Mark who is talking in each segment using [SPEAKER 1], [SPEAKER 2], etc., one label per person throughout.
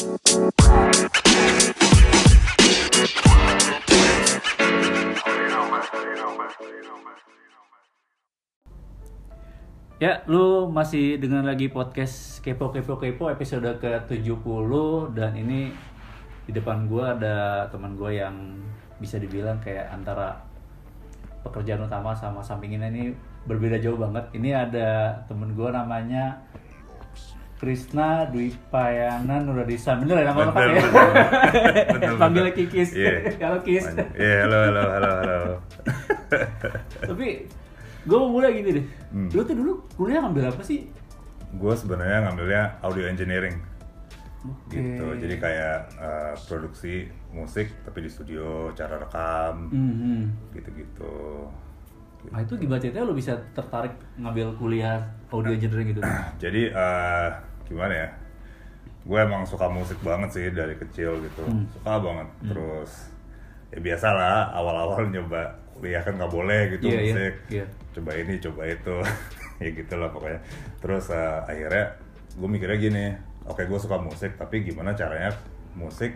[SPEAKER 1] Ya, lu masih dengan lagi podcast Kepo Kepo Kepo episode ke-70 dan ini di depan gua ada teman gua yang bisa dibilang kayak antara pekerjaan utama sama sampinginnya ini berbeda jauh banget. Ini ada temen gua namanya Krisna Dwi Payana Nuradisa. Bener ya nama?
[SPEAKER 2] Betul,
[SPEAKER 1] ya? Panggil. Kikis.
[SPEAKER 2] Iya.
[SPEAKER 1] Halo Kis.
[SPEAKER 2] Iya, halo, halo, halo, halo.
[SPEAKER 1] Tapi gue mau mulai gini deh.
[SPEAKER 2] Hmm.
[SPEAKER 1] Lu tuh dulu kuliah ngambil apa sih?
[SPEAKER 2] Gue sebenarnya ngambilnya audio engineering
[SPEAKER 1] Oke.
[SPEAKER 2] gitu. Jadi kayak eh, produksi musik tapi di studio, cara rekam,
[SPEAKER 1] Mhm.
[SPEAKER 2] gitu-gitu.
[SPEAKER 1] Nah itu gimana ceritanya lo bisa tertarik ngambil kuliah audio engineering gitu?
[SPEAKER 2] Jadi eh, gimana ya? Gue emang suka musik banget sih dari kecil gitu,
[SPEAKER 1] Hmm.
[SPEAKER 2] suka banget. Terus ya biasalah awal-awal nyoba kuliah kan nggak boleh gitu
[SPEAKER 1] Iya, iya,
[SPEAKER 2] musik.
[SPEAKER 1] iya.
[SPEAKER 2] Coba ini, coba itu, ya gitulah pokoknya. Terus eh, akhirnya gue mikirnya gini, oke gue suka musik, tapi gimana caranya musik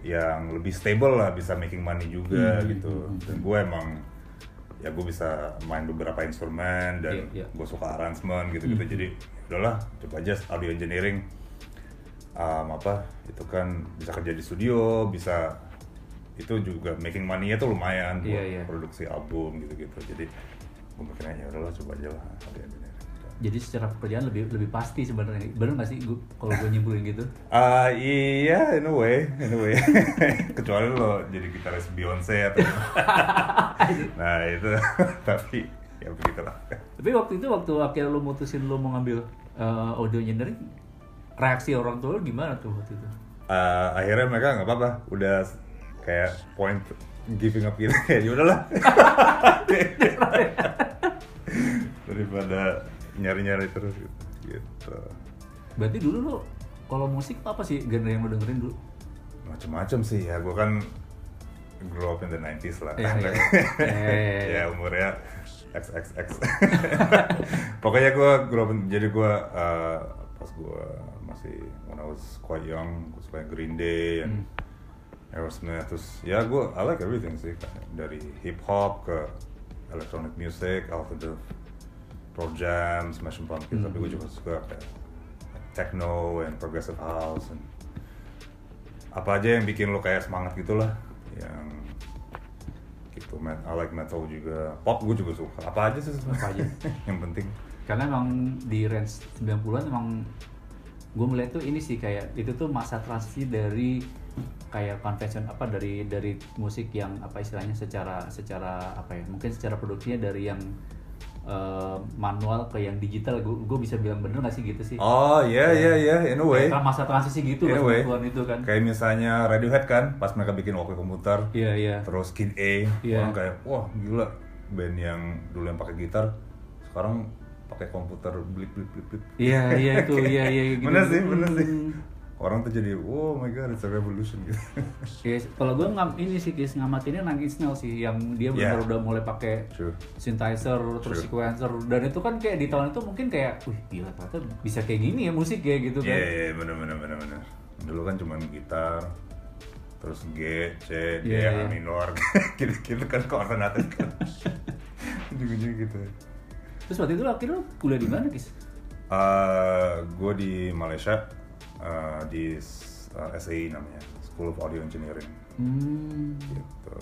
[SPEAKER 2] yang lebih stable lah, bisa making money juga
[SPEAKER 1] Hmm,
[SPEAKER 2] gitu.
[SPEAKER 1] hmm, hmm,
[SPEAKER 2] Dan gue emang ya gue bisa main beberapa instrumen dan
[SPEAKER 1] Iya, iya.
[SPEAKER 2] gue suka arrangement gitu-gitu
[SPEAKER 1] Hmm.
[SPEAKER 2] jadi udahlah coba aja audio engineering um, apa itu kan bisa kerja di studio bisa itu juga making money-nya tuh lumayan buat
[SPEAKER 1] Iya, iya.
[SPEAKER 2] produksi album gitu-gitu jadi gue mikirnya ya udahlah coba aja lah audio engineering
[SPEAKER 1] Jadi secara pekerjaan lebih lebih pasti sebenarnya. Bener nggak sih kalau gue nyimpulin gitu?
[SPEAKER 2] Ah iya, in a way, in a way. Kecuali lo jadi gitaris Beyonce atau nah itu tapi ya begitulah.
[SPEAKER 1] Tapi waktu itu waktu akhirnya lo mutusin lo mau ngambil eh, audio engineering, reaksi orang tua lo gimana tuh waktu itu?
[SPEAKER 2] Ah, akhirnya mereka nggak apa-apa, udah kayak point giving up gitu ya ya udahlah. Daripada nyari-nyari terus gitu. gitu.
[SPEAKER 1] Berarti dulu lo kalau musik apa sih genre yang lo dengerin dulu?
[SPEAKER 2] Macem-macem sih ya, gue kan grow up in the 90s lah.
[SPEAKER 1] Iya. Eh.
[SPEAKER 2] ya umurnya XXX. Pokoknya gue jadi gue uh, pas gue masih when I was quite young, gue suka Green Day and Aerosmith. Terus ya gue I like everything sih, dari hip hop ke electronic music, alternative pro jam, Smashing Pumpkins. Tapi gue juga suka kayak techno and progressive house and apa aja yang bikin lo kayak semangat gitulah yang gitu. Met I like metal juga. Pop gue juga suka. Apa aja sih sebenarnya
[SPEAKER 1] Apa aja?
[SPEAKER 2] yang penting.
[SPEAKER 1] Karena emang di range 90-an emang gue melihat tuh ini sih kayak itu tuh masa transisi dari kayak convention apa dari dari musik yang apa istilahnya secara secara apa ya mungkin secara produksinya dari yang eh, manual ke yang digital. Gue gue bisa bilang bener gak sih gitu sih?
[SPEAKER 2] Oh iya iya iya. In a way.
[SPEAKER 1] Kayak masa transisi gitu
[SPEAKER 2] in a way
[SPEAKER 1] 90-an itu kan.
[SPEAKER 2] kayak misalnya Radiohead kan pas mereka bikin walkie komputer
[SPEAKER 1] iya iya.
[SPEAKER 2] terus Kid A
[SPEAKER 1] Iya.
[SPEAKER 2] orang kayak wah gila. Band yang dulu yang pakai gitar sekarang pakai komputer blip blip blip blip.
[SPEAKER 1] Iya iya itu iya iya gitu.
[SPEAKER 2] bener sih bener sih.
[SPEAKER 1] Hmm.
[SPEAKER 2] Orang tuh jadi oh my god it's a revolution gitu
[SPEAKER 1] Yes, kalau gue ngam ini sih kis ngamatinnya Nine Inch Nails sih yang dia
[SPEAKER 2] Yeah.
[SPEAKER 1] benar udah mulai pakai
[SPEAKER 2] True.
[SPEAKER 1] synthesizer terus
[SPEAKER 2] True.
[SPEAKER 1] sequencer dan itu kan kayak di tahun itu mungkin kayak wih gila ternyata bisa kayak gini ya musik ya gitu
[SPEAKER 2] Iya,
[SPEAKER 1] kan.
[SPEAKER 2] iya, iya, bener, bener, bener, bener. Dulu kan cuma gitar, terus G, C, D,
[SPEAKER 1] Iya, iya.
[SPEAKER 2] A minor, gitu-gitu kan koordinatnya kan. Ujung-ujungnya gitu.
[SPEAKER 1] Terus waktu itu akhirnya kuliah di mana kis?
[SPEAKER 2] gue di Malaysia, uh, di uh, SAE namanya, School of Audio Engineering.
[SPEAKER 1] Hmm.
[SPEAKER 2] Gitu.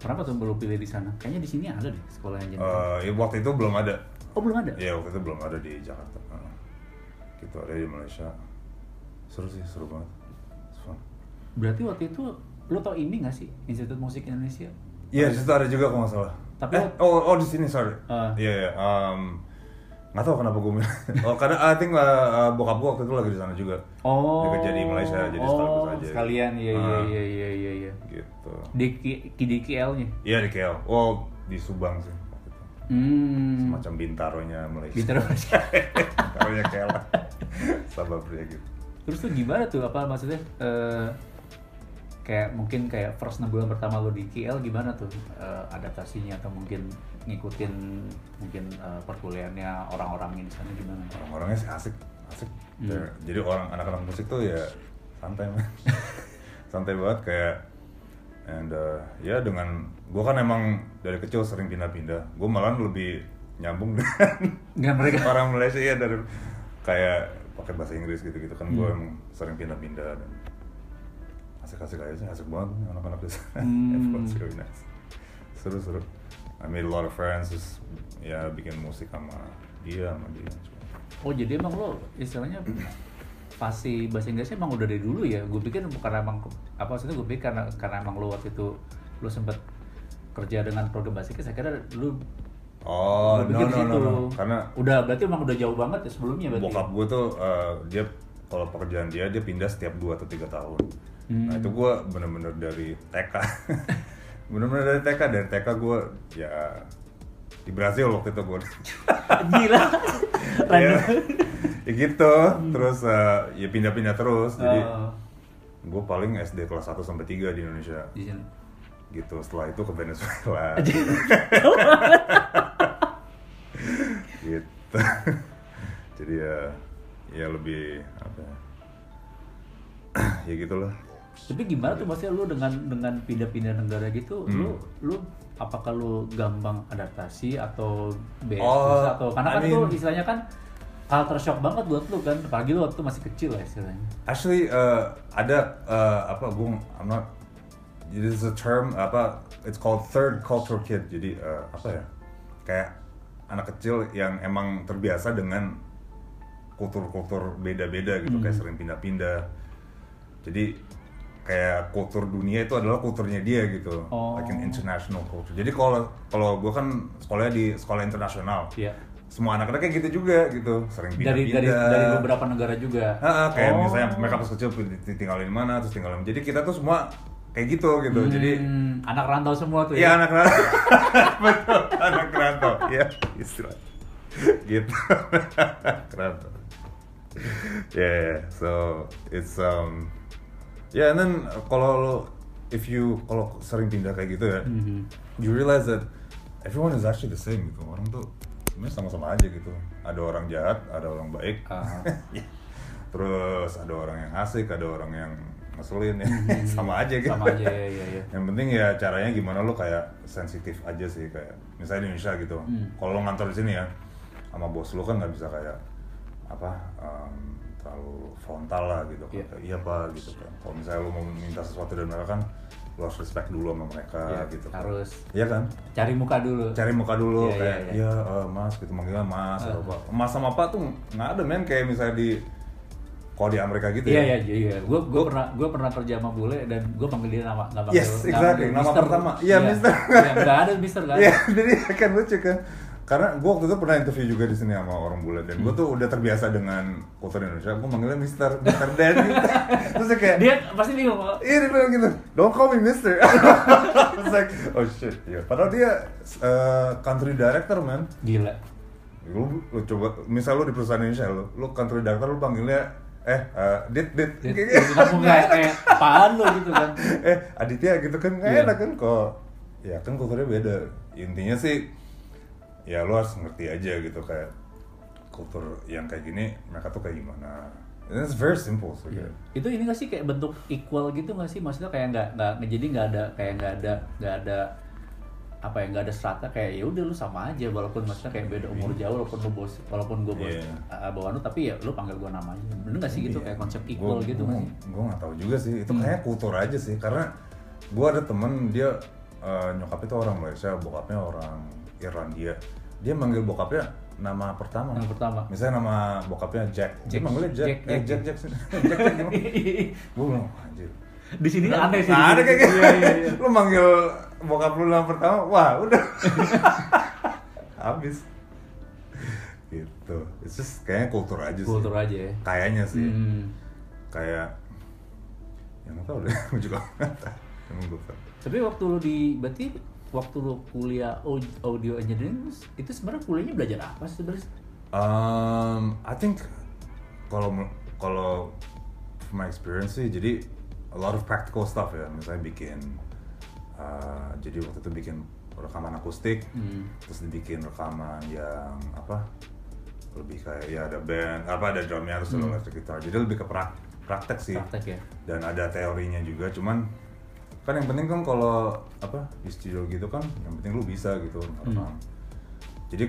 [SPEAKER 1] Kenapa tuh belum pilih di sana? Kayaknya di sini ada deh sekolah engineering.
[SPEAKER 2] Uh, ya, waktu itu belum ada.
[SPEAKER 1] oh belum ada?
[SPEAKER 2] Iya, waktu itu belum ada di Jakarta. Uh, gitu, ada di Malaysia. Seru sih, seru banget. Fun.
[SPEAKER 1] Berarti waktu itu lu tau ini gak sih Institut Musik Indonesia?
[SPEAKER 2] Iya, di situ ada juga kalau nggak salah.
[SPEAKER 1] Tapi-
[SPEAKER 2] eh, oh, oh di sini sorry.
[SPEAKER 1] Ah.
[SPEAKER 2] Iya, iya. um, nggak tahu kenapa gue milih. oh, karena I think uh, uh, bokap gue waktu itu lagi di sana juga.
[SPEAKER 1] Oh.
[SPEAKER 2] Dia kerja di Malaysia, jadi
[SPEAKER 1] oh,
[SPEAKER 2] sekaligus aja.
[SPEAKER 1] sekalian iya iya
[SPEAKER 2] Ah.
[SPEAKER 1] iya iya iya iya.
[SPEAKER 2] Gitu.
[SPEAKER 1] Di di KL-nya.
[SPEAKER 2] Iya di KL. Oh, di Subang sih.
[SPEAKER 1] Hmm.
[SPEAKER 2] Semacam Bintaronya Malaysia.
[SPEAKER 1] Bintaro
[SPEAKER 2] Bintaronya KL. Sababnya gitu.
[SPEAKER 1] Terus tuh gimana tuh apa maksudnya eh, kayak mungkin kayak first 6 bulan pertama lo di KL gimana tuh eh, adaptasinya atau mungkin ngikutin mungkin eh, perkuliahannya orang-orangnya di sana gimana?
[SPEAKER 2] Orang-orangnya sih asik, asik.
[SPEAKER 1] Hmm.
[SPEAKER 2] Jadi orang anak-anak musik tuh ya santai man santai banget kayak and uh, ya dengan gue kan emang dari kecil sering pindah-pindah gue malah lebih nyambung dengan
[SPEAKER 1] Dengan mereka.
[SPEAKER 2] orang Malaysia ya dari kayak pakai bahasa Inggris gitu-gitu kan gue
[SPEAKER 1] Hmm.
[SPEAKER 2] emang sering pindah-pindah dan asik-asik aja sih asik banget anak-anak di sana
[SPEAKER 1] Hmm.
[SPEAKER 2] Everyone's really nice seru-seru I made a lot of friends terus ya bikin musik sama dia sama dia
[SPEAKER 1] Oh jadi emang lo istilahnya pasti bahasa Inggrisnya emang udah dari dulu ya? Gue pikir bukan emang apa maksudnya gue pikir karena karena emang lo waktu itu lo sempet kerja dengan program bahasa Inggris, saya kira lu
[SPEAKER 2] oh no no, no
[SPEAKER 1] situ.
[SPEAKER 2] no karena
[SPEAKER 1] udah berarti emang udah jauh banget ya sebelumnya berarti.
[SPEAKER 2] bokap gue tuh eh, dia kalau pekerjaan dia dia pindah setiap 2 atau tiga tahun nah
[SPEAKER 1] Hmm.
[SPEAKER 2] itu gue bener-bener dari TK bener-bener dari TK dari TK gue ya di Brazil waktu itu gue
[SPEAKER 1] Gila.
[SPEAKER 2] ya, ya gitu. Terus eh, ya pindah-pindah terus. Jadi
[SPEAKER 1] Oh,
[SPEAKER 2] gue paling SD kelas 1 sampai 3 di Indonesia. Gitu. Setelah itu ke Venezuela. Gitu. Jadi ya ya lebih apa ya. Ya gitulah
[SPEAKER 1] Tapi gimana tuh maksudnya lu dengan dengan pindah-pindah negara gitu,
[SPEAKER 2] Hmm.
[SPEAKER 1] lu lu apakah lu gampang adaptasi atau bebas
[SPEAKER 2] Oh,
[SPEAKER 1] atau karena
[SPEAKER 2] I
[SPEAKER 1] kan
[SPEAKER 2] mean-
[SPEAKER 1] istilahnya kan culture shock banget buat lu kan, apalagi lu waktu masih kecil lah istilahnya.
[SPEAKER 2] actually uh, ada uh, apa gue I'm not it is a term apa it's called third culture kid jadi uh, apa ya kayak anak kecil yang emang terbiasa dengan kultur-kultur beda-beda gitu kayak sering pindah-pindah jadi kayak kultur dunia itu adalah kulturnya dia gitu.
[SPEAKER 1] Oh.
[SPEAKER 2] like an international culture. Jadi kalau kalau gue kan sekolahnya di sekolah internasional.
[SPEAKER 1] Iya.
[SPEAKER 2] semua anak-anak kayak gitu juga gitu. Sering
[SPEAKER 1] Dari
[SPEAKER 2] pindah-pindah.
[SPEAKER 1] Dari dari beberapa negara juga.
[SPEAKER 2] Heeh, kayak
[SPEAKER 1] Oh.
[SPEAKER 2] misalnya mereka pas kecil tinggalin di mana terus tinggalin jadi kita tuh semua kayak gitu gitu. Jadi
[SPEAKER 1] Hmm, anak rantau semua tuh
[SPEAKER 2] iya
[SPEAKER 1] ya.
[SPEAKER 2] anak rantau. Betul anak rantau. Iya istilah gitu. Rantau. Yeah so it's um yeah and then kalau lo if you kalau sering pindah kayak gitu ya
[SPEAKER 1] Mhm.
[SPEAKER 2] you realize that everyone is actually the same gitu orang tuh sebenarnya sama-sama aja gitu ada orang jahat ada orang baik. Ya. terus ada orang yang asik ada orang yang ngeselin ya sama aja gitu.
[SPEAKER 1] Sama aja ya ya ya.
[SPEAKER 2] yang penting ya caranya gimana lo kayak sensitif aja sih kayak misalnya di Indonesia gitu
[SPEAKER 1] Hmm.
[SPEAKER 2] kalau lo ngantor di sini ya sama bos lo kan nggak bisa kayak apa em, terlalu frontal lah gitu kan
[SPEAKER 1] Iya.
[SPEAKER 2] Kayak, iya pak gitu kan kalau misalnya lo mau minta sesuatu dari mereka kan lo harus respect dulu sama mereka
[SPEAKER 1] Iya,
[SPEAKER 2] gitu kan.
[SPEAKER 1] harus.
[SPEAKER 2] iya kan
[SPEAKER 1] Cari muka dulu.
[SPEAKER 2] cari muka dulu
[SPEAKER 1] Iya,
[SPEAKER 2] kayak
[SPEAKER 1] iya,
[SPEAKER 2] iya eh, mas gitu manggilnya mas
[SPEAKER 1] Ah.
[SPEAKER 2] atau apa mas sama apa tuh nggak ada men kayak misalnya di kalau di Amerika gitu
[SPEAKER 1] Iya
[SPEAKER 2] ya
[SPEAKER 1] iya iya. Gue gue pernah gue pernah kerja sama bule dan gue panggil dia nama panggil.
[SPEAKER 2] Yes, exactly. Nama
[SPEAKER 1] Mister.
[SPEAKER 2] pertama. Iya, Mister.
[SPEAKER 1] Iya, nggak ada Mister nggak.
[SPEAKER 2] Iya, jadi kan lucu kan. Karena gue waktu itu pernah interview juga di sini sama orang bule dan
[SPEAKER 1] Hmm.
[SPEAKER 2] gue tuh udah terbiasa dengan kultur Indonesia. Gue manggilnya Mister, Mister Dan gitu. Terus dia kayak,
[SPEAKER 1] Dia pasti bingung.
[SPEAKER 2] iya dia bilang gitu, don't call me Mister. Was like, oh shit. Iya. Padahal dia uh, country director man.
[SPEAKER 1] Gila.
[SPEAKER 2] Lu, lu coba, misal lu di perusahaan Indonesia, lu, lu country director lu panggilnya eh uh, dit dit Kayak gitu.
[SPEAKER 1] Kamu kayak kayak apaan lo gitu kan.
[SPEAKER 2] eh Aditya gitu kan nggak
[SPEAKER 1] Iya.
[SPEAKER 2] enak kan kok ya kan kulturnya beda intinya sih ya lo harus ngerti aja gitu kayak kultur yang kayak gini mereka tuh kayak gimana And it's very simple so
[SPEAKER 1] Iya.
[SPEAKER 2] kayak,
[SPEAKER 1] Itu ini gak sih kayak bentuk equal gitu gak sih? Maksudnya kayak nggak nggak jadi nggak ada kayak nggak ada nggak ada apa ya nggak ada strata kayak ya udah lu sama aja walaupun maksudnya kayak beda umur jauh walaupun lu bos walaupun gue bos
[SPEAKER 2] Iya.
[SPEAKER 1] uh, bawaan lu tapi ya lu panggil gue namanya bener gak sih gitu
[SPEAKER 2] Iya.
[SPEAKER 1] kayak konsep equal
[SPEAKER 2] Gua-
[SPEAKER 1] gitu
[SPEAKER 2] gua,
[SPEAKER 1] gak sih?
[SPEAKER 2] Gue nggak tahu juga sih. Itu
[SPEAKER 1] Hmm.
[SPEAKER 2] kayaknya kultur aja sih. Karena gue ada temen dia eh, nyokap itu orang Malaysia, bokapnya orang Irlandia. Dia manggil bokapnya nama pertama.
[SPEAKER 1] Yang pertama.
[SPEAKER 2] Misalnya nama bokapnya Jack. Dia
[SPEAKER 1] Jack.
[SPEAKER 2] manggilnya Jack.
[SPEAKER 1] Jack,
[SPEAKER 2] eh,
[SPEAKER 1] Jack.
[SPEAKER 2] Jack, Jack. Jack, Jack, gimana? Gue bilang, "Wah, anjir.
[SPEAKER 1] Di sini aneh sih.
[SPEAKER 2] Nah, ada kayak gitu.
[SPEAKER 1] Iya, iya, iya.
[SPEAKER 2] Lu manggil bokap lu nama pertama, wah udah. Habis. Gitu. It's just kayaknya kultur aja sih.
[SPEAKER 1] Kultur aja ya.
[SPEAKER 2] Kayaknya sih
[SPEAKER 1] Hmm.
[SPEAKER 2] kayak ya nggak tahu deh gue juga nggak tahu emang gue tahu
[SPEAKER 1] Tapi waktu lu di berarti waktu lu kuliah au- audio engineering itu sebenarnya kuliahnya belajar apa sih sebenarnya?
[SPEAKER 2] um, I think kalau kalau from my experience sih jadi a lot of practical stuff ya misalnya bikin uh, jadi waktu itu bikin rekaman akustik
[SPEAKER 1] Hmm.
[SPEAKER 2] terus dibikin rekaman yang apa lebih kayak ya ada band apa ada drumnya terus ada
[SPEAKER 1] Hmm.
[SPEAKER 2] electric guitar jadi lebih ke prak- praktek sih
[SPEAKER 1] Praktek ya.
[SPEAKER 2] dan ada teorinya juga cuman kan yang penting kan kalau apa di studio gitu kan yang penting lu bisa gitu ngerekam. jadi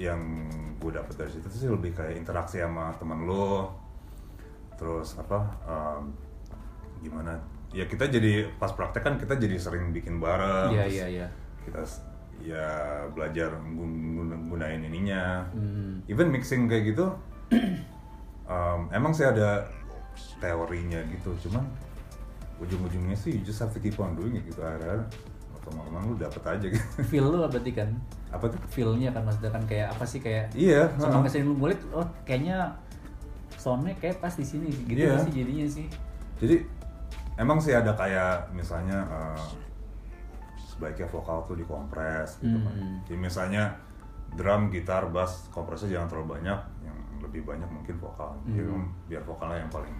[SPEAKER 2] yang gue dapet dari situ sih lebih kayak interaksi sama teman lu terus apa um, gimana ya kita jadi pas praktek kan kita jadi sering bikin bareng terus
[SPEAKER 1] iya iya.
[SPEAKER 2] kita ya belajar gun- gun- gunain ininya
[SPEAKER 1] Hmm.
[SPEAKER 2] even mixing kayak gitu um, emang sih ada teorinya gitu cuman ujung-ujungnya sih you just have to keep on doing it gitu. Akhirnya teman-teman lu dapet aja gitu.
[SPEAKER 1] Feel lu berarti kan?
[SPEAKER 2] Apa tuh?
[SPEAKER 1] Feel-nya kan maksudnya kan kayak apa sih kayak
[SPEAKER 2] iya
[SPEAKER 1] sama
[SPEAKER 2] heeh.
[SPEAKER 1] ke sini lu ngulik oh kayaknya soundnya kayak pas di sini gitu
[SPEAKER 2] Iya.
[SPEAKER 1] sih jadinya sih.
[SPEAKER 2] Jadi emang sih ada kayak misalnya uh, sebaiknya vokal tuh dikompres gitu kan.
[SPEAKER 1] Hmm.
[SPEAKER 2] jadi misalnya drum, gitar, bass kompresnya jangan terlalu banyak. Yang lebih banyak mungkin vokal. Jadi
[SPEAKER 1] Hmm.
[SPEAKER 2] biar vokalnya yang paling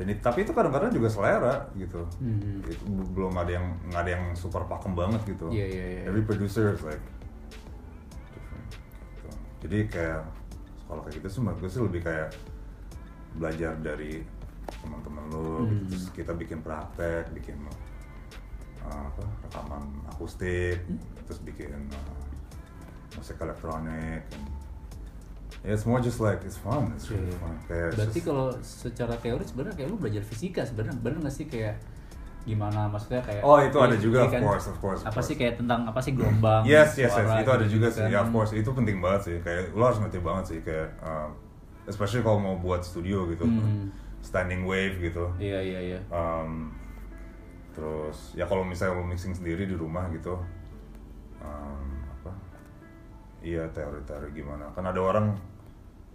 [SPEAKER 2] dan it- tapi itu kadang-kadang juga selera gitu
[SPEAKER 1] Hmm.
[SPEAKER 2] itu belum ada yang nggak ada yang super pakem banget gitu
[SPEAKER 1] Iya, iya, iya.
[SPEAKER 2] every producer is like different gitu. jadi kayak kalau kayak gitu sih menurut gue sih lebih kayak belajar dari teman-teman lu gitu.
[SPEAKER 1] Hmm.
[SPEAKER 2] terus kita bikin praktek bikin uh, apa rekaman akustik
[SPEAKER 1] Hmm.
[SPEAKER 2] terus bikin uh, musik elektronik and, yeah, it's more just like it's fun it's really
[SPEAKER 1] Iya.
[SPEAKER 2] fun kayak it's
[SPEAKER 1] berarti
[SPEAKER 2] just-
[SPEAKER 1] kalau secara teori sebenarnya kayak lu belajar fisika sebenarnya bener nggak sih kayak gimana maksudnya kayak
[SPEAKER 2] Oh, itu ada
[SPEAKER 1] Iya,
[SPEAKER 2] juga,
[SPEAKER 1] iya
[SPEAKER 2] of course, of course, of
[SPEAKER 1] apa
[SPEAKER 2] course.
[SPEAKER 1] sih kayak tentang apa sih gelombang
[SPEAKER 2] Yes, yes, yes. Itu ada
[SPEAKER 1] gitu-gitu
[SPEAKER 2] juga sih.
[SPEAKER 1] kan.
[SPEAKER 2] Ya, of course. Itu penting banget sih. Kayak lo harus ngerti banget sih. Kayak, um, especially kalau mau buat studio gitu.
[SPEAKER 1] Hmm.
[SPEAKER 2] Standing wave gitu.
[SPEAKER 1] iya iya iya
[SPEAKER 2] Um, terus, ya kalau misalnya lo mixing sendiri di rumah gitu. um, apa? Iya, teori-teori gimana. Kan ada orang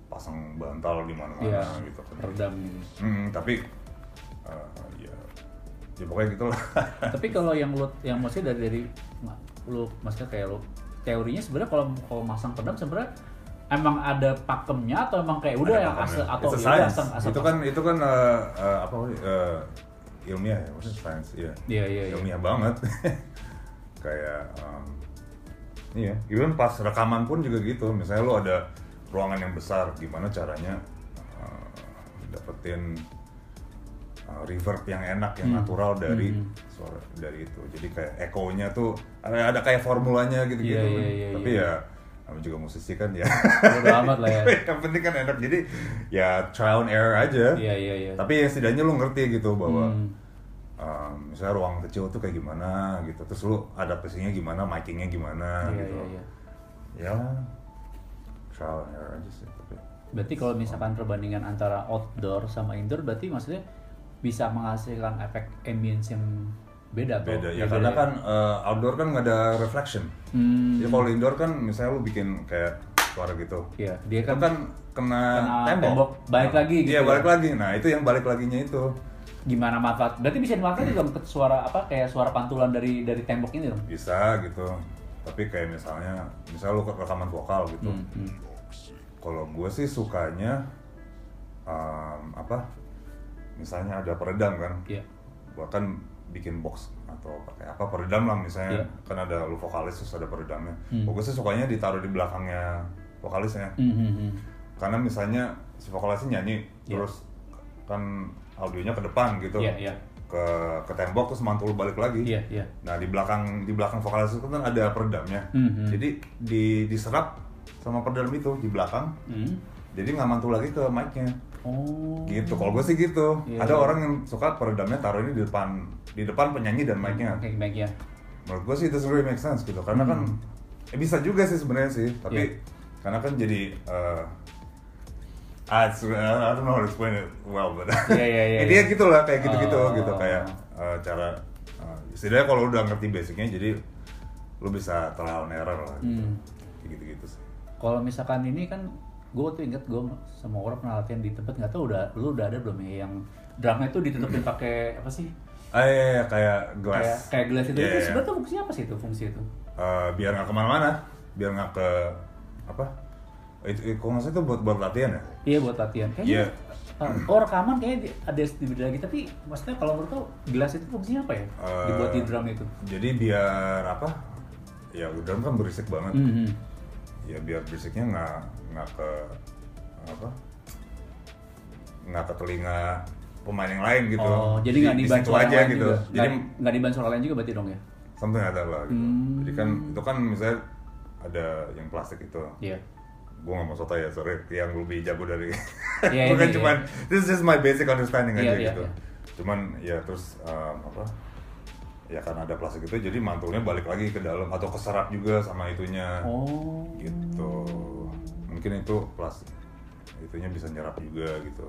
[SPEAKER 2] pasang bantal di mana-mana
[SPEAKER 1] iya
[SPEAKER 2] gitu kan.
[SPEAKER 1] redam. Gitu
[SPEAKER 2] Hmm, tapi, uh, ya, ya pokoknya gitu lah.
[SPEAKER 1] tapi kalau yang lu yang maksudnya dari dari lu maksudnya kayak lu teorinya sebenarnya kalau kalau masang pedang sebenarnya emang ada pakemnya atau emang kayak udah
[SPEAKER 2] Ada
[SPEAKER 1] yang asal atau
[SPEAKER 2] It's
[SPEAKER 1] ya udah asal asal
[SPEAKER 2] itu kan itu kan uh, uh, apa uh, ilmiah ya maksudnya science iya.
[SPEAKER 1] Iya, iya, iya.
[SPEAKER 2] ilmiah banget. Kayak um, iya. Even pas rekaman pun juga gitu. Misalnya lo ada ruangan yang besar gimana caranya uh, dapetin uh, reverb yang enak yang
[SPEAKER 1] Hmm.
[SPEAKER 2] natural dari
[SPEAKER 1] Hmm.
[SPEAKER 2] suara dari itu jadi kayak echonya tuh ada, ada kayak formulanya gitu gitu
[SPEAKER 1] Iya, iya, iya,
[SPEAKER 2] tapi
[SPEAKER 1] iya.
[SPEAKER 2] ya namanya juga musisi kan ya
[SPEAKER 1] Bodo amat lah ya.
[SPEAKER 2] yang penting kan enak jadi ya trial and error aja
[SPEAKER 1] iya iya iya
[SPEAKER 2] tapi ya setidaknya lu ngerti gitu bahwa
[SPEAKER 1] Hmm.
[SPEAKER 2] um, misalnya ruang kecil tuh kayak gimana gitu terus lu adaptasinya gimana micingnya gimana
[SPEAKER 1] iya
[SPEAKER 2] gitu
[SPEAKER 1] iya iya
[SPEAKER 2] ya trial and error aja sih tapi
[SPEAKER 1] berarti kalau misalkan perbandingan antara outdoor sama indoor berarti maksudnya bisa menghasilkan efek ambience yang beda atau
[SPEAKER 2] beda ya
[SPEAKER 1] beda?
[SPEAKER 2] karena kan uh, outdoor kan nggak ada reflection.
[SPEAKER 1] Hmm,
[SPEAKER 2] jadi kalau indoor kan misalnya lu bikin kayak suara gitu.
[SPEAKER 1] Iya dia kan,
[SPEAKER 2] kan kena,
[SPEAKER 1] kena
[SPEAKER 2] tembok.
[SPEAKER 1] tembok, balik
[SPEAKER 2] Nah,
[SPEAKER 1] lagi gitu
[SPEAKER 2] iya
[SPEAKER 1] ya.
[SPEAKER 2] balik lagi. Nah itu yang balik laginya itu.
[SPEAKER 1] Gimana manfaat? Berarti bisa dimanfaatkan ke suara apa? Kayak suara pantulan dari dari tembok ini dong?
[SPEAKER 2] Bisa gitu tapi kayak misalnya misalnya lu rekaman vokal gitu
[SPEAKER 1] Hmm, hmm.
[SPEAKER 2] kalau gue sih sukanya um, apa misalnya ada peredam kan
[SPEAKER 1] iya
[SPEAKER 2] bahkan bikin box atau pakai apa peredam lah misalnya
[SPEAKER 1] Iya.
[SPEAKER 2] kan ada lu vokalis terus ada peredamnya
[SPEAKER 1] Hmm.
[SPEAKER 2] gue sih sukanya ditaruh di belakangnya vokalisnya
[SPEAKER 1] Hmm, hmm,
[SPEAKER 2] karena misalnya si vokalisnya nyanyi
[SPEAKER 1] Iya.
[SPEAKER 2] terus kan audionya ke depan gitu
[SPEAKER 1] Iya, iya.
[SPEAKER 2] Ke ke tembok terus mantul balik lagi
[SPEAKER 1] iya iya
[SPEAKER 2] Nah di belakang di belakang vokalis itu kan ada peredamnya.
[SPEAKER 1] Mhm.
[SPEAKER 2] Jadi di diserap sama peredam itu di belakang.
[SPEAKER 1] Hmm.
[SPEAKER 2] Jadi nggak mantul lagi ke mic-nya.
[SPEAKER 1] oh
[SPEAKER 2] Gitu. Kalau gue sih gitu.
[SPEAKER 1] Iya,
[SPEAKER 2] ada
[SPEAKER 1] iya.
[SPEAKER 2] orang yang suka peredamnya taruh ini di depan di depan penyanyi dan mic-nya.
[SPEAKER 1] oke baik ya
[SPEAKER 2] Menurut gue sih itu really make sense gitu. Karena kan eh, bisa juga sih sebenarnya sih. Tapi
[SPEAKER 1] Hmm. Iya.
[SPEAKER 2] karena kan jadi eh ah, it's- I don't know how to explain it well, but
[SPEAKER 1] Iya, iya, iya,
[SPEAKER 2] intinya
[SPEAKER 1] iya.
[SPEAKER 2] gitu lah kayak gitu-gitu
[SPEAKER 1] Oh.
[SPEAKER 2] gitu kayak eh, cara uh, setidaknya kalau udah ngerti basicnya jadi lu bisa trial and error lah gitu.
[SPEAKER 1] Hmm.
[SPEAKER 2] Kayak gitu-gitu sih.
[SPEAKER 1] kalau misalkan ini kan gue tuh inget gue sama orang pernah latihan di tempat nggak tahu udah lu udah ada belum ya yang drumnya tuh ditutupin pakai apa sih
[SPEAKER 2] Ah iya, iya, kayak
[SPEAKER 1] kayak
[SPEAKER 2] glass.
[SPEAKER 1] kayak gelas itu
[SPEAKER 2] Iya,
[SPEAKER 1] itu
[SPEAKER 2] iya.
[SPEAKER 1] sebenarnya fungsinya apa sih itu fungsi itu
[SPEAKER 2] Eh, biar nggak ke mana-mana, biar nggak ke apa? Itu, kalau nggak salah itu buat buat latihan ya.
[SPEAKER 1] iya buat latihan kayaknya
[SPEAKER 2] Iya.
[SPEAKER 1] uh, oh rekaman kayaknya ada di beda lagi tapi maksudnya kalau menurut lo gelas itu fungsinya apa ya
[SPEAKER 2] Eh,
[SPEAKER 1] dibuat di drum itu
[SPEAKER 2] Jadi biar apa? Ya drum kan berisik banget.
[SPEAKER 1] Mhm.
[SPEAKER 2] Ya biar berisiknya nggak nggak ke apa? nggak ke telinga pemain yang lain gitu.
[SPEAKER 1] Oh, jadi
[SPEAKER 2] Di-
[SPEAKER 1] nggak
[SPEAKER 2] di
[SPEAKER 1] diban
[SPEAKER 2] situ
[SPEAKER 1] suara yang
[SPEAKER 2] aja
[SPEAKER 1] lain
[SPEAKER 2] gitu.
[SPEAKER 1] juga.
[SPEAKER 2] Jadi
[SPEAKER 1] Nggak- nggak diban suara lain juga berarti dong ya?
[SPEAKER 2] something ada lah gitu.
[SPEAKER 1] Hmm.
[SPEAKER 2] Jadi kan itu kan misalnya ada yang plastik itu.
[SPEAKER 1] Iya.
[SPEAKER 2] Gue gak mau soto ya, sorry. Yang lebih jago dari
[SPEAKER 1] Iya,
[SPEAKER 2] Bukan
[SPEAKER 1] ini,
[SPEAKER 2] cuman,
[SPEAKER 1] iya.
[SPEAKER 2] this is my basic understanding
[SPEAKER 1] Iya,
[SPEAKER 2] aja
[SPEAKER 1] iya,
[SPEAKER 2] gitu.
[SPEAKER 1] iya.
[SPEAKER 2] Cuman ya terus um, apa? Ya karena ada plastik itu, jadi mantulnya balik lagi ke dalam atau keserap juga sama itunya.
[SPEAKER 1] Oh.
[SPEAKER 2] Gitu. Mungkin itu plastik itunya bisa nyerap juga gitu.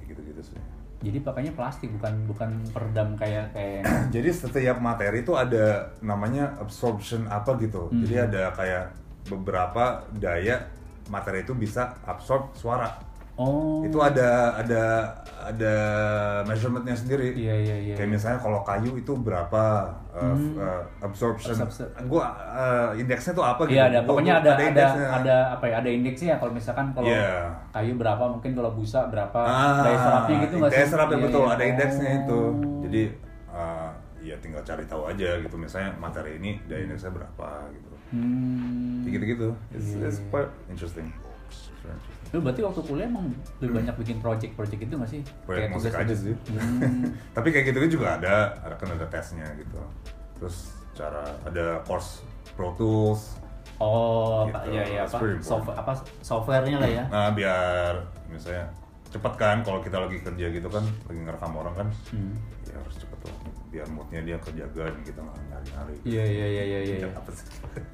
[SPEAKER 2] Kayak gitu-gitu sih.
[SPEAKER 1] Jadi pakainya plastik bukan bukan peredam kayak kayak
[SPEAKER 2] Jadi setiap materi itu ada namanya absorption apa gitu.
[SPEAKER 1] Hmm.
[SPEAKER 2] Jadi ada kayak beberapa daya materi itu bisa absorb suara.
[SPEAKER 1] Oh.
[SPEAKER 2] Itu ada ada ada measurementnya sendiri.
[SPEAKER 1] Iya iya iya.
[SPEAKER 2] Kayak misalnya kalau kayu itu berapa uh,
[SPEAKER 1] Hmm.
[SPEAKER 2] uh, absorption.
[SPEAKER 1] Absorption.
[SPEAKER 2] Gua uh, indeksnya tuh apa gitu.
[SPEAKER 1] Iya ada
[SPEAKER 2] Gua-
[SPEAKER 1] pokoknya
[SPEAKER 2] gua-
[SPEAKER 1] ada ada
[SPEAKER 2] indeksnya.
[SPEAKER 1] ada apa ya ada indeksnya kalau misalkan kalau
[SPEAKER 2] Iya.
[SPEAKER 1] kayu berapa mungkin kalau busa berapa
[SPEAKER 2] Ah,
[SPEAKER 1] daya serapnya gitu nggak sih?
[SPEAKER 2] Daya serapnya
[SPEAKER 1] Iya,
[SPEAKER 2] betul,
[SPEAKER 1] iya.
[SPEAKER 2] ada indeksnya
[SPEAKER 1] Oh.
[SPEAKER 2] itu. Jadi uh, ya tinggal cari tahu aja gitu. Misalnya materi ini daya indeksnya berapa gitu.
[SPEAKER 1] Hmm.
[SPEAKER 2] Kayak gitu-gitu. It's,
[SPEAKER 1] Iya,
[SPEAKER 2] it's
[SPEAKER 1] iya.
[SPEAKER 2] quite interesting.
[SPEAKER 1] Lu berarti waktu kuliah emang lebih banyak bikin project-project itu nggak sih?
[SPEAKER 2] Proyek musik
[SPEAKER 1] tugas-
[SPEAKER 2] aja sih.
[SPEAKER 1] Hmm.
[SPEAKER 2] Tapi kayak gitu juga ada, ada kan ada tesnya gitu. Terus cara ada course Pro Tools.
[SPEAKER 1] Oh,
[SPEAKER 2] Gitu.
[SPEAKER 1] apa ya ya
[SPEAKER 2] That's
[SPEAKER 1] apa software apa softwarenya lah ya.
[SPEAKER 2] Nah, biar misalnya cepet kan kalau kita lagi kerja gitu kan, lagi ngerekam orang kan,
[SPEAKER 1] Hmm.
[SPEAKER 2] ya harus cepet tuh. Biar moodnya dia kerjaga dan kita nggak nyari-nyari.
[SPEAKER 1] Iya iya iya iya iya.
[SPEAKER 2] Apa sih?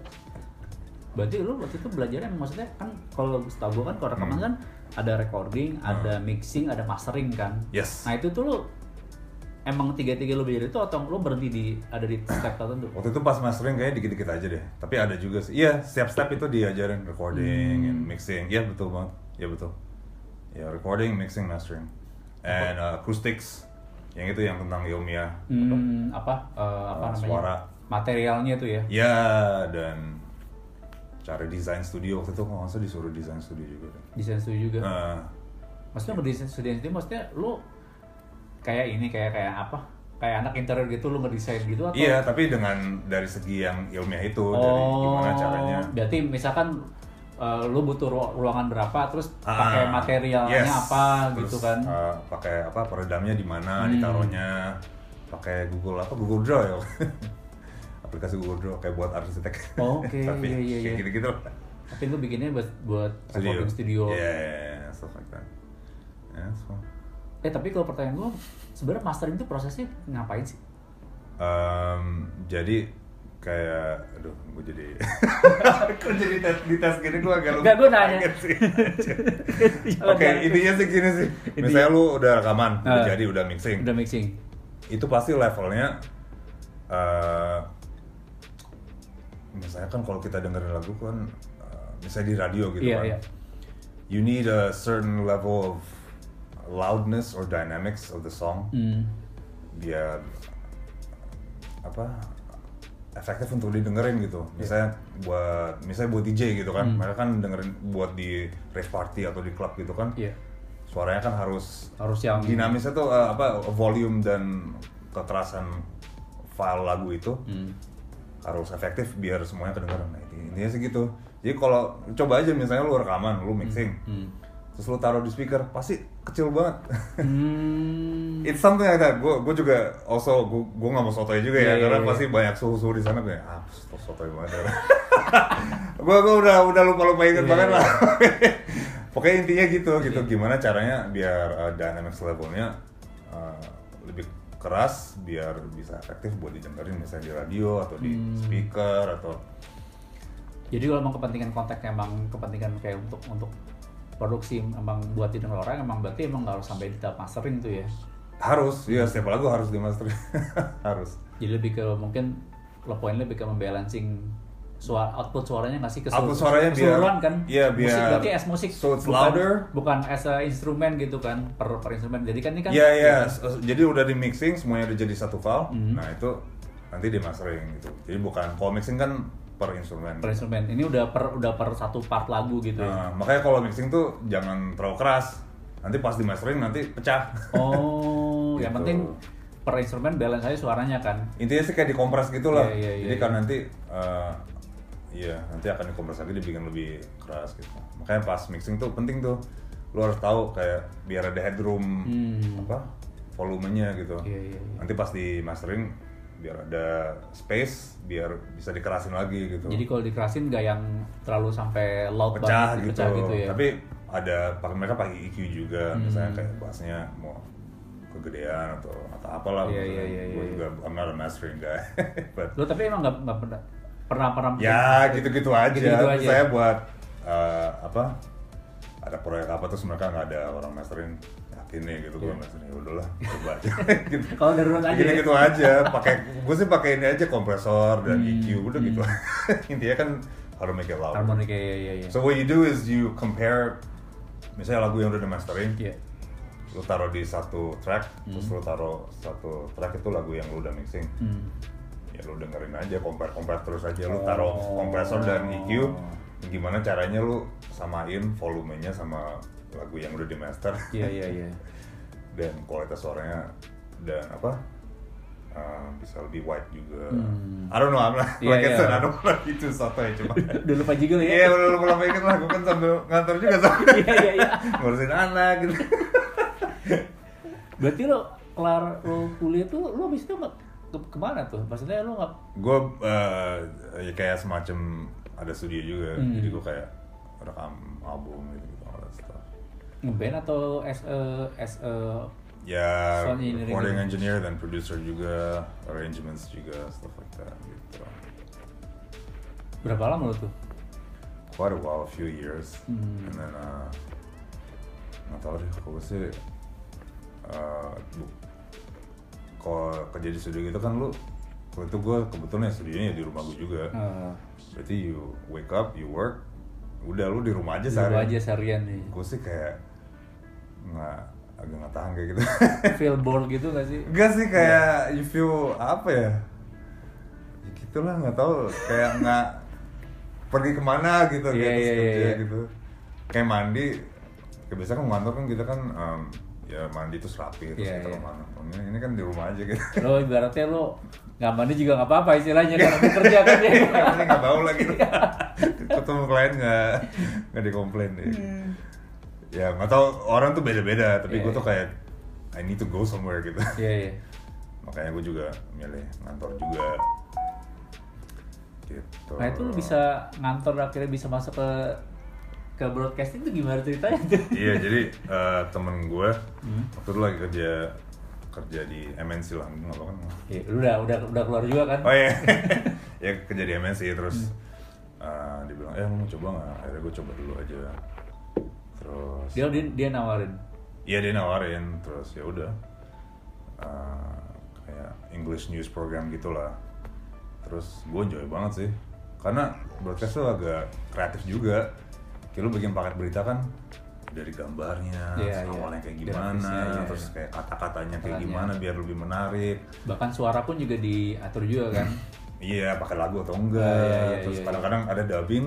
[SPEAKER 1] Berarti lu waktu itu belajarnya maksudnya kan kalau setahu gua kan kalau rekaman
[SPEAKER 2] Hmm.
[SPEAKER 1] kan ada recording, ada mixing, ada mastering kan.
[SPEAKER 2] Yes.
[SPEAKER 1] Nah itu tuh lu emang tiga-tiga lu belajar itu atau lu berhenti di ada di step tertentu?
[SPEAKER 2] Waktu itu pas mastering kayaknya dikit-dikit aja deh. Tapi ada juga sih. Iya, setiap step itu diajarin recording
[SPEAKER 1] Hmm.
[SPEAKER 2] and mixing. Iya betul banget. Iya betul. Ya recording, mixing, mastering, and uh, acoustics. Yang itu yang tentang ilmiah.
[SPEAKER 1] Hmm, apa eh, apa
[SPEAKER 2] Uh,
[SPEAKER 1] namanya?
[SPEAKER 2] suara.
[SPEAKER 1] Materialnya tuh ya.
[SPEAKER 2] Ya dan cara desain studio waktu itu kalau nggak salah disuruh desain studio juga. deh.
[SPEAKER 1] Desain studio juga.
[SPEAKER 2] Nah,
[SPEAKER 1] Maksudnya berdesain studio itu maksudnya lu kayak ini kayak kayak apa? Kayak anak interior gitu lu ngedesain gitu atau?
[SPEAKER 2] iya, tapi dengan dari segi yang ilmiah itu, dari gimana caranya.
[SPEAKER 1] Oh, Berarti misalkan eh, lu butuh ru- ruangan berapa, terus
[SPEAKER 2] Ah,
[SPEAKER 1] pakai materialnya
[SPEAKER 2] yes.
[SPEAKER 1] apa
[SPEAKER 2] Terus,
[SPEAKER 1] gitu kan?
[SPEAKER 2] uh, pakai apa peredamnya di mana,
[SPEAKER 1] Hmm.
[SPEAKER 2] ditaruhnya, pakai Google apa Google Draw ya. Aplikasi Google Draw kayak buat arsitek.
[SPEAKER 1] Oke,
[SPEAKER 2] Tapi
[SPEAKER 1] iya, iya,
[SPEAKER 2] kayak gitu-gitu.
[SPEAKER 1] Tapi lu bikinnya buat buat recording studio.
[SPEAKER 2] Iya, yeah, yeah, stuff like that. Yeah, fun.
[SPEAKER 1] Eh tapi kalau pertanyaan gua, sebenarnya mastering itu prosesnya ngapain sih?
[SPEAKER 2] Um, jadi kayak aduh gue jadi kok jadi tes di tes gini gue agak lupa
[SPEAKER 1] gua nanya.
[SPEAKER 2] sih. oke intinya sih gini sih misalnya lu udah rekaman udah
[SPEAKER 1] Ah.
[SPEAKER 2] jadi udah mixing
[SPEAKER 1] Udah mixing.
[SPEAKER 2] itu pasti levelnya eh misalnya kan kalau kita dengerin lagu kan eh, misalnya di radio gitu
[SPEAKER 1] Iya,
[SPEAKER 2] kan
[SPEAKER 1] iya.
[SPEAKER 2] you need a certain level of loudness or dynamics of the song
[SPEAKER 1] Hmm.
[SPEAKER 2] biar apa efektif untuk didengerin gitu misalnya buat misalnya buat DJ gitu kan
[SPEAKER 1] Hmm.
[SPEAKER 2] mereka kan dengerin buat di rave party atau di club gitu kan
[SPEAKER 1] Iya.
[SPEAKER 2] suaranya kan harus
[SPEAKER 1] Harus yang
[SPEAKER 2] dinamisnya tuh uh, apa volume dan kekerasan file lagu itu
[SPEAKER 1] Hmm.
[SPEAKER 2] Harus efektif biar semuanya kedengeran nah, inti- intinya sih gitu jadi kalau coba aja misalnya lu rekaman lu mixing
[SPEAKER 1] Hmm.
[SPEAKER 2] terus lu taruh di speaker pasti kecil banget
[SPEAKER 1] Hmm.
[SPEAKER 2] It's something like that. Gue gue juga also gue gue nggak mau sotoy juga ya
[SPEAKER 1] Iya, iya,
[SPEAKER 2] karena
[SPEAKER 1] iya.
[SPEAKER 2] pasti banyak suhu-suhu di sana kayak ah sotoy banget. gue gue udah udah lupa lupa inget
[SPEAKER 1] Iya,
[SPEAKER 2] banget
[SPEAKER 1] iya.
[SPEAKER 2] lah. Pokoknya intinya gitu gitu gimana caranya biar uh, dynamics levelnya uh, lebih keras biar bisa efektif buat didengerin misalnya di radio atau di
[SPEAKER 1] Hmm.
[SPEAKER 2] speaker atau
[SPEAKER 1] Jadi kalau emang kepentingan kontak emang kepentingan kayak untuk untuk produksi emang buat didengar orang emang berarti emang nggak harus sampai di tahap mastering tuh ya.
[SPEAKER 2] harus ya setiap lagu harus di master harus
[SPEAKER 1] Jadi lebih ke mungkin lo poinnya lebih ke membalancing suara output suaranya nggak sih ke
[SPEAKER 2] Output suaranya biar-
[SPEAKER 1] keseluruhan kan?
[SPEAKER 2] iya,
[SPEAKER 1] Musik
[SPEAKER 2] biar-
[SPEAKER 1] berarti as musik.
[SPEAKER 2] so it's
[SPEAKER 1] bukan,
[SPEAKER 2] louder.
[SPEAKER 1] Bukan as a instrumen gitu kan per per instrumen. Jadi kan ini kan
[SPEAKER 2] Iya iya, S- jadi udah di mixing semuanya udah jadi satu file.
[SPEAKER 1] Mhm.
[SPEAKER 2] Nah itu nanti di mastering gitu. Jadi bukan kalau mixing kan per instrumen.
[SPEAKER 1] per instrumen. Ini udah per udah per satu part lagu gitu. ya.
[SPEAKER 2] Nah, makanya kalau mixing tuh jangan terlalu keras. Nanti pas di mastering nanti pecah.
[SPEAKER 1] Oh, yang
[SPEAKER 2] Gitu.
[SPEAKER 1] penting per instrumen balance aja suaranya kan.
[SPEAKER 2] Intinya sih kayak dikompres gitu lah.
[SPEAKER 1] Iya, iya, iya,
[SPEAKER 2] jadi
[SPEAKER 1] iya.
[SPEAKER 2] kan nanti eh, iya nanti akan dikompres lagi dibikin lebih keras gitu. Makanya pas mixing tuh penting tuh lu harus tahu kayak biar ada headroom
[SPEAKER 1] Hmm.
[SPEAKER 2] apa volumenya gitu
[SPEAKER 1] Iya, iya, iya.
[SPEAKER 2] nanti pas di mastering biar ada space biar bisa dikerasin lagi gitu
[SPEAKER 1] Jadi kalau dikerasin nggak yang terlalu sampai loud
[SPEAKER 2] pecah
[SPEAKER 1] banget,
[SPEAKER 2] gitu.
[SPEAKER 1] pecah gitu ya.
[SPEAKER 2] Tapi ada pakai mereka pakai EQ juga,
[SPEAKER 1] Hmm.
[SPEAKER 2] misalnya kayak bassnya mau kegedean atau atau apalah.
[SPEAKER 1] Iya,
[SPEAKER 2] misalnya.
[SPEAKER 1] iya, iya,
[SPEAKER 2] Gua
[SPEAKER 1] iya.
[SPEAKER 2] juga I'm not a mastering guy. But
[SPEAKER 1] Lo tapi emang nggak pernah pernah pernah
[SPEAKER 2] ya gitu-gitu aja.
[SPEAKER 1] Gitu-gitu aja.
[SPEAKER 2] Saya buat eh, apa? Ada proyek apa terus mereka nggak ada orang mastering yakin nih gitu
[SPEAKER 1] Iya.
[SPEAKER 2] gua mastering ya udahlah coba aja gitu.
[SPEAKER 1] Kalau darurat aja.
[SPEAKER 2] gitu gitu aja pakai gue sih pakai ini aja kompresor dan
[SPEAKER 1] Hmm,
[SPEAKER 2] EQ udah gitu intinya kan harus make it loud
[SPEAKER 1] Harmonik ya ya ya.
[SPEAKER 2] So what you do is you compare misalnya lagu yang udah di mastering,
[SPEAKER 1] Iya.
[SPEAKER 2] lu taruh di satu track, terus lu taruh satu track itu lagu yang lu udah mixing.
[SPEAKER 1] Hmm.
[SPEAKER 2] Ya lu dengerin aja, compare compare terus aja. Lu
[SPEAKER 1] Oh.
[SPEAKER 2] taruh kompresor dan EQ, gimana caranya lu samain volumenya sama lagu yang udah di master
[SPEAKER 1] Iya iya iya.
[SPEAKER 2] dan kualitas suaranya dan apa uh, bisa lebih wide juga.
[SPEAKER 1] Hmm.
[SPEAKER 2] I don't know, I'm not,
[SPEAKER 1] Iya,
[SPEAKER 2] like said, I don't be too sotoy cuma.
[SPEAKER 1] Udah lupa juga lo
[SPEAKER 2] Iya,
[SPEAKER 1] ya.
[SPEAKER 2] belum belum lama inget lah, gue kan sambil ngantor juga sambil
[SPEAKER 1] Iya iya iya.
[SPEAKER 2] ngurusin anak gitu.
[SPEAKER 1] Berarti lo kelar lo kuliah tuh lo habis itu ke, ke mana tuh? Maksudnya lo nggak
[SPEAKER 2] gue uh, ya kayak semacam ada studio juga,
[SPEAKER 1] Hmm.
[SPEAKER 2] jadi gue kayak rekam album gitu gitu all that stuff.
[SPEAKER 1] ngeband atau as a as a
[SPEAKER 2] Ya,
[SPEAKER 1] engineering
[SPEAKER 2] recording engineer dan producer juga, arrangements juga, stuff like that gitu.
[SPEAKER 1] berapa lama lo tuh?
[SPEAKER 2] Quite a while, a few years,
[SPEAKER 1] Hmm.
[SPEAKER 2] and then uh, nggak tahu deh, kalau sih uh, kalau kerja di studio gitu kan lu waktu itu gue kebetulan ya studionya di rumah gue juga.
[SPEAKER 1] Uh,
[SPEAKER 2] berarti you wake up you work udah lu di rumah aja
[SPEAKER 1] Dulu
[SPEAKER 2] sehari
[SPEAKER 1] aja seharian nih.
[SPEAKER 2] gue sih kayak nggak agak nggak tahan kayak gitu.
[SPEAKER 1] Feel bored gitu gak sih?
[SPEAKER 2] enggak sih kayak you feel apa ya? Ya gitulah nggak tahu. Kayak nggak pergi ke mana gitu
[SPEAKER 1] Iya,
[SPEAKER 2] gitu
[SPEAKER 1] iya, iya, iya.
[SPEAKER 2] gitu. Kayak mandi kayak biasa kan ngantor kan kita kan em, ya mandi terus rapi terus
[SPEAKER 1] Iya,
[SPEAKER 2] kita
[SPEAKER 1] iya.
[SPEAKER 2] ke mana ini, ini kan di rumah aja gitu.
[SPEAKER 1] Lo ibaratnya lo nggak mandi juga nggak apa-apa istilahnya kan habis kerja kan ya.
[SPEAKER 2] Yang penting nggak bau lagi ketemu klien nggak nggak dikomplain deh. Ya nggak tahu orang tuh beda-beda tapi
[SPEAKER 1] Iya,
[SPEAKER 2] gue tuh
[SPEAKER 1] iya.
[SPEAKER 2] kayak I need to go somewhere gitu.
[SPEAKER 1] Iya iya.
[SPEAKER 2] makanya gue juga milih ngantor juga. Gitu.
[SPEAKER 1] Nah itu lo bisa ngantor akhirnya bisa masuk ke ke broadcasting tuh gimana ceritanya tuh?
[SPEAKER 2] iya jadi eh, temen gue
[SPEAKER 1] Hmm.
[SPEAKER 2] waktu itu lagi kerja kerja di MNC lah nggak apa kan
[SPEAKER 1] Iya, lu udah udah udah keluar juga kan?
[SPEAKER 2] oh iya ya kerja di MNC terus eh, dia bilang eh mau coba nggak akhirnya gue coba dulu aja terus
[SPEAKER 1] Dia dia, dia nawarin.
[SPEAKER 2] Iya dia nawarin terus ya udah eh, kayak English news program gitulah terus gue enjoy banget sih karena broadcast tuh agak kreatif juga kayak lu bikin paket berita kan dari gambarnya terus
[SPEAKER 1] iya.
[SPEAKER 2] awalnya kayak
[SPEAKER 1] Grafisnya,
[SPEAKER 2] gimana
[SPEAKER 1] iya,
[SPEAKER 2] terus
[SPEAKER 1] iya.
[SPEAKER 2] kayak kata-katanya kayak gimana biar lebih menarik
[SPEAKER 1] Bahkan suara pun juga diatur juga kan?
[SPEAKER 2] iya pakai lagu atau enggak
[SPEAKER 1] Ah, iya, iya,
[SPEAKER 2] terus kadang-kadang ada dubbing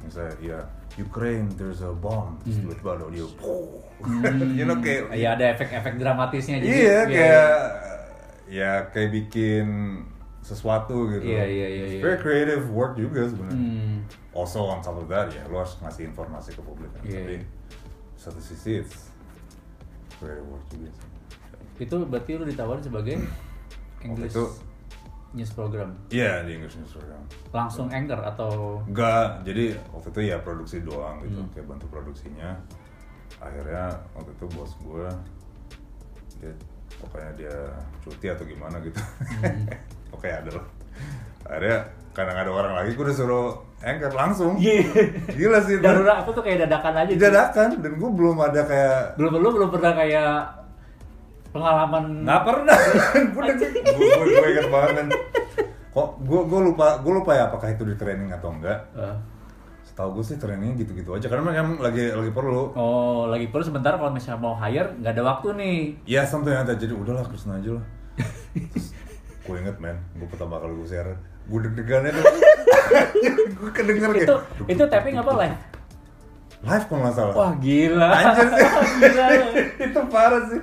[SPEAKER 2] misalnya ya Ukraine there's a bomb terus
[SPEAKER 1] Hmm.
[SPEAKER 2] tiba-tiba ada audio you know kayak
[SPEAKER 1] Iya ada efek-efek dramatisnya.
[SPEAKER 2] Iya, kayak ya kayak bikin sesuatu gitu.
[SPEAKER 1] Iya, iya, iya,
[SPEAKER 2] It's
[SPEAKER 1] iya.
[SPEAKER 2] Very creative work juga sebenarnya.
[SPEAKER 1] Hmm.
[SPEAKER 2] Also on top of that ya, lo harus ngasih informasi ke publik. kan.
[SPEAKER 1] Iya,
[SPEAKER 2] Tapi
[SPEAKER 1] iya.
[SPEAKER 2] satu sisi it's creative work juga sih.
[SPEAKER 1] Itu berarti lu ditawarin sebagai English
[SPEAKER 2] itu-
[SPEAKER 1] news program.
[SPEAKER 2] Iya di English News Program.
[SPEAKER 1] Langsung anchor atau
[SPEAKER 2] Enggak, jadi waktu itu ya produksi doang gitu,
[SPEAKER 1] Hmm.
[SPEAKER 2] kayak bantu produksinya. Akhirnya waktu itu bos gue, dia pokoknya dia cuti atau gimana gitu.
[SPEAKER 1] Hmm.
[SPEAKER 2] Oke ada loh. Akhirnya karena ada orang lagi, gue udah suruh anchor langsung.
[SPEAKER 1] Iya.
[SPEAKER 2] Gila sih.
[SPEAKER 1] Darurat aku tuh kayak dadakan aja.
[SPEAKER 2] Dadakan dan gue belum ada kayak
[SPEAKER 1] Belum lu belum pernah kayak pengalaman
[SPEAKER 2] nggak pernah. gue gue gue inget banget kan. Kok gue gue lupa gue lupa ya apakah itu di training atau enggak.
[SPEAKER 1] Eh,
[SPEAKER 2] Setahu gue sih trainingnya gitu-gitu aja karena memang lagi lagi perlu.
[SPEAKER 1] Oh, lagi perlu sebentar kalau misalnya mau hire nggak ada waktu nih.
[SPEAKER 2] Ya something yang jadi udahlah Krishna aja lah. Terus gue inget men, gue pertama kali gue siaran, gue deg-degannya tuh, gue kedenger kayak
[SPEAKER 1] Itu itu tapping apa live?
[SPEAKER 2] live kalau nggak salah.
[SPEAKER 1] Wah gila.
[SPEAKER 2] Anjir sih.
[SPEAKER 1] gila.
[SPEAKER 2] itu parah sih.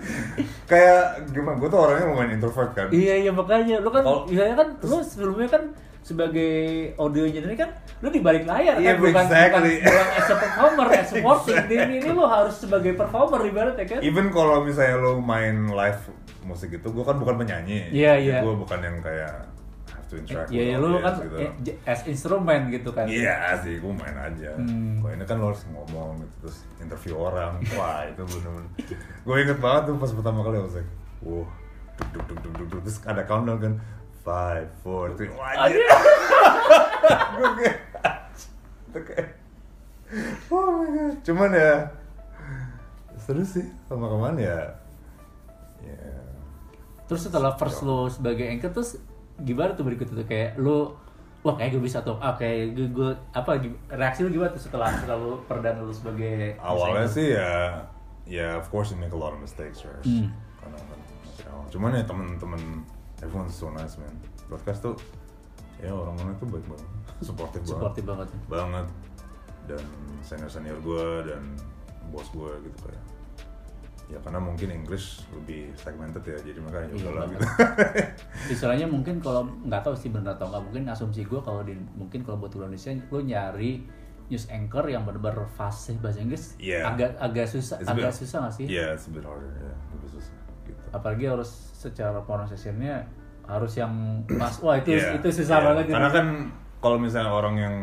[SPEAKER 2] Kayak gimana? Gue tuh orangnya lumayan introvert kan.
[SPEAKER 1] Iya iya makanya lu kan
[SPEAKER 2] Kalau-
[SPEAKER 1] misalnya kan lu sebelumnya kan sebagai audio engineer kan lu di balik layar
[SPEAKER 2] Iya,
[SPEAKER 1] kan bukan
[SPEAKER 2] exactly.
[SPEAKER 1] bukan, bukan as a performer as supporting ini, ini lu harus sebagai performer ibaratnya kan
[SPEAKER 2] even kalau misalnya lo main live musik itu gue kan bukan penyanyi
[SPEAKER 1] Iya, iya.
[SPEAKER 2] gue bukan yang kayak have to interact
[SPEAKER 1] Iya,
[SPEAKER 2] with
[SPEAKER 1] ya, lu kan
[SPEAKER 2] gitu.
[SPEAKER 1] eh, as instrumen gitu kan.
[SPEAKER 2] Iya sih, gue main aja.
[SPEAKER 1] Hmm.
[SPEAKER 2] Kalau ini kan lo harus ngomong gitu, terus interview orang. Wah itu bener-bener. gue inget banget tuh pas pertama kali was like, wow, duk duk duk duk duk, duk. terus ada countdown kan, five, four, three, wah anjir. gue kayak, kayak, oh my god. Cuman ya, seru sih, sama ke mana ya,
[SPEAKER 1] Terus setelah first lu sebagai anchor terus gimana tuh berikut itu? Kayak lu wah kayak gue bisa tuh ah kayak gue, gue apa reaksi lu gimana tuh setelah setelah lu perdana lu sebagai
[SPEAKER 2] awalnya sih ya ya of course you make a lot of mistakes right?
[SPEAKER 1] Hmm.
[SPEAKER 2] karena kan cuman ya temen-temen everyone's so nice man. Broadcast tuh ya orang-orang itu baik banget. Supportive banget.
[SPEAKER 1] Supportive banget.
[SPEAKER 2] banget. Dan senior senior gue dan bos gue gitu kayak ya karena mungkin English lebih segmented ya jadi makanya ya udahlah gitu
[SPEAKER 1] Istilahnya mungkin kalau nggak tahu sih benar atau nggak mungkin asumsi gue kalau di mungkin kalau buat Indonesia lu nyari news anchor yang benar-benar fasih bahasa Inggris
[SPEAKER 2] Iya.
[SPEAKER 1] agak agak susah
[SPEAKER 2] It's
[SPEAKER 1] agak
[SPEAKER 2] bit-
[SPEAKER 1] susah nggak sih?
[SPEAKER 2] Iya, it's a bit harder ya lebih susah gitu
[SPEAKER 1] Apalagi harus secara pronunciation-nya harus yang pas wah itu
[SPEAKER 2] Iya,
[SPEAKER 1] itu susah
[SPEAKER 2] iya.
[SPEAKER 1] banget
[SPEAKER 2] Karena
[SPEAKER 1] itu.
[SPEAKER 2] kan kalau misalnya orang yang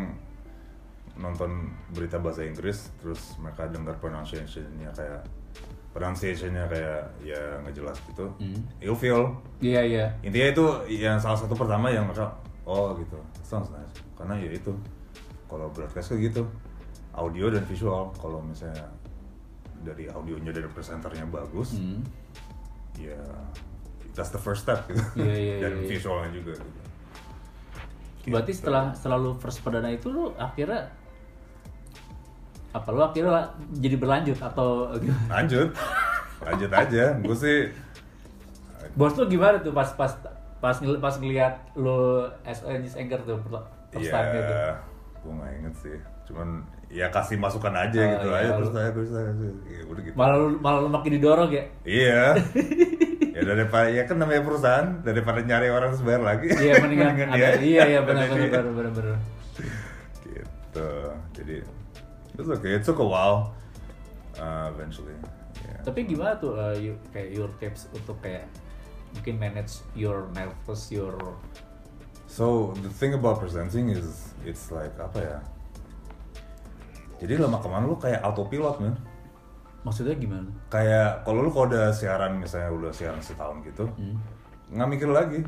[SPEAKER 2] nonton berita bahasa Inggris terus mereka dengar pronunciation-nya kayak pronunciation-nya kayak ya nggak jelas gitu.
[SPEAKER 1] Hmm.
[SPEAKER 2] You feel
[SPEAKER 1] Iya iya.
[SPEAKER 2] intinya itu yang salah satu pertama yang mereka oh gitu. Sounds nice. Karena ya itu kalau broadcast kayak gitu audio dan visual kalau misalnya dari audionya dari presenternya bagus
[SPEAKER 1] Hmm.
[SPEAKER 2] ya that's the first step gitu
[SPEAKER 1] Iya, iya,
[SPEAKER 2] dan
[SPEAKER 1] iya, iya.
[SPEAKER 2] visualnya juga gitu.
[SPEAKER 1] Berarti
[SPEAKER 2] Gitu.
[SPEAKER 1] setelah setelah lu first perdana itu lu akhirnya apa lu akhirnya jadi berlanjut atau gimana?
[SPEAKER 2] lanjut lanjut aja gue sih
[SPEAKER 1] Bos lu gimana tuh pas pas pas ngel- pas ngeliat lu as a news anchor tuh first
[SPEAKER 2] ya
[SPEAKER 1] time gitu.
[SPEAKER 2] gue nggak inget sih cuman ya kasih masukan aja
[SPEAKER 1] Oh,
[SPEAKER 2] gitu
[SPEAKER 1] iya,
[SPEAKER 2] aja terus saya terus saya ya udah gitu
[SPEAKER 1] Malah lu, malah lu makin didorong ya.
[SPEAKER 2] iya ya daripada ya kan namanya perusahaan daripada nyari orang terus bayar lagi
[SPEAKER 1] Iya mendingan ada
[SPEAKER 2] dia.
[SPEAKER 1] iya iya benar
[SPEAKER 2] Mendingan
[SPEAKER 1] benar benar benar.
[SPEAKER 2] gitu jadi it's okay it took a while uh, eventually yeah.
[SPEAKER 1] Tapi gimana tuh uh, you, kayak your tips untuk kayak mungkin manage your nervous your
[SPEAKER 2] So the thing about presenting is it's like apa ya? Jadi lama kemarin lu kayak autopilot man.
[SPEAKER 1] maksudnya gimana?
[SPEAKER 2] Kayak kalau lu kalau udah siaran misalnya udah siaran setahun gitu,
[SPEAKER 1] Hmm.
[SPEAKER 2] nggak mikir lagi.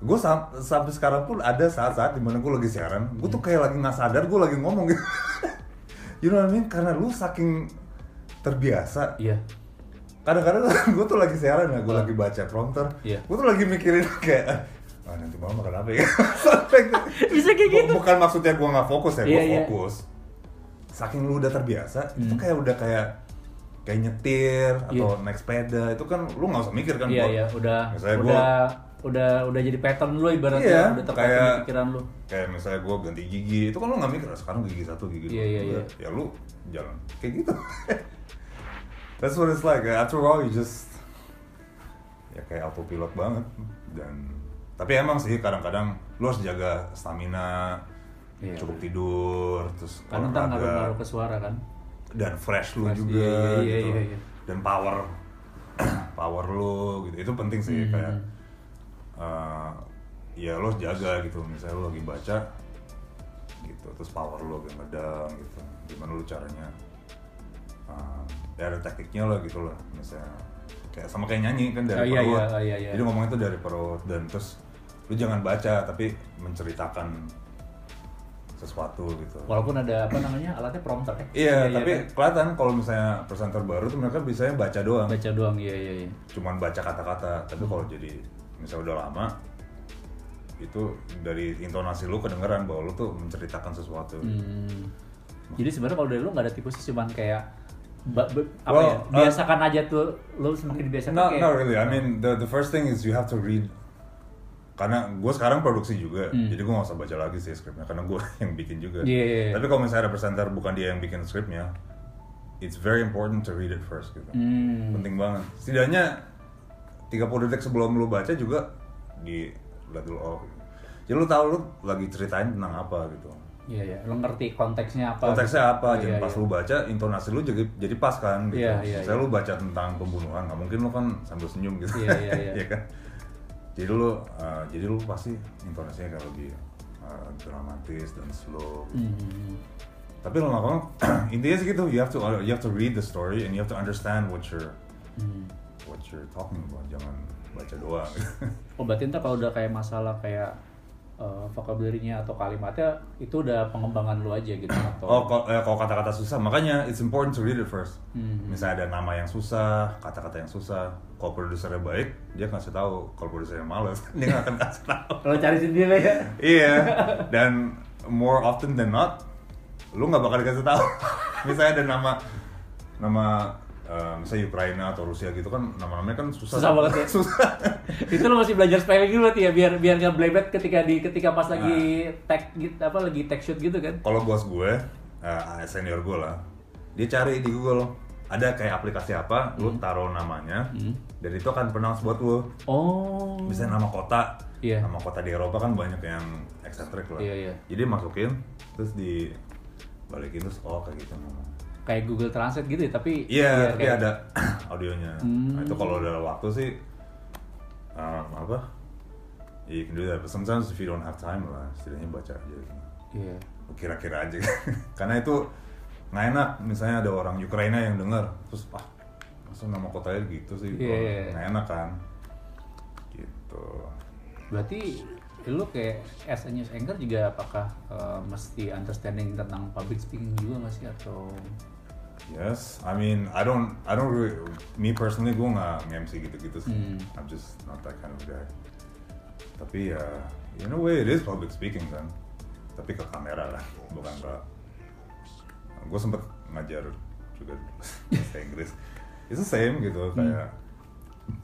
[SPEAKER 2] Gue sam- sampai sekarang pun ada saat-saat di mana gue lagi siaran, gue tuh kayak lagi nggak sadar gue lagi ngomong gitu. you know what I mean? Karena lu saking terbiasa.
[SPEAKER 1] Iya.
[SPEAKER 2] Kadang-kadang gue tuh lagi siaran ya, gue
[SPEAKER 1] Oh.
[SPEAKER 2] lagi baca prompter,
[SPEAKER 1] Iya.
[SPEAKER 2] gue tuh lagi mikirin kayak ah nanti malam makan apa ya?
[SPEAKER 1] Bisa kayak gitu.
[SPEAKER 2] Bukan maksudnya gue nggak fokus ya, gue
[SPEAKER 1] Iya, iya.
[SPEAKER 2] fokus. Saking lu udah terbiasa, itu
[SPEAKER 1] Hmm.
[SPEAKER 2] kayak udah kayak kayak nyetir atau
[SPEAKER 1] Iya.
[SPEAKER 2] naik sepeda itu kan lu nggak usah mikir kan
[SPEAKER 1] Iya
[SPEAKER 2] gua-
[SPEAKER 1] iya udah
[SPEAKER 2] misalnya
[SPEAKER 1] udah
[SPEAKER 2] gua-
[SPEAKER 1] udah udah jadi pattern lu ibaratnya
[SPEAKER 2] Iya,
[SPEAKER 1] udah terpattern
[SPEAKER 2] kayak-
[SPEAKER 1] di pikiran lu.
[SPEAKER 2] kayak misalnya gue ganti gigi itu kan lu nggak mikir "Ah, sekarang gigi satu gigi dua
[SPEAKER 1] iya,
[SPEAKER 2] Udah,
[SPEAKER 1] iya.
[SPEAKER 2] ya lu jalan kayak gitu that's what it's like after a while you just ya kayak autopilot banget dan tapi emang sih kadang-kadang lu harus jaga stamina
[SPEAKER 1] Iya.
[SPEAKER 2] cukup tidur terus
[SPEAKER 1] Kan ntar ngaruh-ngaruh ke suara kan.
[SPEAKER 2] dan fresh lu
[SPEAKER 1] Fresh,
[SPEAKER 2] juga
[SPEAKER 1] iya, iya,
[SPEAKER 2] gitu
[SPEAKER 1] iya, iya.
[SPEAKER 2] dan power power lu gitu itu penting sih
[SPEAKER 1] Hmm.
[SPEAKER 2] kayak uh, ya lo jaga gitu misalnya lo lagi baca gitu terus power lo agak ngedang gitu gimana lo caranya uh, ya ada tekniknya lah gitu lah misalnya kayak sama kayak nyanyi kan dari
[SPEAKER 1] Oh, iya,
[SPEAKER 2] perut
[SPEAKER 1] iya, iya, iya.
[SPEAKER 2] jadi ngomongnya tuh dari perut dan terus lu jangan baca tapi menceritakan sesuatu gitu
[SPEAKER 1] Walaupun ada apa namanya alatnya prompter ya.
[SPEAKER 2] Iya, tapi
[SPEAKER 1] kan?
[SPEAKER 2] kelihatan kalau misalnya presenter baru tuh mereka biasanya baca doang,
[SPEAKER 1] baca doang iya iya iya.
[SPEAKER 2] cuman baca kata-kata. Tapi kalau jadi misalnya udah lama, itu dari intonasi lu kedengeran bahwa lu tuh menceritakan sesuatu.
[SPEAKER 1] Hmm. Jadi sebenarnya kalau dari lu nggak ada tipe sih cuman kayak ba- ba- apa
[SPEAKER 2] Well,
[SPEAKER 1] ya
[SPEAKER 2] uh,
[SPEAKER 1] biasakan aja tuh lu semakin biasa
[SPEAKER 2] No,
[SPEAKER 1] kayak
[SPEAKER 2] not really. I mean, the the first thing is you have to read. Karena gue sekarang produksi juga,
[SPEAKER 1] Hmm.
[SPEAKER 2] jadi gue gak usah baca lagi sih skripnya, karena gue yang bikin juga.
[SPEAKER 1] Iya, iya, iya.
[SPEAKER 2] Tapi kalau misalnya ada presenter bukan dia yang bikin skripnya, it's very important to read it first gitu.
[SPEAKER 1] Hmm.
[SPEAKER 2] penting banget setidaknya 30 detik sebelum lu baca juga di lihat dulu oh jadi lu tahu lu lagi ceritain tentang apa gitu
[SPEAKER 1] Iya iya, lo ngerti konteksnya apa?
[SPEAKER 2] konteksnya
[SPEAKER 1] gitu.
[SPEAKER 2] apa
[SPEAKER 1] Iya,
[SPEAKER 2] jadi pas
[SPEAKER 1] iya.
[SPEAKER 2] lu baca intonasi lu jadi jadi pas kan gitu
[SPEAKER 1] Iya, iya,
[SPEAKER 2] saya
[SPEAKER 1] iya.
[SPEAKER 2] lu baca tentang pembunuhan nggak mungkin lu kan sambil senyum gitu
[SPEAKER 1] Iya, iya, iya.
[SPEAKER 2] kan jadi lu uh, jadi lu pasti intonasinya kayak lebih uh, dramatis dan slow gitu.
[SPEAKER 1] Hmm.
[SPEAKER 2] tapi lama-lama intinya sih gitu you have to you have to read the story and you have to understand what you're
[SPEAKER 1] Hmm.
[SPEAKER 2] What you're talking about jangan baca doang.
[SPEAKER 1] Oh berarti ntar kalau udah kayak masalah kayak uh, vocabulary-nya atau kalimatnya itu udah pengembangan lu aja gitu atau?
[SPEAKER 2] Oh kalau eh, kalau kata-kata susah makanya it's important to read it first.
[SPEAKER 1] Hmm.
[SPEAKER 2] misalnya ada nama yang susah kata-kata yang susah kalau produsernya baik dia kasih tahu kalau produsernya males dia nggak akan kasih tahu.
[SPEAKER 1] Kalau cari sendiri ya.
[SPEAKER 2] iya. Dan more often than not lu nggak bakal dikasih tahu. Misalnya ada nama nama eh, misalnya Ukraina atau Rusia gitu kan nama-namanya kan susah
[SPEAKER 1] Susah banget ya.
[SPEAKER 2] susah
[SPEAKER 1] itu lo masih belajar spelling dulu berarti ya biar biar nggak blebet ketika di ketika pas lagi tag gitu apa lagi tag shoot gitu kan.
[SPEAKER 2] kalau bos gue eh, senior gue lah dia cari di Google ada kayak aplikasi apa lu
[SPEAKER 1] Hmm.
[SPEAKER 2] taruh namanya dan itu akan pronounce buat lu
[SPEAKER 1] Oh.
[SPEAKER 2] misalnya nama kota
[SPEAKER 1] Iya.
[SPEAKER 2] nama kota di Eropa kan banyak yang eksentrik lah
[SPEAKER 1] Iya, iya.
[SPEAKER 2] jadi masukin terus di balikin terus oh kayak gitu ngomong
[SPEAKER 1] Kayak Google Translate gitu ya, tapi
[SPEAKER 2] iya tapi
[SPEAKER 1] kayak-
[SPEAKER 2] ada audionya
[SPEAKER 1] Hmm.
[SPEAKER 2] nah, itu kalau udah waktu sih um, apa you can do that but sometimes if you don't have time lah setidaknya baca aja gitu.
[SPEAKER 1] Iya.
[SPEAKER 2] kira-kira aja karena itu nggak enak misalnya ada orang Ukraina yang dengar terus ah masa nama kotanya gitu sih
[SPEAKER 1] Iya,
[SPEAKER 2] Wah,
[SPEAKER 1] iya, iya.
[SPEAKER 2] nggak enak kan gitu
[SPEAKER 1] Berarti lu kayak as a news anchor juga apakah uh, mesti understanding tentang public speaking juga nggak sih atau
[SPEAKER 2] yes. I mean I don't I don't really me personally gue nggak MC gitu-gitu sih.
[SPEAKER 1] Hmm.
[SPEAKER 2] I'm just not that kind of guy. Tapi ya in a way it is public speaking kan. Tapi ke kamera lah bukan ke gue sempet ngajar juga bahasa Inggris. It's the same gitu kayak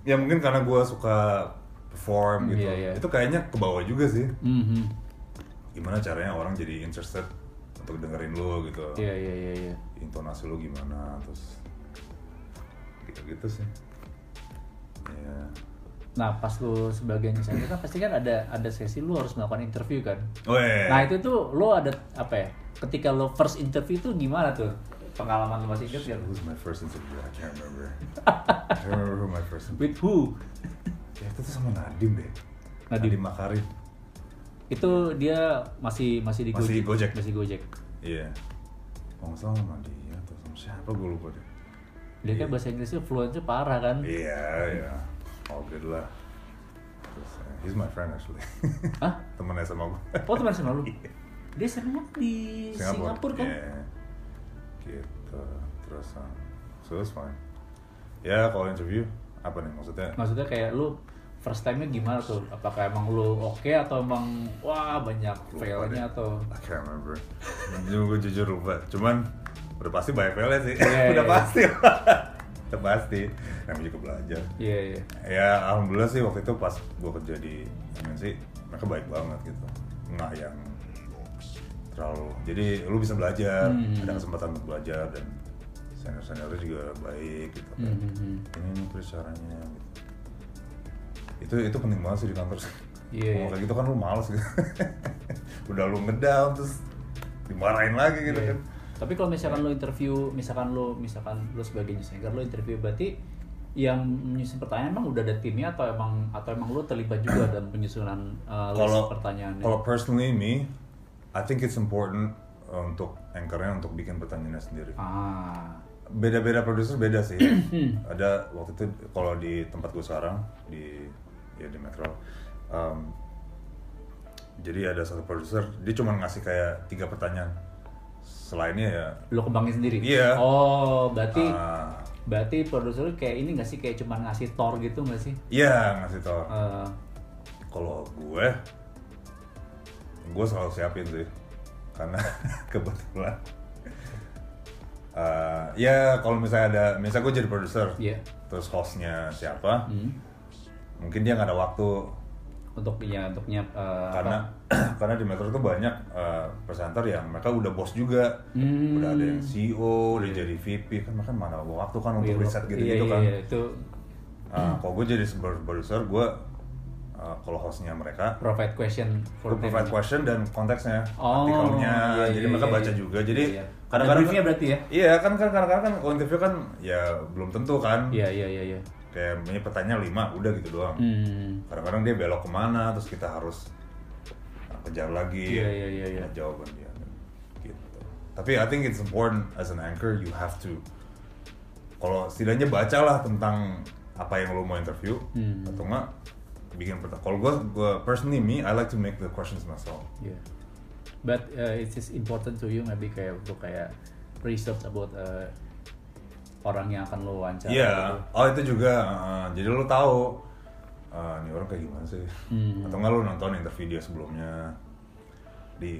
[SPEAKER 2] ya mungkin karena gue suka perform gitu.
[SPEAKER 1] Iya, iya.
[SPEAKER 2] itu kayaknya ke bawah juga sih.
[SPEAKER 1] Mhm.
[SPEAKER 2] gimana caranya orang jadi interested untuk dengerin lu gitu.
[SPEAKER 1] Iya iya iya iya.
[SPEAKER 2] Intonasi lu gimana terus gitu-gitu sih ya
[SPEAKER 1] Nah pas lu sebagai anchor kan pasti kan ada ada sesi lu harus melakukan interview kan.
[SPEAKER 2] Weh.
[SPEAKER 1] Nah itu tuh lu ada apa ya? Ketika lu first interview tuh gimana tuh? Pengalaman lu masih inget gak?
[SPEAKER 2] Who's my first interview? I can't remember. I can't remember who my first interview.
[SPEAKER 1] With who?
[SPEAKER 2] Ya itu tuh sama Nadim deh.
[SPEAKER 1] Nadim.
[SPEAKER 2] Nadim Makarim.
[SPEAKER 1] Itu dia masih masih di
[SPEAKER 2] Masih Gojek.
[SPEAKER 1] Masih Gojek.
[SPEAKER 2] Iya. Kalau salah sama dia atau sama siapa gue lupa deh.
[SPEAKER 1] Dia kan bahasa Inggrisnya fluentnya parah kan?
[SPEAKER 2] Iya, iya. All good lah. Terus, eh, he's my friend actually.
[SPEAKER 1] Hah?
[SPEAKER 2] Temennya sama gue.
[SPEAKER 1] Oh teman sama lu? Dia sama di Singapura, kan?
[SPEAKER 2] Iya. Gitu. Terus, uh, so it's fine. Ya kalau interview apa nih maksudnya?
[SPEAKER 1] Maksudnya kayak lu first time-nya gimana tuh? Apakah emang lu oke atau emang wah banyak fail-nya atau
[SPEAKER 2] I can't remember. Gue jujur lupa. Cuman udah pasti banyak failnya sih.
[SPEAKER 1] Iya,
[SPEAKER 2] udah
[SPEAKER 1] iya.
[SPEAKER 2] pasti. udah pasti. Namanya juga belajar.
[SPEAKER 1] Iya iya.
[SPEAKER 2] Ya alhamdulillah sih waktu itu pas gue kerja di MNC mereka baik banget gitu. Nggak yang terlalu. Jadi lu bisa belajar,
[SPEAKER 1] Hmm.
[SPEAKER 2] ada kesempatan untuk belajar dan senior seniornya juga baik gitu.
[SPEAKER 1] Hmm, hmm, hmm.
[SPEAKER 2] Ini nih caranya gitu. Itu itu penting banget sih di kantor.
[SPEAKER 1] Iya,
[SPEAKER 2] Ngomong
[SPEAKER 1] iya.
[SPEAKER 2] kayak gitu kan lu males gitu. Udah lu ngedown terus dimarahin lagi gitu
[SPEAKER 1] Iya.
[SPEAKER 2] kan.
[SPEAKER 1] Tapi kalau misalkan lo interview, misalkan lo misalkan lo sebagai news anchor lo interview berarti yang menyusun pertanyaan emang udah ada timnya atau emang atau emang lo terlibat juga dalam penyusunan uh, list
[SPEAKER 2] Kalau
[SPEAKER 1] pertanyaannya?
[SPEAKER 2] kalau personally me, I think it's important uh, untuk anchornya untuk bikin pertanyaannya sendiri.
[SPEAKER 1] ah,
[SPEAKER 2] Beda-beda produser beda sih.
[SPEAKER 1] Hmm.
[SPEAKER 2] Ada waktu itu kalau di tempat gue sekarang di ya di Metro. um, jadi ada satu produser dia cuma ngasih kayak tiga pertanyaan. Selainnya ya
[SPEAKER 1] lo kembangin sendiri?
[SPEAKER 2] Iya.
[SPEAKER 1] Oh, berarti
[SPEAKER 2] ah,
[SPEAKER 1] berarti produser kayak ini nggak sih kayak cuma ngasih tor gitu nggak sih?
[SPEAKER 2] Iya ngasih tau.
[SPEAKER 1] Eh,
[SPEAKER 2] Kalau gue, gue selalu siapin sih, karena kebetulan. eh, ya kalau misalnya ada, misalnya gue jadi produser,
[SPEAKER 1] Iya.
[SPEAKER 2] terus hostnya siapa,
[SPEAKER 1] hmm.
[SPEAKER 2] Mungkin dia nggak ada waktu
[SPEAKER 1] Untuk ya untuk nyiap eh,
[SPEAKER 2] karena
[SPEAKER 1] apa?
[SPEAKER 2] karena di Metro itu banyak eh, presenter yang mereka udah bos juga,
[SPEAKER 1] Hmm.
[SPEAKER 2] udah ada yang CEO, udah jadi VP kan, makan mana waktu kan untuk
[SPEAKER 1] Iya,
[SPEAKER 2] riset
[SPEAKER 1] iya,
[SPEAKER 2] gitu-gitu
[SPEAKER 1] iya,
[SPEAKER 2] kan.
[SPEAKER 1] iya, itu
[SPEAKER 2] Ah, kalau gue jadi produser, gue uh, kalau hostnya mereka
[SPEAKER 1] Provide question for
[SPEAKER 2] provide
[SPEAKER 1] them.
[SPEAKER 2] question dan konteksnya,
[SPEAKER 1] Oh,
[SPEAKER 2] artikelnya,
[SPEAKER 1] iya,
[SPEAKER 2] jadi
[SPEAKER 1] iya,
[SPEAKER 2] mereka
[SPEAKER 1] iya,
[SPEAKER 2] baca
[SPEAKER 1] iya.
[SPEAKER 2] juga. Jadi
[SPEAKER 1] Iya, iya. Ada
[SPEAKER 2] kadang-kadang
[SPEAKER 1] berarti ya?
[SPEAKER 2] Iya kan kan kadang-kadang kan kalau interview kan ya belum tentu kan.
[SPEAKER 1] Iya iya iya iya.
[SPEAKER 2] Kayak punya pertanyaan lima udah gitu doang.
[SPEAKER 1] Hmm.
[SPEAKER 2] Kadang-kadang dia belok ke mana terus kita harus uh, kejar lagi.
[SPEAKER 1] Iya, iya, iya, iya.
[SPEAKER 2] Jawaban dia. Gitu. Tapi I think it's important as an anchor you have to kalau setidaknya bacalah tentang apa yang lo mau interview
[SPEAKER 1] Hmm.
[SPEAKER 2] atau enggak bikin pertanyaan. Kalau gue, gue personally me, I like to make the questions myself.
[SPEAKER 1] Yeah. But uh, it is important to you maybe kayak untuk kayak research about uh, orang yang akan lo wawancara.
[SPEAKER 2] Iya,
[SPEAKER 1] gitu.
[SPEAKER 2] oh itu juga. uh, jadi lo tahu uh, ini orang kayak gimana sih?
[SPEAKER 1] Hmm.
[SPEAKER 2] Atau enggak lo nonton interview dia sebelumnya di.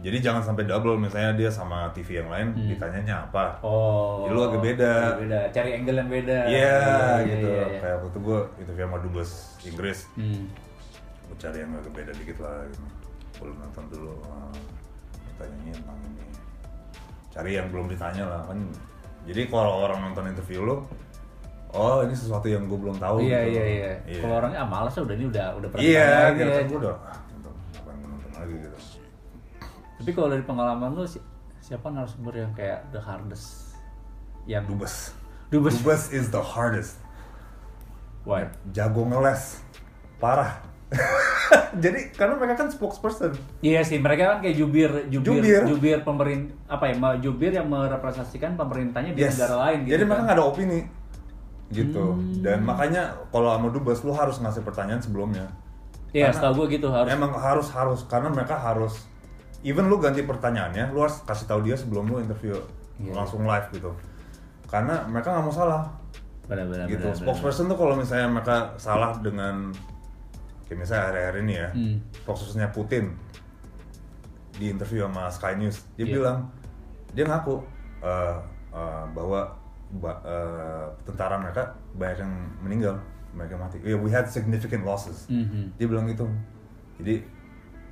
[SPEAKER 2] Jadi jangan sampai double misalnya dia sama TV yang lain
[SPEAKER 1] Hmm.
[SPEAKER 2] ditanyanya apa.
[SPEAKER 1] Oh.
[SPEAKER 2] Jadi lu agak beda.
[SPEAKER 1] agak beda. Cari angle yang beda.
[SPEAKER 2] Iya
[SPEAKER 1] Iya,
[SPEAKER 2] gitu.
[SPEAKER 1] iya, iya.
[SPEAKER 2] Kayak waktu gue interview sama dubes Inggris.
[SPEAKER 1] Hmm.
[SPEAKER 2] Gue cari yang agak beda dikit lah. Gitu. Belum nonton dulu. Uh, tanyanya tentang ini. Cari yang belum ditanya lah kan. Jadi kalau orang nonton interview lo, oh ini sesuatu yang gue belum tahu.
[SPEAKER 1] Iya
[SPEAKER 2] gitu.
[SPEAKER 1] iya iya. Kalau orangnya ah malas udah ini udah udah pernah
[SPEAKER 2] Iya,
[SPEAKER 1] ditanya
[SPEAKER 2] gitu. Gue udah, ah, nonton, lagi gitu.
[SPEAKER 1] Tapi kalau dari pengalaman lu si- siapa narasumber yang kayak the hardest? Yang
[SPEAKER 2] Dubes.
[SPEAKER 1] Dubes.
[SPEAKER 2] Dubes is the hardest.
[SPEAKER 1] Why?
[SPEAKER 2] Jago ngeles. Parah. Jadi karena mereka kan spokesperson.
[SPEAKER 1] Iya sih, mereka kan kayak jubir, jubir,
[SPEAKER 2] Jubir.
[SPEAKER 1] jubir, pemerin apa ya, jubir yang merepresentasikan pemerintahnya di
[SPEAKER 2] Yes.
[SPEAKER 1] negara lain gitu.
[SPEAKER 2] Jadi
[SPEAKER 1] kan.
[SPEAKER 2] mereka nggak ada opini. Gitu.
[SPEAKER 1] Hmm.
[SPEAKER 2] Dan makanya kalau sama Dubes lu harus ngasih pertanyaan sebelumnya.
[SPEAKER 1] Iya, setahu gue gitu harus.
[SPEAKER 2] Emang harus harus karena mereka harus even lu ganti pertanyaannya, lu harus kasih tahu dia sebelum lu interview
[SPEAKER 1] Iya.
[SPEAKER 2] langsung live gitu. Karena mereka nggak mau salah.
[SPEAKER 1] Benar-benar.
[SPEAKER 2] gitu. Spokesperson tuh kalau misalnya mereka salah dengan kayak misalnya hari-hari ini ya,
[SPEAKER 1] Hmm.
[SPEAKER 2] spokespersonnya Putin di interview sama Sky News, dia
[SPEAKER 1] Iya.
[SPEAKER 2] bilang dia ngaku eh, eh, bahwa ba- eh, tentara mereka banyak yang meninggal, banyak yang mati. Yeah, we had significant losses.
[SPEAKER 1] Mhm.
[SPEAKER 2] Dia bilang gitu. Jadi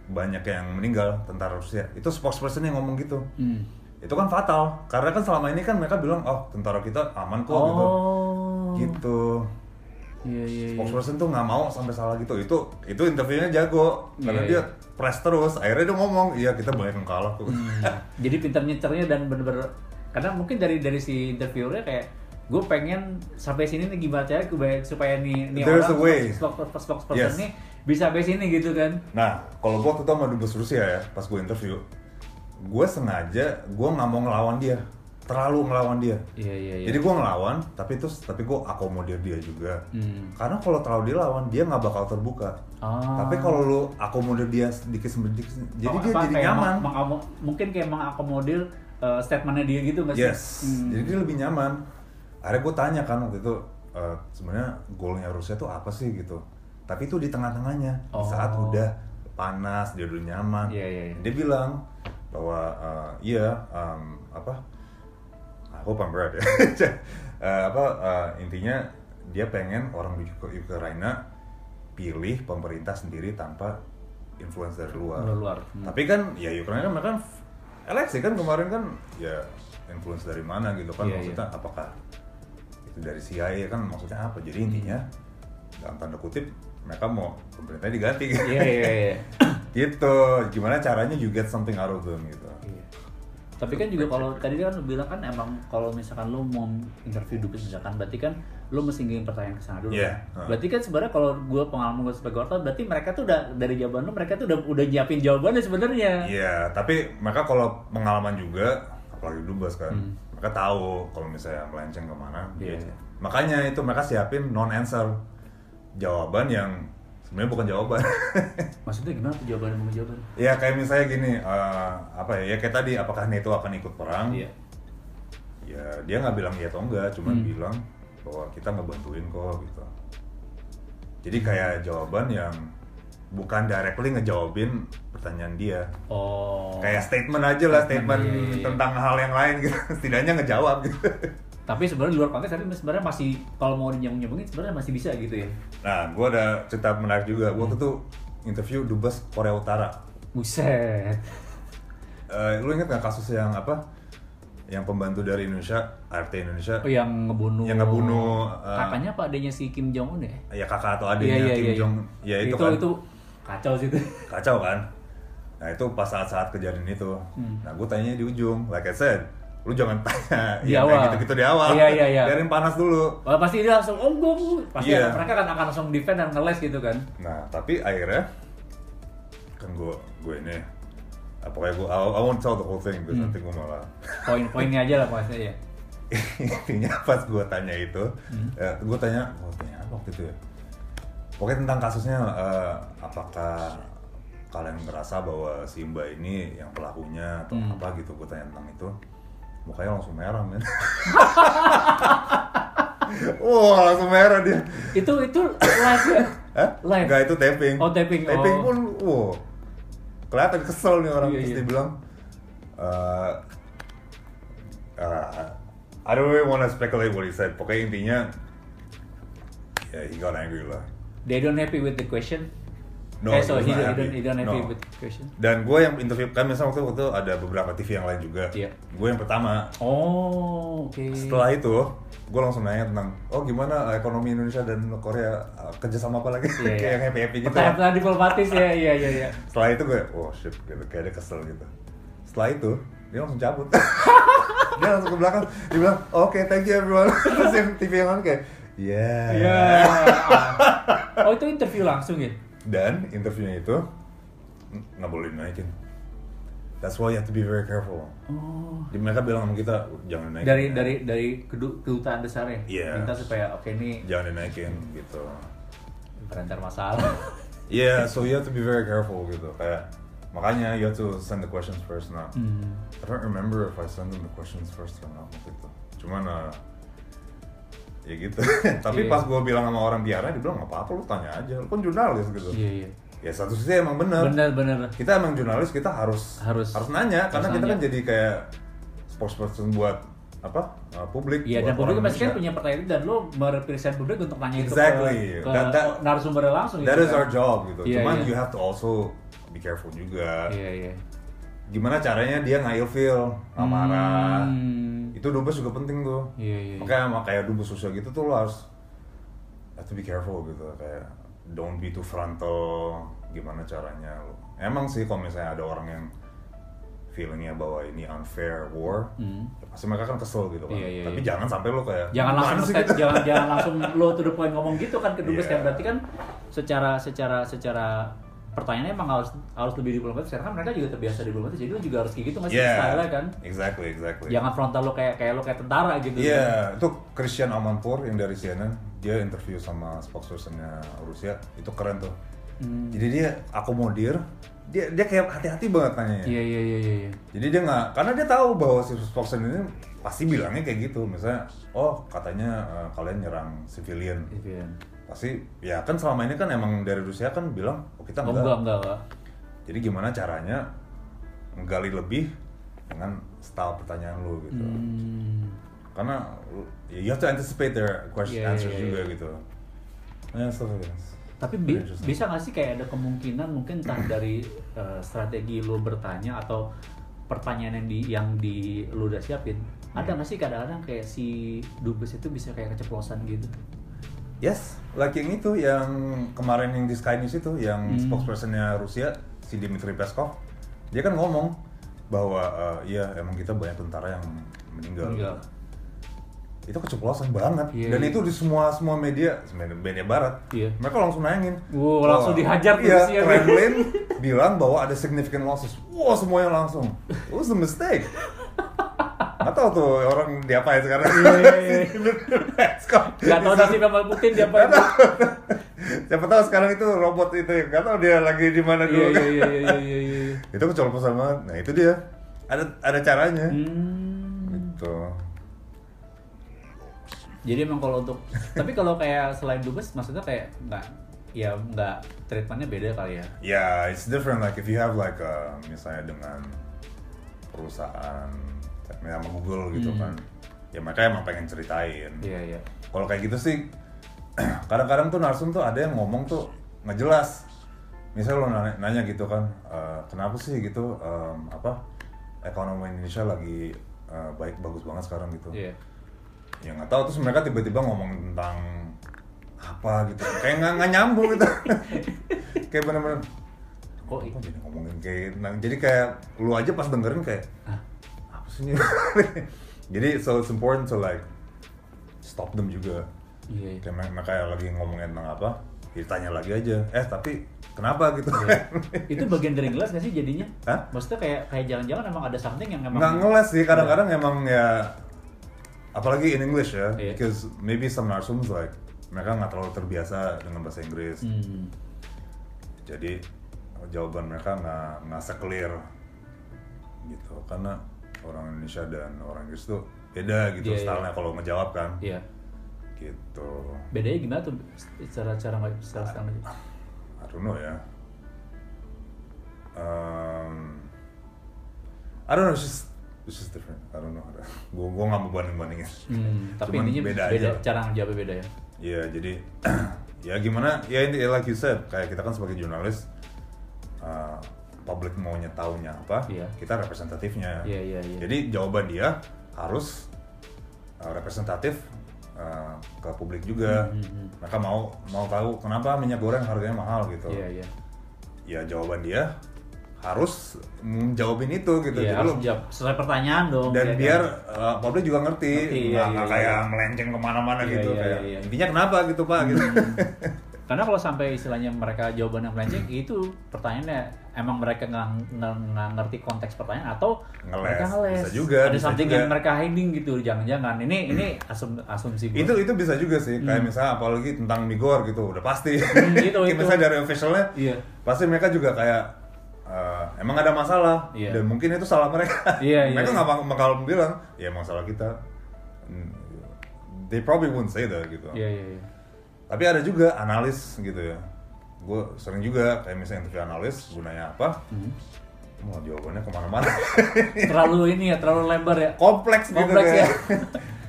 [SPEAKER 2] banyak yang meninggal tentara Rusia. Itu spokesperson yang ngomong gitu.
[SPEAKER 1] Hmm.
[SPEAKER 2] Itu kan fatal karena kan selama ini kan mereka bilang oh tentara kita aman kok gitu.
[SPEAKER 1] Oh.
[SPEAKER 2] Gitu.
[SPEAKER 1] Iya iya iya.
[SPEAKER 2] Spokesperson tuh nggak mau sampai salah gitu. Itu itu interviewnya jago karena
[SPEAKER 1] Iya,
[SPEAKER 2] dia
[SPEAKER 1] iya.
[SPEAKER 2] press terus. Akhirnya dia ngomong, iya kita banyak yang kalah tuh.
[SPEAKER 1] Hmm. Jadi pintar nyecernya dan bener-bener karena mungkin dari dari si interviewernya kayak gue pengen sampai sini nih gimana gue supaya nih nih
[SPEAKER 2] There's
[SPEAKER 1] orang spokesperson
[SPEAKER 2] Yes.
[SPEAKER 1] nih bisa sampai sini gitu kan.
[SPEAKER 2] Nah, kalau gua waktu itu sama dubes Rusia ya, pas gue interview, gue sengaja gue nggak mau ngelawan dia, terlalu ngelawan dia.
[SPEAKER 1] Iya iya iya.
[SPEAKER 2] Jadi gue ngelawan, tapi terus tapi gue akomodir dia juga.
[SPEAKER 1] Hmm.
[SPEAKER 2] Karena kalau terlalu dilawan, dia nggak bakal terbuka.
[SPEAKER 1] Ah.
[SPEAKER 2] Tapi kalau lu akomodir dia sedikit sedikit, jadi
[SPEAKER 1] Oh,
[SPEAKER 2] dia
[SPEAKER 1] apa,
[SPEAKER 2] jadi
[SPEAKER 1] kayak
[SPEAKER 2] nyaman.
[SPEAKER 1] meng- mungkin kayak mengakomodir uh, statementnya dia gitu nggak sih?
[SPEAKER 2] Yes,
[SPEAKER 1] Hmm.
[SPEAKER 2] jadi dia lebih nyaman. Akhirnya gue tanya kan waktu itu eh, sebenarnya goalnya Rusia tuh apa sih gitu. Tapi itu di tengah-tengahnya di saat
[SPEAKER 1] Oh.
[SPEAKER 2] udah panas dia udah nyaman.
[SPEAKER 1] Iya, iya, iya.
[SPEAKER 2] Dia bilang bahwa eh, iya em, apa? Hope I'm right ya. Eh, apa eh, intinya dia pengen orang di Uk- Ukraina pilih pemerintah sendiri tanpa influence dari luar.
[SPEAKER 1] Luar, luar. Hmm.
[SPEAKER 2] Tapi kan ya Ukraina mereka kan eleksi kan kemarin kan ya influence dari mana gitu kan
[SPEAKER 1] Iya,
[SPEAKER 2] maksudnya apakah itu dari CIA kan maksudnya apa? Jadi intinya dalam tanda kutip mereka mau pemerintah diganti gitu.
[SPEAKER 1] Iya iya iya.
[SPEAKER 2] gitu. Gimana caranya you get something out of them gitu.
[SPEAKER 1] Iya. Tapi kan juga kalau tadi kan lu bilang kan emang kalau misalkan lu mau interview dubes misalkan berarti kan lu mesti ngirim pertanyaan ke sana dulu.
[SPEAKER 2] Iya,
[SPEAKER 1] kan? Berarti kan sebenarnya kalau gua pengalaman gue sebagai wartawan berarti mereka tuh udah dari jawaban lu mereka tuh udah udah nyiapin jawabannya sebenarnya.
[SPEAKER 2] Iya, tapi mereka kalau pengalaman juga, apalagi dubes kan,
[SPEAKER 1] Hmm.
[SPEAKER 2] mereka tahu kalau misalnya melenceng ke
[SPEAKER 1] mana.
[SPEAKER 2] Dia-
[SPEAKER 1] iya.
[SPEAKER 2] Makanya itu mereka siapin non answer jawaban yang sebenarnya bukan jawaban.
[SPEAKER 1] Maksudnya gimana tuh jawaban mau jawaban?
[SPEAKER 2] ya kayak misalnya gini, eh, apa ya? Ya kayak tadi, apakah NATO akan ikut perang?
[SPEAKER 1] Iya.
[SPEAKER 2] Ya dia nggak bilang iya atau enggak, cuman
[SPEAKER 1] Hmm.
[SPEAKER 2] bilang bahwa kita ngebantuin kok gitu. Jadi kayak jawaban yang bukan directly ngejawabin pertanyaan dia.
[SPEAKER 1] Oh.
[SPEAKER 2] kayak statement aja lah statement
[SPEAKER 1] Iya, iya, iya.
[SPEAKER 2] tentang hal yang lain gitu setidaknya ngejawab gitu
[SPEAKER 1] Tapi sebenarnya di luar konteks tapi sebenarnya masih kalau mau nyambung nyambungin sebenarnya masih bisa gitu ya.
[SPEAKER 2] nah gue ada cerita menarik juga waktu itu interview dubes Korea Utara
[SPEAKER 1] Buset.
[SPEAKER 2] Eh, lu inget gak kasus yang apa yang pembantu dari Indonesia RT Indonesia
[SPEAKER 1] Oh, yang ngebunuh.
[SPEAKER 2] Yang ngebunuh, uh,
[SPEAKER 1] kakaknya apa adanya si Kim Jong Un ya?
[SPEAKER 2] ya kakak atau adiknya Kim Jong ya itu,
[SPEAKER 1] itu
[SPEAKER 2] kan
[SPEAKER 1] itu kacau sih itu.
[SPEAKER 2] kacau kan nah itu pas saat-saat kejadian itu
[SPEAKER 1] Hmm.
[SPEAKER 2] nah gue tanya di ujung like I said lu jangan tanya
[SPEAKER 1] Di
[SPEAKER 2] yang
[SPEAKER 1] awal.
[SPEAKER 2] kayak gitu-gitu di awal
[SPEAKER 1] Iya, iya, iya.
[SPEAKER 2] biarin panas dulu
[SPEAKER 1] Wah, pasti dia langsung oh gue pasti
[SPEAKER 2] Iya.
[SPEAKER 1] mereka kan akan langsung defend dan ngeles gitu kan.
[SPEAKER 2] nah tapi akhirnya kan gue gue ini ah, pokoknya gue I, I won't tell the whole thing because
[SPEAKER 1] Hmm.
[SPEAKER 2] nanti gue malah
[SPEAKER 1] Poin-poinnya aja lah pasti ya.
[SPEAKER 2] intinya pas gue tanya itu
[SPEAKER 1] Hmm.
[SPEAKER 2] ya, gue tanya gue tanya apa waktu itu ya pokoknya tentang kasusnya eh, apakah kalian merasa bahwa si Mbak ini yang pelakunya atau
[SPEAKER 1] Hmm.
[SPEAKER 2] apa gitu gue tanya tentang itu mukanya langsung merah men wah langsung merah dia
[SPEAKER 1] Itu itu live ya.
[SPEAKER 2] Hah?
[SPEAKER 1] Live.
[SPEAKER 2] Enggak, itu taping
[SPEAKER 1] Oh, taping,
[SPEAKER 2] taping
[SPEAKER 1] oh.
[SPEAKER 2] pun wow kelihatan kesel nih orang
[SPEAKER 1] Iya,
[SPEAKER 2] terus
[SPEAKER 1] iya.
[SPEAKER 2] bilang eh uh, I don't really wanna speculate what he said pokoknya intinya ya he got angry lah
[SPEAKER 1] They don't happy with the question.
[SPEAKER 2] No,
[SPEAKER 1] eh, so
[SPEAKER 2] he
[SPEAKER 1] don't, he don't, happy
[SPEAKER 2] No.
[SPEAKER 1] with question.
[SPEAKER 2] dan gue yang interview kan misalnya waktu itu ada beberapa TV yang lain juga
[SPEAKER 1] Iya.
[SPEAKER 2] gue yang pertama
[SPEAKER 1] Oh, oke.
[SPEAKER 2] setelah itu gue langsung nanya tentang oh gimana ekonomi Indonesia dan Korea uh, kerjasama apa lagi
[SPEAKER 1] Iya,
[SPEAKER 2] kayak
[SPEAKER 1] iya.
[SPEAKER 2] yang happy happy gitu.
[SPEAKER 1] Pertanyaan diplomatis ya, iya iya iya.
[SPEAKER 2] setelah itu gue oh shit gitu kayak dia kesel gitu setelah itu dia langsung cabut dia langsung ke belakang dia bilang oke thank you everyone terus yang TV yang lain kayak yeah
[SPEAKER 1] Iya. Oh itu interview langsung ya?
[SPEAKER 2] Dan interviewnya itu nggak boleh dinaikin that's why you have to be very careful
[SPEAKER 1] Oh.
[SPEAKER 2] Jadi mereka bilang sama kita jangan dinaikin
[SPEAKER 1] Dari dari dari kedu- kedutaan besar ya?
[SPEAKER 2] Iya.
[SPEAKER 1] Minta supaya oke ini
[SPEAKER 2] jangan dinaikin gitu
[SPEAKER 1] perantar masalah.
[SPEAKER 2] yeah so you have to be very careful gitu kayak makanya you have to send the questions first nah
[SPEAKER 1] Hmm.
[SPEAKER 2] I don't remember if I send them the questions first or not waktu itu. Cuman uh, ya gitu. Tapi
[SPEAKER 1] Iya.
[SPEAKER 2] pas gue bilang sama orang biara, dia bilang nggak apa-apa lu tanya aja, lu kan jurnalis gitu.
[SPEAKER 1] Iya iya.
[SPEAKER 2] Ya satu sisi emang bener.
[SPEAKER 1] Benar benar.
[SPEAKER 2] Kita emang jurnalis, kita harus
[SPEAKER 1] Harus-
[SPEAKER 2] harus nanya karena
[SPEAKER 1] harus
[SPEAKER 2] kita kan
[SPEAKER 1] nanya.
[SPEAKER 2] jadi kayak spokesperson buat apa uh, publik.
[SPEAKER 1] Iya dan publik pasti kan punya pertanyaan itu dan lo merepresent publik untuk nanya itu
[SPEAKER 2] Exactly.
[SPEAKER 1] ke, ke
[SPEAKER 2] That- that-
[SPEAKER 1] narasumbernya langsung
[SPEAKER 2] That
[SPEAKER 1] gitu
[SPEAKER 2] is
[SPEAKER 1] kan.
[SPEAKER 2] our job gitu.
[SPEAKER 1] Iya,
[SPEAKER 2] Cuman
[SPEAKER 1] iya.
[SPEAKER 2] you have to also be careful juga.
[SPEAKER 1] Iya iya.
[SPEAKER 2] Gimana caranya dia nggak ilfeel, nggak marah.
[SPEAKER 1] Hmm.
[SPEAKER 2] Itu dubes juga penting tuh.
[SPEAKER 1] Iya iya.
[SPEAKER 2] makanya sama kayak dubes sosial gitu tuh lo harus have to be careful gitu kayak don't be too frontal gimana caranya lo emang sih kalau misalnya ada orang yang feelingnya bahwa ini unfair war ya pasti mereka kan kesel gitu kan
[SPEAKER 1] Iya, iya,
[SPEAKER 2] tapi
[SPEAKER 1] iya.
[SPEAKER 2] jangan sampai lo kayak
[SPEAKER 1] jangan
[SPEAKER 2] "Gimana
[SPEAKER 1] langsung
[SPEAKER 2] sih gitu?"
[SPEAKER 1] jangan jangan langsung lo to the point ngomong gitu kan ke dubes
[SPEAKER 2] Iya.
[SPEAKER 1] kan berarti kan secara secara secara pertanyaannya emang harus harus lebih diplomatis karena kan mereka juga terbiasa diplomatis jadi lo juga harus kayak gitu nggak sih
[SPEAKER 2] yeah
[SPEAKER 1] style kan
[SPEAKER 2] exactly exactly
[SPEAKER 1] jangan frontal lo kayak kayak lo kayak tentara gitu
[SPEAKER 2] Iya, itu Christian Amanpour yang dari CNN, dia interview sama spokespersonnya Rusia, itu keren tuh.
[SPEAKER 1] Hmm.
[SPEAKER 2] Jadi dia akomodir, dia dia kayak hati-hati banget nanyanya.
[SPEAKER 1] iya iya iya iya iya.
[SPEAKER 2] Jadi dia nggak, karena dia tahu bahwa si spokesman ini pasti bilangnya kayak gitu, misalnya, oh katanya eh, kalian nyerang civilian,
[SPEAKER 1] Iya.
[SPEAKER 2] Pasti ya kan selama ini kan emang dari Rusia kan bilang, oh kita
[SPEAKER 1] Oh,
[SPEAKER 2] enggak.
[SPEAKER 1] enggak enggak enggak
[SPEAKER 2] Jadi gimana caranya menggali lebih dengan style pertanyaan lu gitu.
[SPEAKER 1] Hmm.
[SPEAKER 2] Karena ya, you have to anticipate their question
[SPEAKER 1] Iya, iya,
[SPEAKER 2] answers
[SPEAKER 1] iya,
[SPEAKER 2] juga
[SPEAKER 1] iya.
[SPEAKER 2] gitu. Ya, stuff like that.
[SPEAKER 1] Tapi bi- bisa nggak sih kayak ada kemungkinan mungkin entah dari eh, strategi lo bertanya atau pertanyaan yang di yang di lo udah siapin, ada
[SPEAKER 2] Hmm.
[SPEAKER 1] nggak sih kadang-kadang kayak si dubes itu bisa kayak keceplosan gitu?
[SPEAKER 2] Yes, like yang itu yang kemarin yang di Sky News itu yang
[SPEAKER 1] Hmm.
[SPEAKER 2] spokespersonnya Rusia si Dmitry Peskov, dia kan ngomong bahwa eh, iya emang kita banyak tentara yang meninggal.
[SPEAKER 1] Meninggal.
[SPEAKER 2] Itu keceplosan banget.
[SPEAKER 1] Iya,
[SPEAKER 2] Dan
[SPEAKER 1] iya.
[SPEAKER 2] itu di semua semua media, media, barat.
[SPEAKER 1] Iya.
[SPEAKER 2] Mereka langsung nanyangin.
[SPEAKER 1] Wow, langsung dihajar tuh
[SPEAKER 2] Iya,
[SPEAKER 1] Rusia.
[SPEAKER 2] Kremlin bilang bahwa ada significant losses. Wah, semuanya langsung. It was a mistake. Gak tau tuh orang diapain sekarang.
[SPEAKER 1] Iya, iya, iya. Gak tau sih sama Putin dia apa?
[SPEAKER 2] Gak tau. Siapa tahu sekarang itu robot itu ya. Gak tau dia lagi di mana
[SPEAKER 1] Iya
[SPEAKER 2] dulu.
[SPEAKER 1] iya iya iya iya iya.
[SPEAKER 2] itu kecolposan banget. Nah itu dia. Ada ada caranya.
[SPEAKER 1] Hmm.
[SPEAKER 2] Gitu.
[SPEAKER 1] Jadi emang kalau untuk tapi kalau kayak selain dubes maksudnya kayak nggak ya nggak treatmentnya beda kali ya.
[SPEAKER 2] Ya, it's different. Like if you have like uh, misalnya dengan perusahaan sama Google gitu
[SPEAKER 1] Hmm.
[SPEAKER 2] kan. Ya mereka emang pengen ceritain.
[SPEAKER 1] Iya iya.
[SPEAKER 2] Kalau kayak gitu sih kadang-kadang tuh narsum tuh ada yang ngomong tuh nggak jelas. Misalnya lo nanya, nanya gitu kan, "Eh, kenapa sih gitu em, apa ekonomi Indonesia lagi uh, baik bagus banget sekarang gitu
[SPEAKER 1] Iya.
[SPEAKER 2] ya nggak tahu terus mereka tiba-tiba ngomong tentang apa gitu kayak nggak nggak nyambung gitu kayak bener-bener
[SPEAKER 1] Kok
[SPEAKER 2] kok jadi ngomongin kayak tentang jadi kayak lu aja pas dengerin kayak
[SPEAKER 1] Hah?
[SPEAKER 2] jadi so it's important to like stop them juga
[SPEAKER 1] Iya. iya.
[SPEAKER 2] kayak mereka lagi ngomongin tentang apa ditanya lagi aja eh tapi kenapa gitu
[SPEAKER 1] Iya. itu bagian dari ngeles nggak sih jadinya?
[SPEAKER 2] Hah?
[SPEAKER 1] Maksudnya kayak kayak jangan-jangan emang ada something yang emang
[SPEAKER 2] nggak ngeles sih kadang-kadang emang ya apalagi in English ya
[SPEAKER 1] Iya.
[SPEAKER 2] because maybe some narsums like mereka nggak terlalu terbiasa dengan bahasa Inggris
[SPEAKER 1] Hmm.
[SPEAKER 2] jadi jawaban mereka nggak nggak se-clear gitu karena orang Indonesia dan orang Inggris tuh beda gitu
[SPEAKER 1] Iya, iya.
[SPEAKER 2] stylenya kalau ngejawab kan
[SPEAKER 1] Iya.
[SPEAKER 2] gitu
[SPEAKER 1] Bedanya gimana tuh secara cara nggak secara style
[SPEAKER 2] I don't know ya um, I don't know it's just it's just different I don't know gue gue nggak mau banding bandingin
[SPEAKER 1] Hmm, tapi
[SPEAKER 2] Cuman
[SPEAKER 1] intinya
[SPEAKER 2] beda
[SPEAKER 1] beda,
[SPEAKER 2] aja.
[SPEAKER 1] cara ngejawabnya beda ya.
[SPEAKER 2] Iya, jadi ya gimana? Ya ini like you said, kayak kita kan sebagai jurnalis, uh, publik maunya taunya apa,
[SPEAKER 1] Iya.
[SPEAKER 2] kita representatifnya.
[SPEAKER 1] Iya, iya, iya.
[SPEAKER 2] Jadi jawaban dia harus uh, representatif uh, ke publik juga.
[SPEAKER 1] Hmm, hmm, hmm.
[SPEAKER 2] Mereka mau mau tahu kenapa minyak goreng harganya mahal gitu.
[SPEAKER 1] Iya, iya.
[SPEAKER 2] Ya jawaban dia harus menjawabin itu gitu.
[SPEAKER 1] Iya,
[SPEAKER 2] Jadi
[SPEAKER 1] harus jawab sesuai pertanyaan dong.
[SPEAKER 2] dan
[SPEAKER 1] ya kan?
[SPEAKER 2] biar uh, publik juga ngerti,
[SPEAKER 1] iya,
[SPEAKER 2] nggak
[SPEAKER 1] iya, iya.
[SPEAKER 2] kayak melenceng ke mana-mana
[SPEAKER 1] Iya,
[SPEAKER 2] gitu.
[SPEAKER 1] iya,
[SPEAKER 2] kayak,
[SPEAKER 1] iya.
[SPEAKER 2] Intinya kenapa gitu pak? Gitu.
[SPEAKER 1] Karena kalau sampai istilahnya mereka jawaban yang melenceng itu pertanyaannya emang mereka nggak ngerti konteks pertanyaan atau
[SPEAKER 2] Ngeles.
[SPEAKER 1] mereka ngeles.
[SPEAKER 2] Bisa juga,
[SPEAKER 1] Ada
[SPEAKER 2] bisa
[SPEAKER 1] something
[SPEAKER 2] juga.
[SPEAKER 1] yang mereka hiding gitu. Jangan-jangan ini ini asum, asumsi gue.
[SPEAKER 2] itu itu bisa juga sih kayak misalnya apalagi tentang migor gitu udah pasti
[SPEAKER 1] Hmm, itu, itu.
[SPEAKER 2] misalnya dari officialnya
[SPEAKER 1] Iya.
[SPEAKER 2] pasti mereka juga kayak eh, emang ada masalah
[SPEAKER 1] Iya.
[SPEAKER 2] dan mungkin itu salah mereka
[SPEAKER 1] Iya, iya,
[SPEAKER 2] mereka
[SPEAKER 1] iya.
[SPEAKER 2] nggak bak- bakal bilang ya masalah kita Hmm, they probably won't say that gitu
[SPEAKER 1] Iya, iya, iya.
[SPEAKER 2] Tapi ada juga analis gitu ya gue sering juga kayak misalnya interview analis gunanya apa
[SPEAKER 1] Hmm.
[SPEAKER 2] mau jawabannya ke mana-mana
[SPEAKER 1] Terlalu ini ya, terlalu lebar ya.
[SPEAKER 2] kompleks, gitu
[SPEAKER 1] Kompleks
[SPEAKER 2] kayak.
[SPEAKER 1] ya.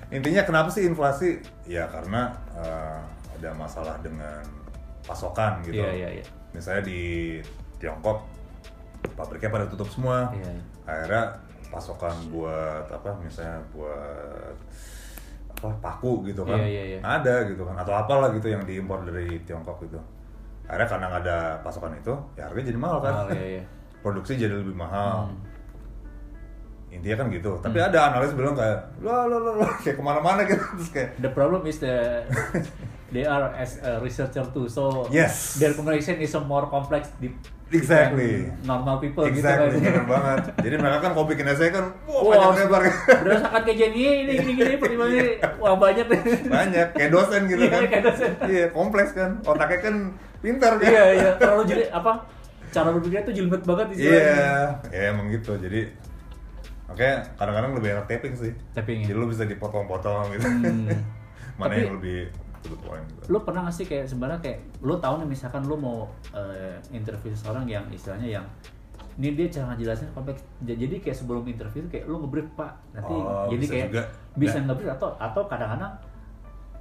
[SPEAKER 2] Intinya kenapa sih inflasi? Ya karena eh, ada masalah dengan pasokan gitu.
[SPEAKER 1] Iya, iya, iya.
[SPEAKER 2] Misalnya di Tiongkok pabriknya pada tutup semua.
[SPEAKER 1] Iya.
[SPEAKER 2] Akhirnya pasokan buat apa misalnya buat apa paku gitu kan.
[SPEAKER 1] Iya, iya.
[SPEAKER 2] nggak ada gitu kan. Atau apalah gitu yang diimpor dari Tiongkok gitu. Akhirnya karena nggak ada pasokan itu ya harganya jadi mahal kan.
[SPEAKER 1] Mahal, iya, iya.
[SPEAKER 2] produksi jadi lebih mahal.
[SPEAKER 1] Hmm.
[SPEAKER 2] intinya kan gitu. Tapi ada analis bilang kayak lo lo lo kayak ke mana-mana gitu. Terus kayak
[SPEAKER 1] The problem is the they are as a researcher too, so
[SPEAKER 2] Yes.
[SPEAKER 1] their communication is a more complex di
[SPEAKER 2] Exactly.
[SPEAKER 1] normal people
[SPEAKER 2] exactly
[SPEAKER 1] gitu kan.
[SPEAKER 2] banget jadi mereka kan kalau bikin essay kan wah
[SPEAKER 1] Wah,
[SPEAKER 2] panjang lebar
[SPEAKER 1] berdasarkan kejadian ini gini gini pertimbangan ini wah banyak deh.
[SPEAKER 2] banyak kayak dosen gitu
[SPEAKER 1] Iya,
[SPEAKER 2] kan
[SPEAKER 1] kayak dosen.
[SPEAKER 2] iya kompleks kan otaknya kan pintar kan
[SPEAKER 1] iya iya terlalu jadi apa cara berpikirnya tuh jelimet banget istilahnya.
[SPEAKER 2] iya ya emang gitu jadi Oke, kadang-kadang lebih enak taping sih.
[SPEAKER 1] Tapping, ya?
[SPEAKER 2] Jadi lu bisa dipotong-potong gitu.
[SPEAKER 1] Hmm.
[SPEAKER 2] Mana
[SPEAKER 1] Tapi-
[SPEAKER 2] yang lebih to the point gitu.
[SPEAKER 1] lu pernah gak sih kayak sebenarnya kayak lu tahu nih misalkan lu mau eh, interview seseorang yang istilahnya yang ini dia cara ngejelasin kompleks Ja- jadi kayak sebelum interview kayak lu ngebrief pak nanti
[SPEAKER 2] Oh,
[SPEAKER 1] jadi
[SPEAKER 2] bisa
[SPEAKER 1] kayak
[SPEAKER 2] juga.
[SPEAKER 1] bisa
[SPEAKER 2] Nah.
[SPEAKER 1] ngebrief atau atau kadang-kadang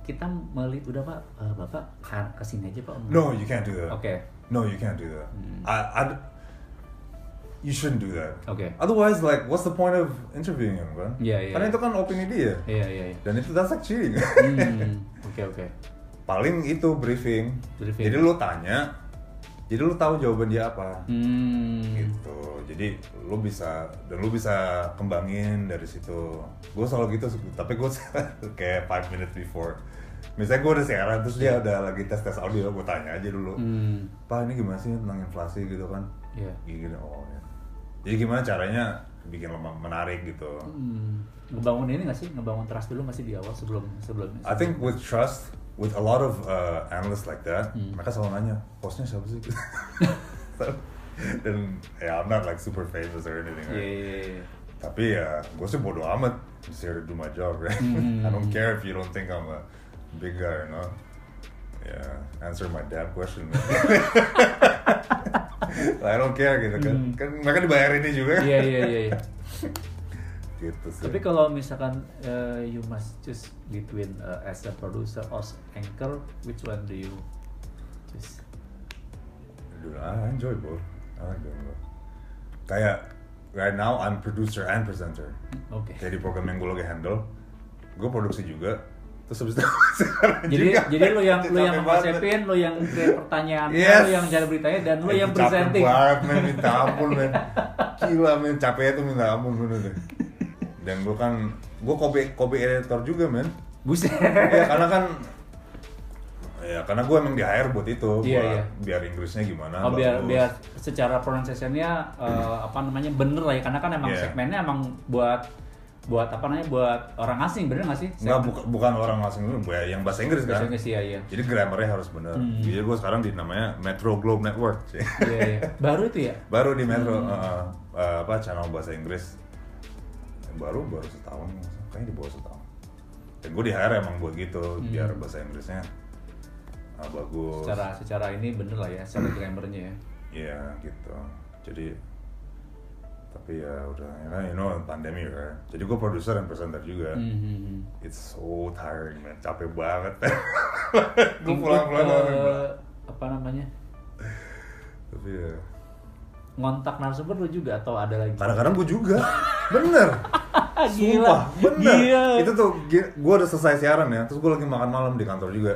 [SPEAKER 1] kita melihat udah pak eh, bapak ke- ke sini aja pak
[SPEAKER 2] No, you can't do that.
[SPEAKER 1] oke
[SPEAKER 2] No, you can't do that.
[SPEAKER 1] Hmm.
[SPEAKER 2] I, I, you shouldn't do that.
[SPEAKER 1] Oke.
[SPEAKER 2] Otherwise, like, what's the point of interviewing him, kan?
[SPEAKER 1] Iya, iya,
[SPEAKER 2] Karena itu kan opini dia.
[SPEAKER 1] iya iya iya
[SPEAKER 2] Dan itu that's like cheating.
[SPEAKER 1] Hmm, oke oke
[SPEAKER 2] Paling itu briefing.
[SPEAKER 1] Briefing.
[SPEAKER 2] Jadi lu tanya, jadi lu tahu jawaban dia apa.
[SPEAKER 1] hmm
[SPEAKER 2] gitu jadi lu bisa dan lu bisa kembangin dari situ gue selalu gitu tapi gue kayak five minutes before misalnya gue udah siaran terus dia udah lagi tes tes audio gue tanya aja dulu
[SPEAKER 1] hmm
[SPEAKER 2] pak ini gimana sih tentang inflasi gitu kan
[SPEAKER 1] iya
[SPEAKER 2] gini oh ya jadi gimana caranya bikin lemah menarik gitu
[SPEAKER 1] Hmm, ngebangun ini gak sih ngebangun trust dulu masih di awal sebelum sebelum
[SPEAKER 2] I think with trust with a lot of uh, analysts like that
[SPEAKER 1] Hmm.
[SPEAKER 2] mereka selalu nanya hostnya siapa sih dan ya I'm not like super famous or anything right?
[SPEAKER 1] iya, iya.
[SPEAKER 2] tapi ya gue sih bodo amat just here to do my job right
[SPEAKER 1] Hmm.
[SPEAKER 2] I don't care if you don't think I'm a big guy or not yeah answer my damn question. I don't care gitu kan
[SPEAKER 1] Hmm.
[SPEAKER 2] kan mereka dibayar ini juga
[SPEAKER 1] iya iya iya iya.
[SPEAKER 2] gitu sih
[SPEAKER 1] Tapi kalau misalkan uh, you must choose between uh, as a producer or as anchor, which one do you choose?
[SPEAKER 2] Dude, I enjoy both. I like doing both. Kayak right now I'm producer and presenter.
[SPEAKER 1] Oke.
[SPEAKER 2] Kayak di program yang gue lagi handle, gue produksi juga. Terus habis itu
[SPEAKER 1] Jadi
[SPEAKER 2] juga.
[SPEAKER 1] jadi lu yang lu yang
[SPEAKER 2] Capek
[SPEAKER 1] ngonsepin, lu yang kirim pertanyaan,
[SPEAKER 2] Yes.
[SPEAKER 1] lu yang cari beritanya dan lu
[SPEAKER 2] Eh,
[SPEAKER 1] yang
[SPEAKER 2] capek
[SPEAKER 1] presenting.
[SPEAKER 2] banget men, minta ampun men Gila men, capeknya tuh minta ampun bener deh Dan gue kan, gue copy, copy editor juga men
[SPEAKER 1] Buset.
[SPEAKER 2] Ya karena kan Ya karena gue emang di hire buat itu
[SPEAKER 1] Iya,
[SPEAKER 2] buat
[SPEAKER 1] iya.
[SPEAKER 2] Biar Inggrisnya gimana
[SPEAKER 1] Oh, biar
[SPEAKER 2] bagus.
[SPEAKER 1] biar secara pronunciation-nya eh, apa namanya bener lah ya karena kan emang
[SPEAKER 2] Yeah.
[SPEAKER 1] segmennya emang buat buat apa namanya buat orang asing bener nggak sih?
[SPEAKER 2] Enggak,
[SPEAKER 1] Segmen-
[SPEAKER 2] buka- bukan orang asing dulu, bu- yang bahasa Inggris kan
[SPEAKER 1] Bahasa Inggris iya iya.
[SPEAKER 2] Jadi grammarnya harus bener
[SPEAKER 1] Hmm.
[SPEAKER 2] Jadi gue sekarang di namanya Metro Globe Network
[SPEAKER 1] Iya iya. Baru itu ya?
[SPEAKER 2] Baru di Metro,
[SPEAKER 1] Hmm.
[SPEAKER 2] eh, eh, apa channel bahasa Inggris Baru, baru setahun, kayaknya di bawah setahun Dan gue di hire emang buat gitu,
[SPEAKER 1] Hmm.
[SPEAKER 2] biar bahasa Inggrisnya ah, bagus
[SPEAKER 1] Secara secara ini bener lah ya, secara grammarnya ya.
[SPEAKER 2] Iya gitu, jadi tapi ya udah, ya kan, you know pandemi kan Jadi gue produser dan presenter juga.
[SPEAKER 1] Hmm, hmm, hmm.
[SPEAKER 2] It's so tiring man, capek banget. Gue pulang-pulang
[SPEAKER 1] eh, apa namanya?
[SPEAKER 2] Tapi ya.
[SPEAKER 1] Ngontak narasumber lu juga atau ada lagi?
[SPEAKER 2] Kadang-kadang gue juga, bener.
[SPEAKER 1] Ah,
[SPEAKER 2] Sumpah, bener.
[SPEAKER 1] Gila.
[SPEAKER 2] Itu tuh, gue udah selesai siaran ya. Terus gue lagi makan malam di kantor juga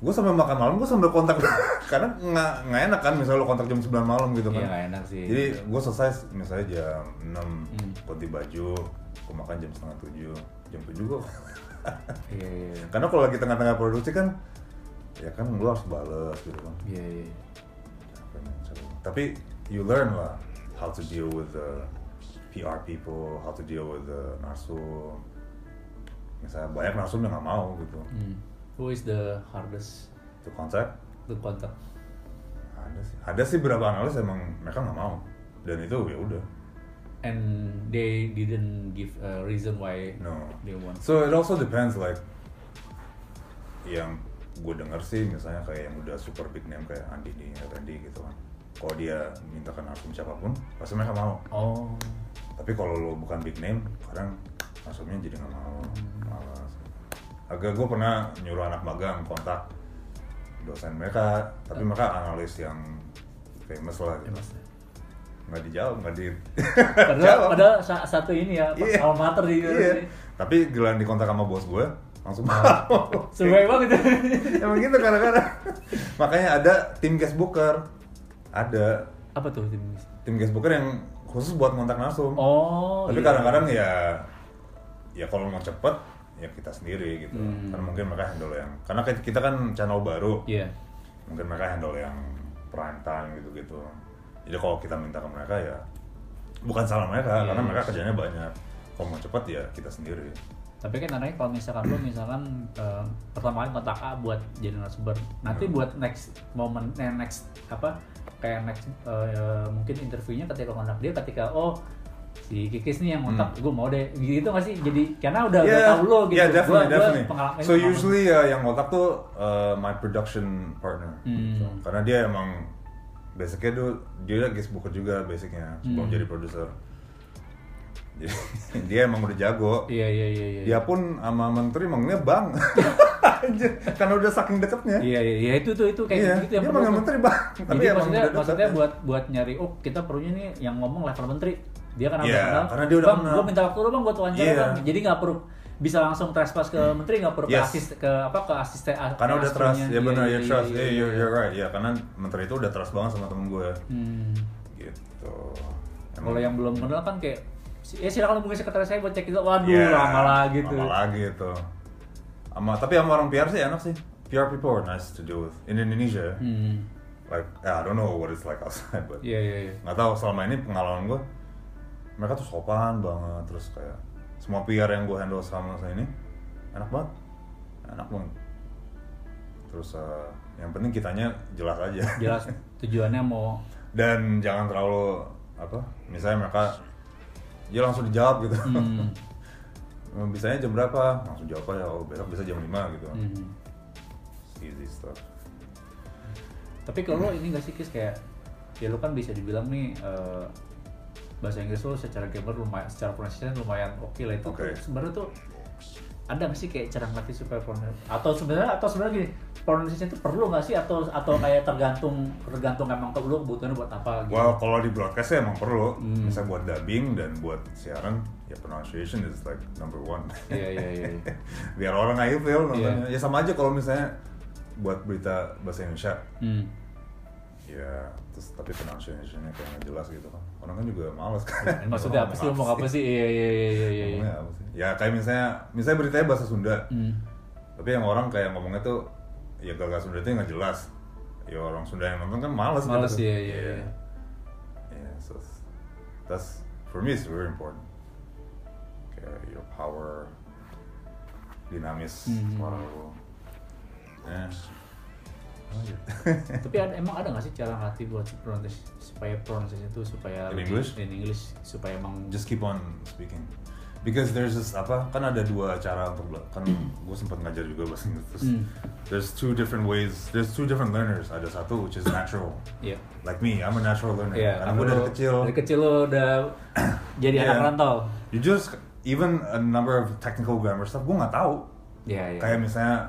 [SPEAKER 2] Gue sambil makan malam, gue sambil kontak Karena nggak nggak enak kan, misalnya lo kontak jam 9 malam gitu kan
[SPEAKER 1] Iya nggak enak sih.
[SPEAKER 2] Jadi gue selesai misalnya jam 6
[SPEAKER 1] Hmm.
[SPEAKER 2] ganti baju Gue makan jam setengah 7 Jam 7 gue
[SPEAKER 1] Iya iya.
[SPEAKER 2] Karena kalau lagi tengah-tengah produksi kan Ya kan lo harus bales gitu kan
[SPEAKER 1] Iya iya.
[SPEAKER 2] Tapi you learn lah How to deal with the PR people How to deal with the narsum Misalnya banyak narsum yang gak mau gitu
[SPEAKER 1] Hmm. Who is the hardest?
[SPEAKER 2] Itu konsep
[SPEAKER 1] to contact?
[SPEAKER 2] ada sih. Ada sih beberapa analis emang mereka nggak mau. Dan itu ya udah.
[SPEAKER 1] And they didn't give a reason why
[SPEAKER 2] no.
[SPEAKER 1] they want.
[SPEAKER 2] so it also depends like yang gue denger sih misalnya kayak yang udah super big name kayak Andi nih Randy gitu kan. Kalau dia mintakan narsum siapa pun pasti mereka mau.
[SPEAKER 1] Oh.
[SPEAKER 2] tapi kalau lo bukan big name kadang narsumnya jadi nggak mau malas agak gue pernah nyuruh anak magang kontak dosen mereka tapi mereka analis yang famous lah gitu.
[SPEAKER 1] Famous.
[SPEAKER 2] nggak dijawab nggak di
[SPEAKER 1] Padahal, padahal sa- satu ini ya,
[SPEAKER 2] Iya.
[SPEAKER 1] alma mater di
[SPEAKER 2] iya tapi giliran dikontak sama bos gue langsung mau
[SPEAKER 1] Sebaik banget itu.
[SPEAKER 2] emang gitu kadang-kadang makanya ada tim guest booker ada
[SPEAKER 1] Apa tuh tim?
[SPEAKER 2] tim guest booker yang khusus buat kontak narsum
[SPEAKER 1] Oh.
[SPEAKER 2] tapi
[SPEAKER 1] iya.
[SPEAKER 2] kadang-kadang ya ya kalau mau cepet ya kita sendiri gitu
[SPEAKER 1] Hmm.
[SPEAKER 2] karena mungkin mereka handle yang karena kita- kan channel baru
[SPEAKER 1] Iya.
[SPEAKER 2] mungkin mereka handle yang prime time gitu-gitu jadi kalau kita minta ke mereka ya bukan salah mereka
[SPEAKER 1] Iya,
[SPEAKER 2] karena
[SPEAKER 1] iya.
[SPEAKER 2] mereka kerjanya banyak kalau mau cepet ya kita sendiri
[SPEAKER 1] Tapi kan anaknya kalau misalkan lu misalkan eh, pertama kali kontak A buat jadi narasumber, nanti
[SPEAKER 2] Hmm.
[SPEAKER 1] buat next momen, eh, next apa kayak next eh, mungkin interviewnya ketika kontak dia ketika oh si Kikis nih yang kontak, gue mau deh gitu nggak sih? Jadi karena udah udah tahu lo gitu.
[SPEAKER 2] yeah,
[SPEAKER 1] Gua-
[SPEAKER 2] definitely,
[SPEAKER 1] gua
[SPEAKER 2] definitely.
[SPEAKER 1] pengalaman-
[SPEAKER 2] So
[SPEAKER 1] pengalaman.
[SPEAKER 2] usually uh, yang otak tuh uh, my production partner,
[SPEAKER 1] Hmm.
[SPEAKER 2] gitu. karena dia emang basicnya tuh dia guest booker juga basicnya sebelum
[SPEAKER 1] Hmm.
[SPEAKER 2] jadi produser. Dia emang udah jago.
[SPEAKER 1] Iya iya iya iya.
[SPEAKER 2] Dia pun sama menteri manggilnya bang, karena udah saking deketnya.
[SPEAKER 1] Iya iya iya itu tuh itu kayak
[SPEAKER 2] Iya,
[SPEAKER 1] gitu
[SPEAKER 2] dia
[SPEAKER 1] yang
[SPEAKER 2] manggil
[SPEAKER 1] perlu tuh.
[SPEAKER 2] menteri bang, tapi
[SPEAKER 1] Jadi
[SPEAKER 2] emang
[SPEAKER 1] maksudnya maksudnya
[SPEAKER 2] ya.
[SPEAKER 1] buat buat nyari oh kita perlunya nih yang ngomong level menteri. Dia kan
[SPEAKER 2] Iya,
[SPEAKER 1] udah kenal.
[SPEAKER 2] karena dia udah
[SPEAKER 1] bang,
[SPEAKER 2] kenal.
[SPEAKER 1] Gue minta waktu lu bang buat wawancara
[SPEAKER 2] Iya.
[SPEAKER 1] bang. Jadi nggak perlu bisa langsung trespass ke menteri nggak perlu ke
[SPEAKER 2] Yes.
[SPEAKER 1] asis ke apa ke asisten
[SPEAKER 2] karena udah trust, ya benar ya trust,
[SPEAKER 1] iya,
[SPEAKER 2] eh you're, you're right, ya karena menteri itu udah trust banget sama temen gue,
[SPEAKER 1] Hmm.
[SPEAKER 2] gitu.
[SPEAKER 1] Kalau yang belum kenal kan kayak ya silakan hubungi sekretaris saya buat cek itu. Waduh,
[SPEAKER 2] Iya,
[SPEAKER 1] lama lagi tuh.
[SPEAKER 2] Lama lagi itu. Sama tapi sama orang PR sih enak sih. PR people are nice to deal with in Indonesia.
[SPEAKER 1] Hmm.
[SPEAKER 2] Like, yeah, I don't know what it's like outside, but
[SPEAKER 1] Iya iya iya.
[SPEAKER 2] nggak tahu selama ini pengalaman gue, mereka tuh sopan banget, terus kayak semua PR yang gue handle selama saya ini enak banget, enak banget. Terus eh, yang penting kitanya jelas aja.
[SPEAKER 1] Jelas tujuannya mau
[SPEAKER 2] Dan jangan terlalu apa, misalnya mereka dia langsung dijawab gitu.
[SPEAKER 1] hmm.
[SPEAKER 2] Bisanya jam berapa? Langsung jawab aja, oh besok bisa jam 5 gitu.
[SPEAKER 1] hmm.
[SPEAKER 2] Easy stuff.
[SPEAKER 1] Tapi kalau lo ini gak sih Kis kayak ya lo kan bisa dibilang nih eh, bahasa Inggris lo secara grammar lumayan secara pronunciation lumayan oke lah itu tuh sebenarnya tuh ada nggak sih kayak cara ngelatih supaya pronunciation atau sebenarnya atau sebenarnya gini pronunciation itu perlu nggak sih atau atau kayak tergantung tergantung emang ke lu kebutuhannya buat apa gitu
[SPEAKER 2] Well, kalau di broadcast sih emang perlu.
[SPEAKER 1] Hmm.
[SPEAKER 2] Misalnya buat dubbing dan buat siaran, ya pronunciation is like number one.
[SPEAKER 1] Iya, iya, iya, iya.
[SPEAKER 2] Biar orang nggak ilfeel nontonnya.
[SPEAKER 1] Iya.
[SPEAKER 2] Ya sama aja kalau misalnya buat berita bahasa Indonesia,
[SPEAKER 1] hmm.
[SPEAKER 2] ya terus tapi pronunciation-nya kayak nggak jelas gitu kan. Orang kan juga males kan.
[SPEAKER 1] maksudnya apa sih mau apa sih iya iya iya iya iya
[SPEAKER 2] Ngomongnya apa sih? Ya kayak misalnya, misalnya beritanya bahasa Sunda,
[SPEAKER 1] Hmm.
[SPEAKER 2] tapi yang orang kayak ngomongnya tuh ya gagak Sunda itu nggak jelas. Ya orang Sunda yang nonton kan males.
[SPEAKER 1] Males,
[SPEAKER 2] gitu.
[SPEAKER 1] iya, iya, iya.
[SPEAKER 2] Yeah, so that's for me it's very important. Kayak your power, dinamis
[SPEAKER 1] Mhm.
[SPEAKER 2] suara lo. Ya. Oh, iya.
[SPEAKER 1] tapi ada, emang ada nggak sih cara ngelatih buat pronunciation supaya pronunciation itu supaya
[SPEAKER 2] In English?
[SPEAKER 1] in English supaya emang
[SPEAKER 2] Just keep on speaking. Because there's this apa kan ada dua cara untuk kan gue sempat ngajar juga bahasa Inggris terus
[SPEAKER 1] Hmm.
[SPEAKER 2] there's two different ways there's two different learners ada satu which is natural
[SPEAKER 1] Iya.
[SPEAKER 2] like me I'm a natural learner
[SPEAKER 1] Iya,
[SPEAKER 2] karena gue dari kecil
[SPEAKER 1] Dari kecil lu udah jadi
[SPEAKER 2] Iya.
[SPEAKER 1] anak rantau.
[SPEAKER 2] jujur even a number of technical grammar stuff gue nggak tahu
[SPEAKER 1] Iya, iya.
[SPEAKER 2] kayak misalnya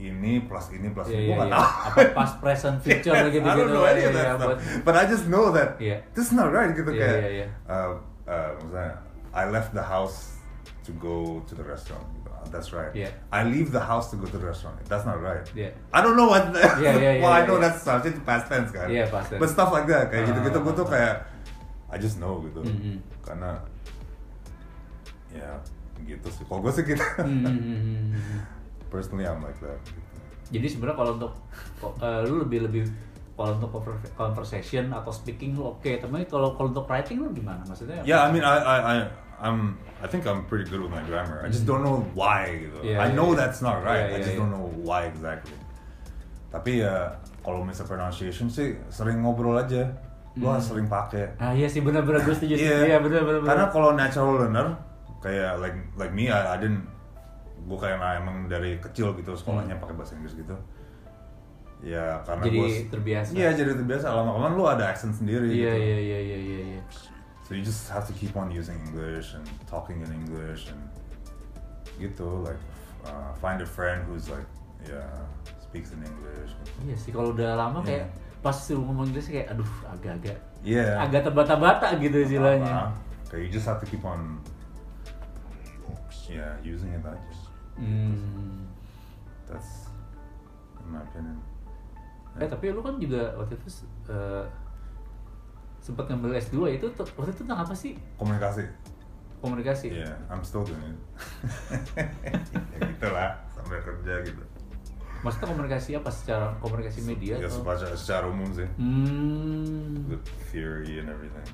[SPEAKER 2] ini plus ini plus
[SPEAKER 1] Iya,
[SPEAKER 2] ini
[SPEAKER 1] iya,
[SPEAKER 2] gue
[SPEAKER 1] iya.
[SPEAKER 2] tahu
[SPEAKER 1] Apa past present future
[SPEAKER 2] Yes,
[SPEAKER 1] gitu
[SPEAKER 2] I
[SPEAKER 1] gitu.
[SPEAKER 2] don't know any
[SPEAKER 1] Iya,
[SPEAKER 2] of that
[SPEAKER 1] iya,
[SPEAKER 2] stuff.
[SPEAKER 1] buat-
[SPEAKER 2] But I just know that
[SPEAKER 1] Iya.
[SPEAKER 2] this is not right gitu
[SPEAKER 1] Iya,
[SPEAKER 2] kayak
[SPEAKER 1] iya, iya.
[SPEAKER 2] uh, uh, misalnya I left the house to go to the restaurant. gitu. That's right.
[SPEAKER 1] Iya.
[SPEAKER 2] I leave the house to go to the restaurant. That's not right.
[SPEAKER 1] Iya.
[SPEAKER 2] I don't know what. The,
[SPEAKER 1] Iya, iya, iya,
[SPEAKER 2] well, I
[SPEAKER 1] iya,
[SPEAKER 2] know
[SPEAKER 1] iya.
[SPEAKER 2] that's harusnya itu past tense kan.
[SPEAKER 1] Iya, past tense.
[SPEAKER 2] But stuff like that kayak
[SPEAKER 1] Ah,
[SPEAKER 2] gitu-gitu gue tuh kayak I just know gitu.
[SPEAKER 1] Mhm.
[SPEAKER 2] Karena ya gitu sih. Kalau gue sih gitu.
[SPEAKER 1] Hmm, hmm, hmm, hmm, hmm.
[SPEAKER 2] Personally I'm like that. Gitu.
[SPEAKER 1] Jadi sebenarnya kalau untuk eh, lu lebih lebih kalau untuk conver- conversation atau speaking lu oke, tapi kalau kalau untuk writing lu gimana? Maksudnya?
[SPEAKER 2] Yeah, I mean, I, I, I, I'm, I think I'm pretty good with my grammar. I just don't know why. Gitu.
[SPEAKER 1] Yeah,
[SPEAKER 2] I know
[SPEAKER 1] yeah.
[SPEAKER 2] that's not right.
[SPEAKER 1] Yeah,
[SPEAKER 2] I just
[SPEAKER 1] yeah.
[SPEAKER 2] don't know why exactly. Tapi ya, kalau misal pronunciation sih sering ngobrol aja. Lo
[SPEAKER 1] Hmm.
[SPEAKER 2] sering pakai.
[SPEAKER 1] Ah iya sih benar-benar gue setuju. sih.
[SPEAKER 2] Iya,
[SPEAKER 1] Iya benar benar.
[SPEAKER 2] Karena kalau natural learner, kayak like like me, I, I didn't, gue kayak nah, emang dari kecil gitu sekolahnya pakai bahasa Inggris gitu. Ya karena
[SPEAKER 1] Hmm. Jadi
[SPEAKER 2] gua-
[SPEAKER 1] terbiasa.
[SPEAKER 2] Iya jadi terbiasa. Lama-lama lu ada accent sendiri.
[SPEAKER 1] Iya
[SPEAKER 2] gitu.
[SPEAKER 1] iya iya iya iya. iya.
[SPEAKER 2] So you just have to keep on using English and talking in English and gitu like uh, find a friend who's like yeah speaks in English.
[SPEAKER 1] Iya sih kalau udah lama kayak
[SPEAKER 2] Iya.
[SPEAKER 1] pas suruh ngomong Inggris kayak aduh agak-agak
[SPEAKER 2] Yeah.
[SPEAKER 1] agak terbata-bata gitu istilahnya.
[SPEAKER 2] Kayak you just have to keep on yeah using it aja.
[SPEAKER 1] Hmm.
[SPEAKER 2] That's in my opinion.
[SPEAKER 1] Eh tapi lu kan juga waktu itu eh, sempat ngambil S2 itu waktu itu tentang apa sih?
[SPEAKER 2] Komunikasi.
[SPEAKER 1] Komunikasi.
[SPEAKER 2] Yeah, I'm still doing it. ya gitu lah sambil kerja gitu.
[SPEAKER 1] Maksudnya komunikasi apa secara komunikasi media
[SPEAKER 2] Ya
[SPEAKER 1] atau?
[SPEAKER 2] secara, secara umum sih.
[SPEAKER 1] Hmm.
[SPEAKER 2] With theory and everything.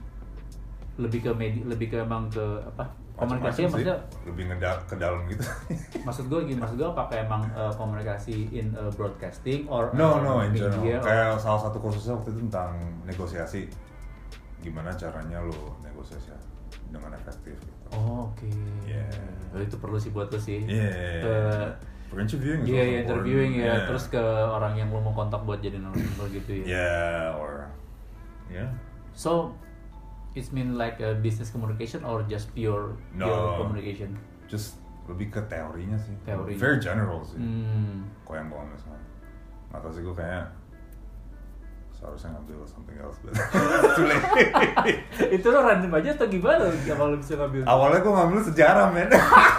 [SPEAKER 1] Lebih ke media, lebih ke emang ke apa? Komunikasi
[SPEAKER 2] sih.
[SPEAKER 1] maksudnya
[SPEAKER 2] lebih ngeda- ke dalam gitu.
[SPEAKER 1] maksud gue gini, maksud gue apakah emang eh, komunikasi in eh, broadcasting or
[SPEAKER 2] No,
[SPEAKER 1] eh,
[SPEAKER 2] no, in general.
[SPEAKER 1] media or-
[SPEAKER 2] Kayak salah satu kursusnya waktu itu tentang negosiasi. Gimana caranya lo negosiasi dengan efektif gitu.
[SPEAKER 1] Oh, oke.
[SPEAKER 2] Yeah.
[SPEAKER 1] Oh, itu perlu sih buat lo sih.
[SPEAKER 2] Yeah.
[SPEAKER 1] Ke
[SPEAKER 2] For interviewing
[SPEAKER 1] Iya, iya,
[SPEAKER 2] important.
[SPEAKER 1] interviewing ya,
[SPEAKER 2] Yeah.
[SPEAKER 1] terus ke orang yang lo mau kontak buat jadi narasumber gitu ya.
[SPEAKER 2] Yeah, or yeah.
[SPEAKER 1] So, it's mean like a business communication or just pure
[SPEAKER 2] No.
[SPEAKER 1] pure communication?
[SPEAKER 2] Just lebih ke teorinya sih.
[SPEAKER 1] Teori.
[SPEAKER 2] Very general sih.
[SPEAKER 1] Hmm.
[SPEAKER 2] Kok yang gue ambil. Nggak tahu sih gue kayaknya seharusnya ngambil something else but too late.
[SPEAKER 1] itu lo random aja atau gimana kalau lo bisa ngambil?
[SPEAKER 2] Awalnya gue ngambil sejarah men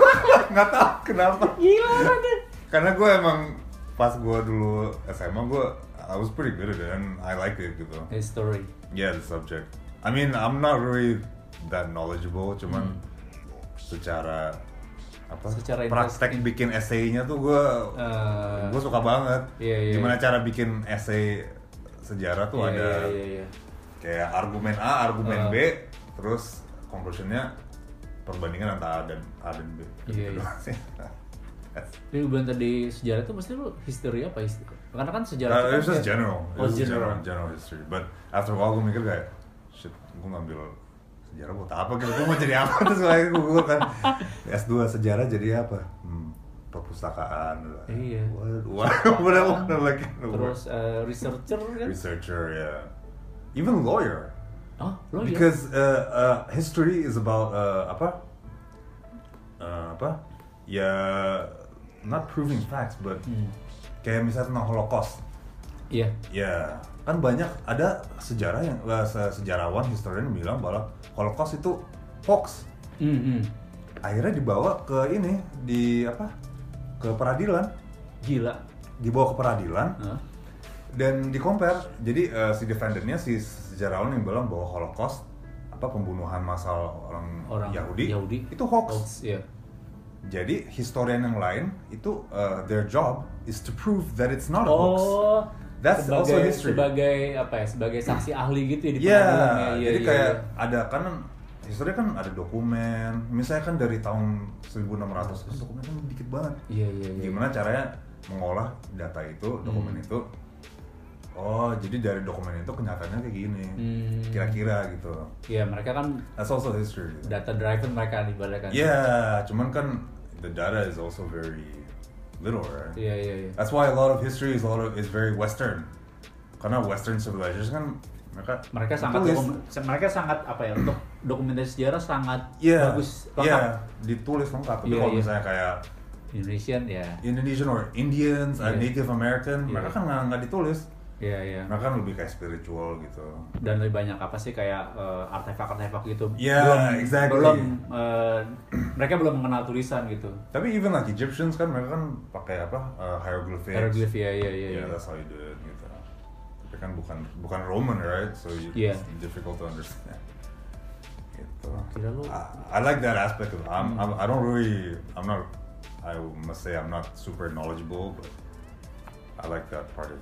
[SPEAKER 2] Nggak tahu kenapa
[SPEAKER 1] Gila random.
[SPEAKER 2] Karena gue emang pas gue dulu SMA gue I was pretty good at it and I like it gitu
[SPEAKER 1] History.
[SPEAKER 2] Yeah the subject I mean I'm not really that knowledgeable cuman secara apa
[SPEAKER 1] Hmm. Secara
[SPEAKER 2] praktek bikin essay-nya tuh gue
[SPEAKER 1] Eh,
[SPEAKER 2] gue suka banget
[SPEAKER 1] Iya, iya,
[SPEAKER 2] gimana
[SPEAKER 1] iya.
[SPEAKER 2] cara bikin essay sejarah tuh
[SPEAKER 1] iya,
[SPEAKER 2] ada
[SPEAKER 1] Iya, iya, iya.
[SPEAKER 2] kayak argumen A, argumen
[SPEAKER 1] Uh.
[SPEAKER 2] B, terus conclusionnya perbandingan antara A dan A dan B.
[SPEAKER 1] Iya,
[SPEAKER 2] Gitu
[SPEAKER 1] iya. Jadi lu bilang tadi sejarah itu mesti lu history apa history? Karena kan sejarah
[SPEAKER 2] Uh,
[SPEAKER 1] itu kan
[SPEAKER 2] just general.
[SPEAKER 1] Oh, general.
[SPEAKER 2] general, general history. But after a while gue mikir kayak, gue ngambil sejarah buat apa gitu? Gue mau jadi apa? Terus akhirnya gue kan, S2 sejarah jadi apa? Hmm, perpustakaan.
[SPEAKER 1] Iya.
[SPEAKER 2] What? What? What? Like,
[SPEAKER 1] Terus eh, researcher kan?
[SPEAKER 2] researcher, yeah. Even lawyer.
[SPEAKER 1] Oh, ya?
[SPEAKER 2] Because uh, uh, history is about uh, apa? Uh, apa? ya not proving facts but
[SPEAKER 1] Hmm.
[SPEAKER 2] kayak misalnya tentang Holocaust
[SPEAKER 1] Iya.
[SPEAKER 2] ya kan banyak ada sejarah yang eh, se- sejarawan historian yang bilang bahwa Holocaust itu hoax
[SPEAKER 1] Hmm, hmm.
[SPEAKER 2] akhirnya dibawa ke ini di apa ke peradilan
[SPEAKER 1] Gila.
[SPEAKER 2] dibawa ke peradilan
[SPEAKER 1] Hah?
[SPEAKER 2] dan di compare jadi eh, si defendernya si sejarawan yang bilang bahwa Holocaust apa pembunuhan massal orang,
[SPEAKER 1] Orang
[SPEAKER 2] Yahudi,
[SPEAKER 1] Yahudi.
[SPEAKER 2] itu hoax.
[SPEAKER 1] Hoax, iya.
[SPEAKER 2] Jadi historian yang lain itu uh, their job is to prove that it's not a hoax. That's
[SPEAKER 1] sebagai,
[SPEAKER 2] also history.
[SPEAKER 1] Sebagai apa ya? Sebagai saksi ahli gitu ya di
[SPEAKER 2] Iya,
[SPEAKER 1] pengadilan ya. Iya,
[SPEAKER 2] jadi
[SPEAKER 1] iya,
[SPEAKER 2] kayak
[SPEAKER 1] iya.
[SPEAKER 2] ada kan histori kan ada dokumen. Misalnya kan dari tahun 1600 kan dokumen kan dikit banget.
[SPEAKER 1] Iya, iya, iya.
[SPEAKER 2] Gimana caranya mengolah data itu, dokumen
[SPEAKER 1] Hmm.
[SPEAKER 2] itu? Oh, jadi dari dokumen itu kenyataannya kayak gini.
[SPEAKER 1] Hmm.
[SPEAKER 2] Kira-kira gitu.
[SPEAKER 1] Iya, mereka kan
[SPEAKER 2] That's also history. gitu.
[SPEAKER 1] data driven mereka ibaratkan.
[SPEAKER 2] Yeah, cuman kan the data is also very little, right?
[SPEAKER 1] Iya, iya, iya.
[SPEAKER 2] That's why a lot of history is a lot of is very Western. Karena Western civilization kan mereka
[SPEAKER 1] Mereka sangat
[SPEAKER 2] tulis.
[SPEAKER 1] dokum- mereka sangat apa ya untuk dokumentasi sejarah sangat
[SPEAKER 2] Iya,
[SPEAKER 1] bagus
[SPEAKER 2] iya,
[SPEAKER 1] lengkap.
[SPEAKER 2] ditulis lengkap. Tapi
[SPEAKER 1] Iya,
[SPEAKER 2] kalau
[SPEAKER 1] iya.
[SPEAKER 2] misalnya kayak
[SPEAKER 1] Indonesian ya.
[SPEAKER 2] Indonesian or Indians, uh,
[SPEAKER 1] Iya.
[SPEAKER 2] Native American,
[SPEAKER 1] Iya.
[SPEAKER 2] mereka kan nggak ditulis.
[SPEAKER 1] Iya, iya.
[SPEAKER 2] Mereka kan lebih kayak spiritual gitu.
[SPEAKER 1] dan lebih banyak apa sih kayak eh, artefak-artefak gitu
[SPEAKER 2] Yeah,
[SPEAKER 1] belum
[SPEAKER 2] exactly.
[SPEAKER 1] belum eh, mereka belum mengenal tulisan gitu
[SPEAKER 2] Tapi even like Egyptians kan mereka kan pakai apa uh, hieroglyphics.
[SPEAKER 1] hieroglif ya iya iya
[SPEAKER 2] Yeah,
[SPEAKER 1] iya
[SPEAKER 2] that's how you do it gitu. Tapi kan bukan bukan Roman right, so you,
[SPEAKER 1] Yeah.
[SPEAKER 2] it's difficult to understand. Gitu.
[SPEAKER 1] Kira lu-
[SPEAKER 2] I, I like that aspect of it. I'm,
[SPEAKER 1] Hmm.
[SPEAKER 2] I'm, I don't really, I'm not, I must say I'm not super knowledgeable, but I like that part of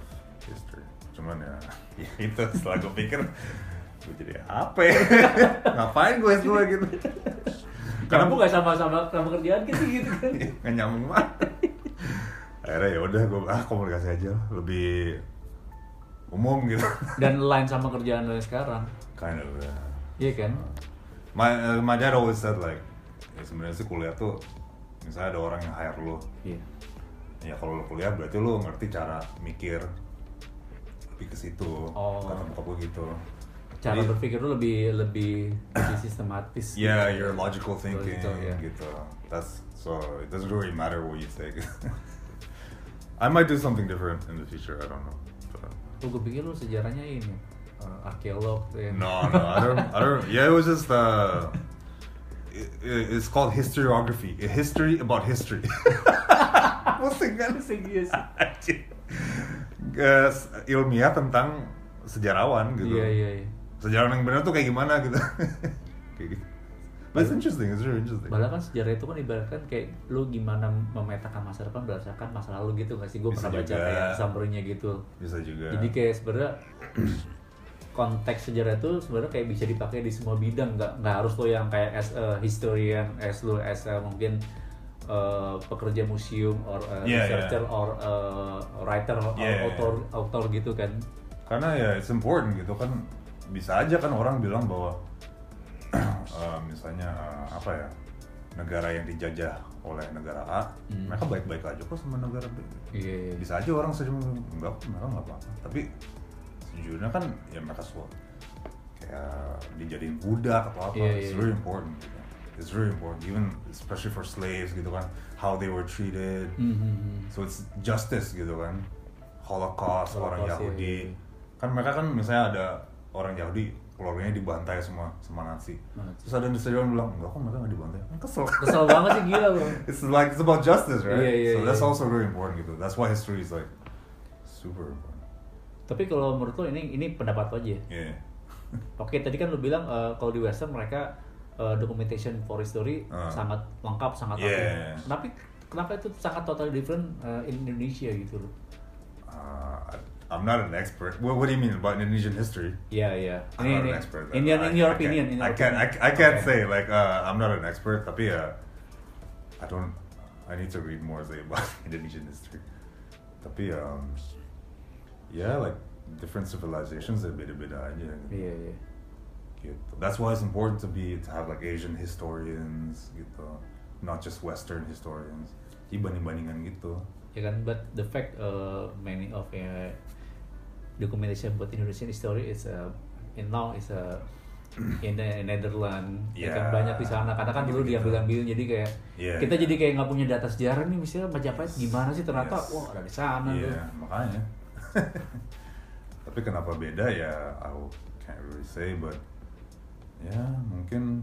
[SPEAKER 2] history. Cuman ya, ya itu setelah gue pikir, gue jadi apa ya? Ngapain gue S2 gitu?
[SPEAKER 1] karena gak sama-sama sama kerjaan gitu gitu kan
[SPEAKER 2] nggak nyambung banget akhirnya ya udah gue ah komunikasi aja lebih umum gitu
[SPEAKER 1] dan line sama kerjaan lo yang sekarang
[SPEAKER 2] kind of ya.
[SPEAKER 1] iya kan
[SPEAKER 2] my uh, my dad always said like ya sebenarnya sih kuliah tuh misalnya ada orang yang hire lo
[SPEAKER 1] iya
[SPEAKER 2] ya kalau lo kuliah berarti lo ngerti cara mikir lebih ke situ
[SPEAKER 1] Oh.
[SPEAKER 2] kata bokap gue gitu
[SPEAKER 1] cara
[SPEAKER 2] Jadi-
[SPEAKER 1] berpikir lu lebih lebih lebih sistematis
[SPEAKER 2] yeah
[SPEAKER 1] gitu.
[SPEAKER 2] your logical thinking
[SPEAKER 1] Logical, yeah.
[SPEAKER 2] gitu that's so it doesn't really matter what you think I might do something different in the future I don't know But-
[SPEAKER 1] Tuh gue pikir lu sejarahnya ini eh, arkeolog tuh ya
[SPEAKER 2] No, no, I don't. I don't. Yeah, it was just. Uh, it, it- it's called historiography. A history about history. Pusing kan?
[SPEAKER 1] Serius.
[SPEAKER 2] Anjir. Guys, ilmiah tentang sejarawan gitu.
[SPEAKER 1] iya iya iya
[SPEAKER 2] Sejarawan yang benar tuh kayak gimana gitu. kayak gitu. But it's interesting. It's really interesting.
[SPEAKER 1] Padahal kan sejarah itu kan ibaratkan kayak lu gimana memetakan masa depan berdasarkan masa lalu gitu nggak sih? Gue pernah baca
[SPEAKER 2] juga.
[SPEAKER 1] kayak summary-nya gitu.
[SPEAKER 2] Bisa juga.
[SPEAKER 1] Jadi kayak sebenarnya konteks sejarah itu sebenarnya kayak bisa dipakai di semua bidang, nggak nggak harus lo yang kayak as a historian, as lo as a mungkin uh, pekerja museum or a
[SPEAKER 2] Yeah,
[SPEAKER 1] researcher
[SPEAKER 2] yeah.
[SPEAKER 1] or a writer or
[SPEAKER 2] Yeah, yeah,
[SPEAKER 1] author author gitu kan.
[SPEAKER 2] karena ya it's important gitu kan bisa aja kan orang bilang bahwa eh, misalnya eh, apa ya negara yang dijajah oleh negara A
[SPEAKER 1] Hmm.
[SPEAKER 2] mereka baik-baik aja kok sama negara B
[SPEAKER 1] Iya. iya.
[SPEAKER 2] bisa aja orang sejauh enggak mereka nggak apa-apa tapi sejujurnya kan ya mereka suka kayak dijadiin budak atau apa
[SPEAKER 1] Iya,
[SPEAKER 2] it's
[SPEAKER 1] iya,
[SPEAKER 2] very
[SPEAKER 1] iya.
[SPEAKER 2] important gitu. It's very important even especially for slaves gitu kan how they were treated
[SPEAKER 1] Hmm, hmm, hmm.
[SPEAKER 2] So it's justice gitu kan. Holocaust, orang
[SPEAKER 1] Holocaust,
[SPEAKER 2] Yahudi.
[SPEAKER 1] iya, iya.
[SPEAKER 2] Kan mereka kan misalnya ada orang Yahudi keluarganya dibantai semua sama Nazi.
[SPEAKER 1] Nazi.
[SPEAKER 2] Terus ada historian bilang, enggak kok mereka nggak dibantai. Kan kesel.
[SPEAKER 1] Kesel banget sih gila bro.
[SPEAKER 2] It's like it's about justice, right?
[SPEAKER 1] Iya, iya,
[SPEAKER 2] so that's
[SPEAKER 1] iya.
[SPEAKER 2] also very important gitu. That's why history is like super important.
[SPEAKER 1] Tapi kalau menurut lo ini ini pendapat lo aja. ya?
[SPEAKER 2] Yeah.
[SPEAKER 1] Oke, tadi kan lu bilang eh, kalau di Western mereka eh, documentation for history
[SPEAKER 2] Ah.
[SPEAKER 1] sangat lengkap, sangat
[SPEAKER 2] Yeah.
[SPEAKER 1] Tapi kenapa itu sangat totally different eh, in Indonesia gitu loh?
[SPEAKER 2] Uh, I'm not an expert. What, what do you mean about Indonesian history?
[SPEAKER 1] Iya, iya.
[SPEAKER 2] I'm
[SPEAKER 1] Ini,
[SPEAKER 2] not an expert.
[SPEAKER 1] in your,
[SPEAKER 2] I-
[SPEAKER 1] in your
[SPEAKER 2] I
[SPEAKER 1] opinion. in your
[SPEAKER 2] I can't, I. I can't
[SPEAKER 1] Okay.
[SPEAKER 2] say like uh, I'm not an expert. Tapi uh, I don't. I need to read more say about Indonesian history. Tapi um, yeah, like different civilizations are beda-beda aja. Gitu.
[SPEAKER 1] Iya, iya.
[SPEAKER 2] Gitu. That's why it's important to be to have like Asian historians gitu, not just Western historians. Jadi banding-bandingan gitu.
[SPEAKER 1] Ya kan, but the fact uh, many of uh, documentation about Indonesian history is uh, in now is uh, in the Netherlands ya kan
[SPEAKER 2] Yeah.
[SPEAKER 1] banyak di sana karena kan dulu
[SPEAKER 2] Gitu-gitu.
[SPEAKER 1] diambil ambilin jadi kayak
[SPEAKER 2] Iya,
[SPEAKER 1] kita
[SPEAKER 2] iya.
[SPEAKER 1] jadi kayak nggak punya data sejarah nih misalnya Majapahit gimana sih ternyata
[SPEAKER 2] Yes.
[SPEAKER 1] wah dari sana
[SPEAKER 2] Iya,
[SPEAKER 1] tuh
[SPEAKER 2] makanya. Tapi kenapa beda ya, I can't really say, but ya mungkin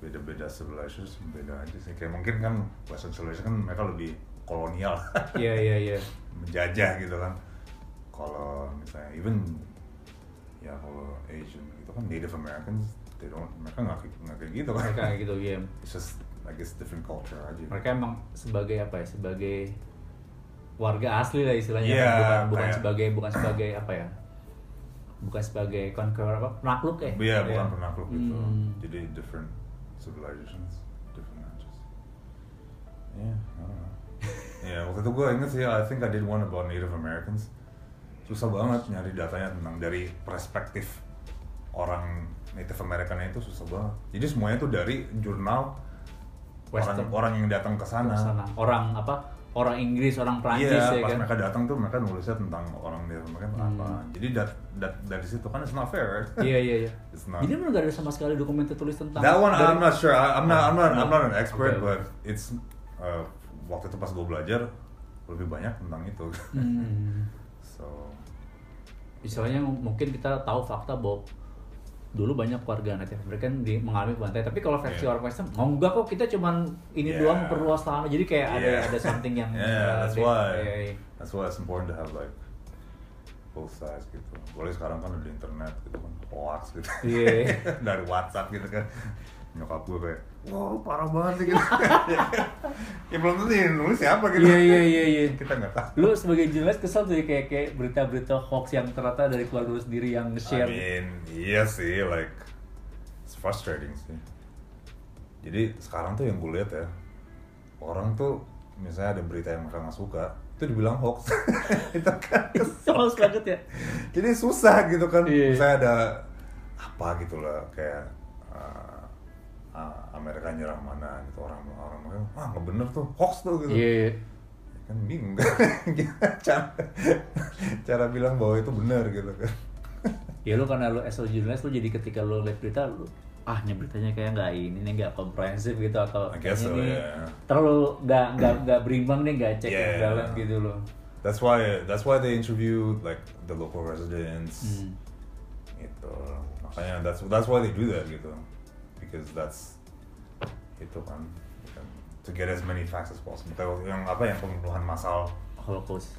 [SPEAKER 2] beda-beda civilizations beda aja sih. Kayak mungkin kan Western civilization kan mereka lebih kolonial,
[SPEAKER 1] iya iya iya
[SPEAKER 2] menjajah gitu kan. Kalau misalnya even ya kalau Asian gitu kan Native Americans, they don't, mereka nggak kayak- nggak kayak gitu kan.
[SPEAKER 1] mereka gitu ya
[SPEAKER 2] It's just I guess different culture aja.
[SPEAKER 1] mereka emang sebagai apa ya sebagai warga asli lah istilahnya
[SPEAKER 2] Iya,
[SPEAKER 1] kan? bukan bukan
[SPEAKER 2] kayak-
[SPEAKER 1] sebagai bukan sebagai apa ya bukan sebagai conqueror apa penakluk ya
[SPEAKER 2] Iya, bukan penakluk gitu.
[SPEAKER 1] Hmm.
[SPEAKER 2] Jadi different civilizations, different languages. Yeah, I don't know. Ya, waktu itu gue inget sih, I think I did one about Native Americans. Susah banget nyari datanya tentang dari perspektif orang Native American itu susah banget. Jadi semuanya tuh dari jurnal orang
[SPEAKER 1] Western.
[SPEAKER 2] orang yang datang ke. Sana.
[SPEAKER 1] orang apa orang Inggris orang Prancis
[SPEAKER 2] Iya,
[SPEAKER 1] ya
[SPEAKER 2] pas
[SPEAKER 1] kan
[SPEAKER 2] mereka datang tuh mereka nulisnya tentang orang Native American
[SPEAKER 1] Hmm.
[SPEAKER 2] apa. Jadi dat, dat, dari situ kan it's not fair,
[SPEAKER 1] iya iya iya
[SPEAKER 2] It's not.
[SPEAKER 1] jadi emang gak ada sama sekali dokumen tertulis tentang
[SPEAKER 2] That one
[SPEAKER 1] dari-
[SPEAKER 2] I'm not sure. I, I'm not I'm not I'm not an expert,
[SPEAKER 1] okay.
[SPEAKER 2] but it's uh, waktu itu pas gue belajar lebih banyak tentang itu.
[SPEAKER 1] Hmm.
[SPEAKER 2] so
[SPEAKER 1] Misalnya mungkin kita tahu fakta bahwa dulu banyak warga Native American di mengalami bantai tapi kalau versi
[SPEAKER 2] Yeah.
[SPEAKER 1] orang Western oh enggak kok kita cuman ini
[SPEAKER 2] Yeah.
[SPEAKER 1] doang perluas tanah jadi kayak ada
[SPEAKER 2] Yeah.
[SPEAKER 1] ada something yang
[SPEAKER 2] yeah,
[SPEAKER 1] uh,
[SPEAKER 2] that's
[SPEAKER 1] di-
[SPEAKER 2] why
[SPEAKER 1] iya, iya.
[SPEAKER 2] that's why it's important to have like both sides gitu. Boleh sekarang kan ada internet gitu kan, hoax gitu.
[SPEAKER 1] Iya.
[SPEAKER 2] Dari WhatsApp gitu kan. Nyokap gue kayak, wow parah banget nih gitu. ya belum tentu yang nulis siapa gitu.
[SPEAKER 1] Iya iya iya iya.
[SPEAKER 2] Kita nggak tahu.
[SPEAKER 1] Lu sebagai jurnalis kesel tuh ya kayak kayak berita-berita hoax yang ternyata dari keluarga lu sendiri yang
[SPEAKER 2] I
[SPEAKER 1] share.
[SPEAKER 2] mean, iya sih, like it's frustrating sih. Jadi sekarang tuh yang gue lihat ya, orang tuh misalnya ada berita yang mereka nggak suka, itu dibilang hoax. itu kan.
[SPEAKER 1] Hoax banget ya.
[SPEAKER 2] Jadi susah gitu kan.
[SPEAKER 1] Iya.
[SPEAKER 2] Misalnya ada apa gitu lah, kayak Amerika nyerang mana gitu orang orang orang wah nggak bener tuh hoax tuh gitu.
[SPEAKER 1] Iya.
[SPEAKER 2] Kan bingung kan cara cara bilang bahwa itu benar gitu kan.
[SPEAKER 1] Ya lu karena lu as a jurnalis lu jadi ketika lu lihat berita lu ah ini beritanya kayak nggak ini nih nggak komprehensif gitu atau
[SPEAKER 2] I guess so,
[SPEAKER 1] nih
[SPEAKER 2] yeah.
[SPEAKER 1] terlalu nggak nggak nggak berimbang nih nggak cek
[SPEAKER 2] Yeah.
[SPEAKER 1] dalam gitu loh.
[SPEAKER 2] That's why that's why they interview like the local residents.
[SPEAKER 1] Hmm.
[SPEAKER 2] Gitu. Makanya that's that's why they do that gitu. Because that's itu kan to get as many facts as possible. Kayak yang apa yang pembunuhan massal
[SPEAKER 1] Holocaust.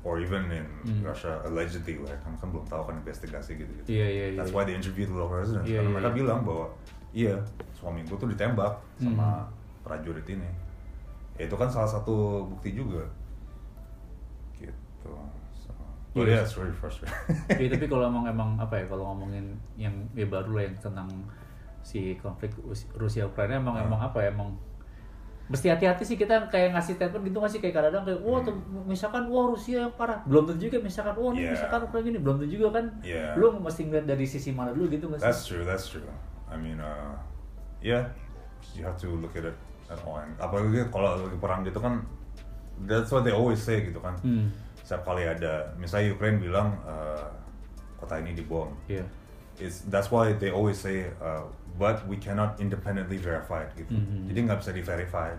[SPEAKER 2] or even in
[SPEAKER 1] Hmm.
[SPEAKER 2] Russia allegedly like, kan kan belum tahu kan investigasi gitu gitu.
[SPEAKER 1] Iya iya iya.
[SPEAKER 2] That's why they interview the local residents
[SPEAKER 1] Iya,
[SPEAKER 2] karena
[SPEAKER 1] iya,
[SPEAKER 2] mereka
[SPEAKER 1] iya.
[SPEAKER 2] bilang bahwa iya suami gue tuh ditembak sama
[SPEAKER 1] Hmm.
[SPEAKER 2] prajurit ini. Ya, itu kan salah satu bukti juga. Gitu. So, but
[SPEAKER 1] Iya.
[SPEAKER 2] yeah, it's really frustrating.
[SPEAKER 1] Iya tapi kalau emang emang apa ya kalau ngomongin yang ya baru lah yang tentang si konflik Us- Rusia Ukraina emang
[SPEAKER 2] Ah.
[SPEAKER 1] emang apa ya emang mesti hati-hati sih kita kayak ngasih statement gitu nggak sih kayak kadang-kadang kayak wah tuh, misalkan wah Rusia yang parah belum tentu juga misalkan wah ini
[SPEAKER 2] Hmm. Yeah.
[SPEAKER 1] misalkan Ukraina gini belum tentu juga kan
[SPEAKER 2] Yeah.
[SPEAKER 1] lu mesti ngeliat dari sisi mana dulu gitu nggak sih
[SPEAKER 2] That's true. That's true. I mean, uh, yeah, you have to look at it at all. And apalagi kalau lagi perang gitu kan, that's what they always say gitu kan.
[SPEAKER 1] Hmm.
[SPEAKER 2] Setiap kali ada, misalnya Ukraine bilang uh, kota ini dibom,
[SPEAKER 1] Iya.
[SPEAKER 2] It's, that's why they always say, uh, but we cannot independently verify it gitu.
[SPEAKER 1] Mhm.
[SPEAKER 2] Jadi nggak bisa di verify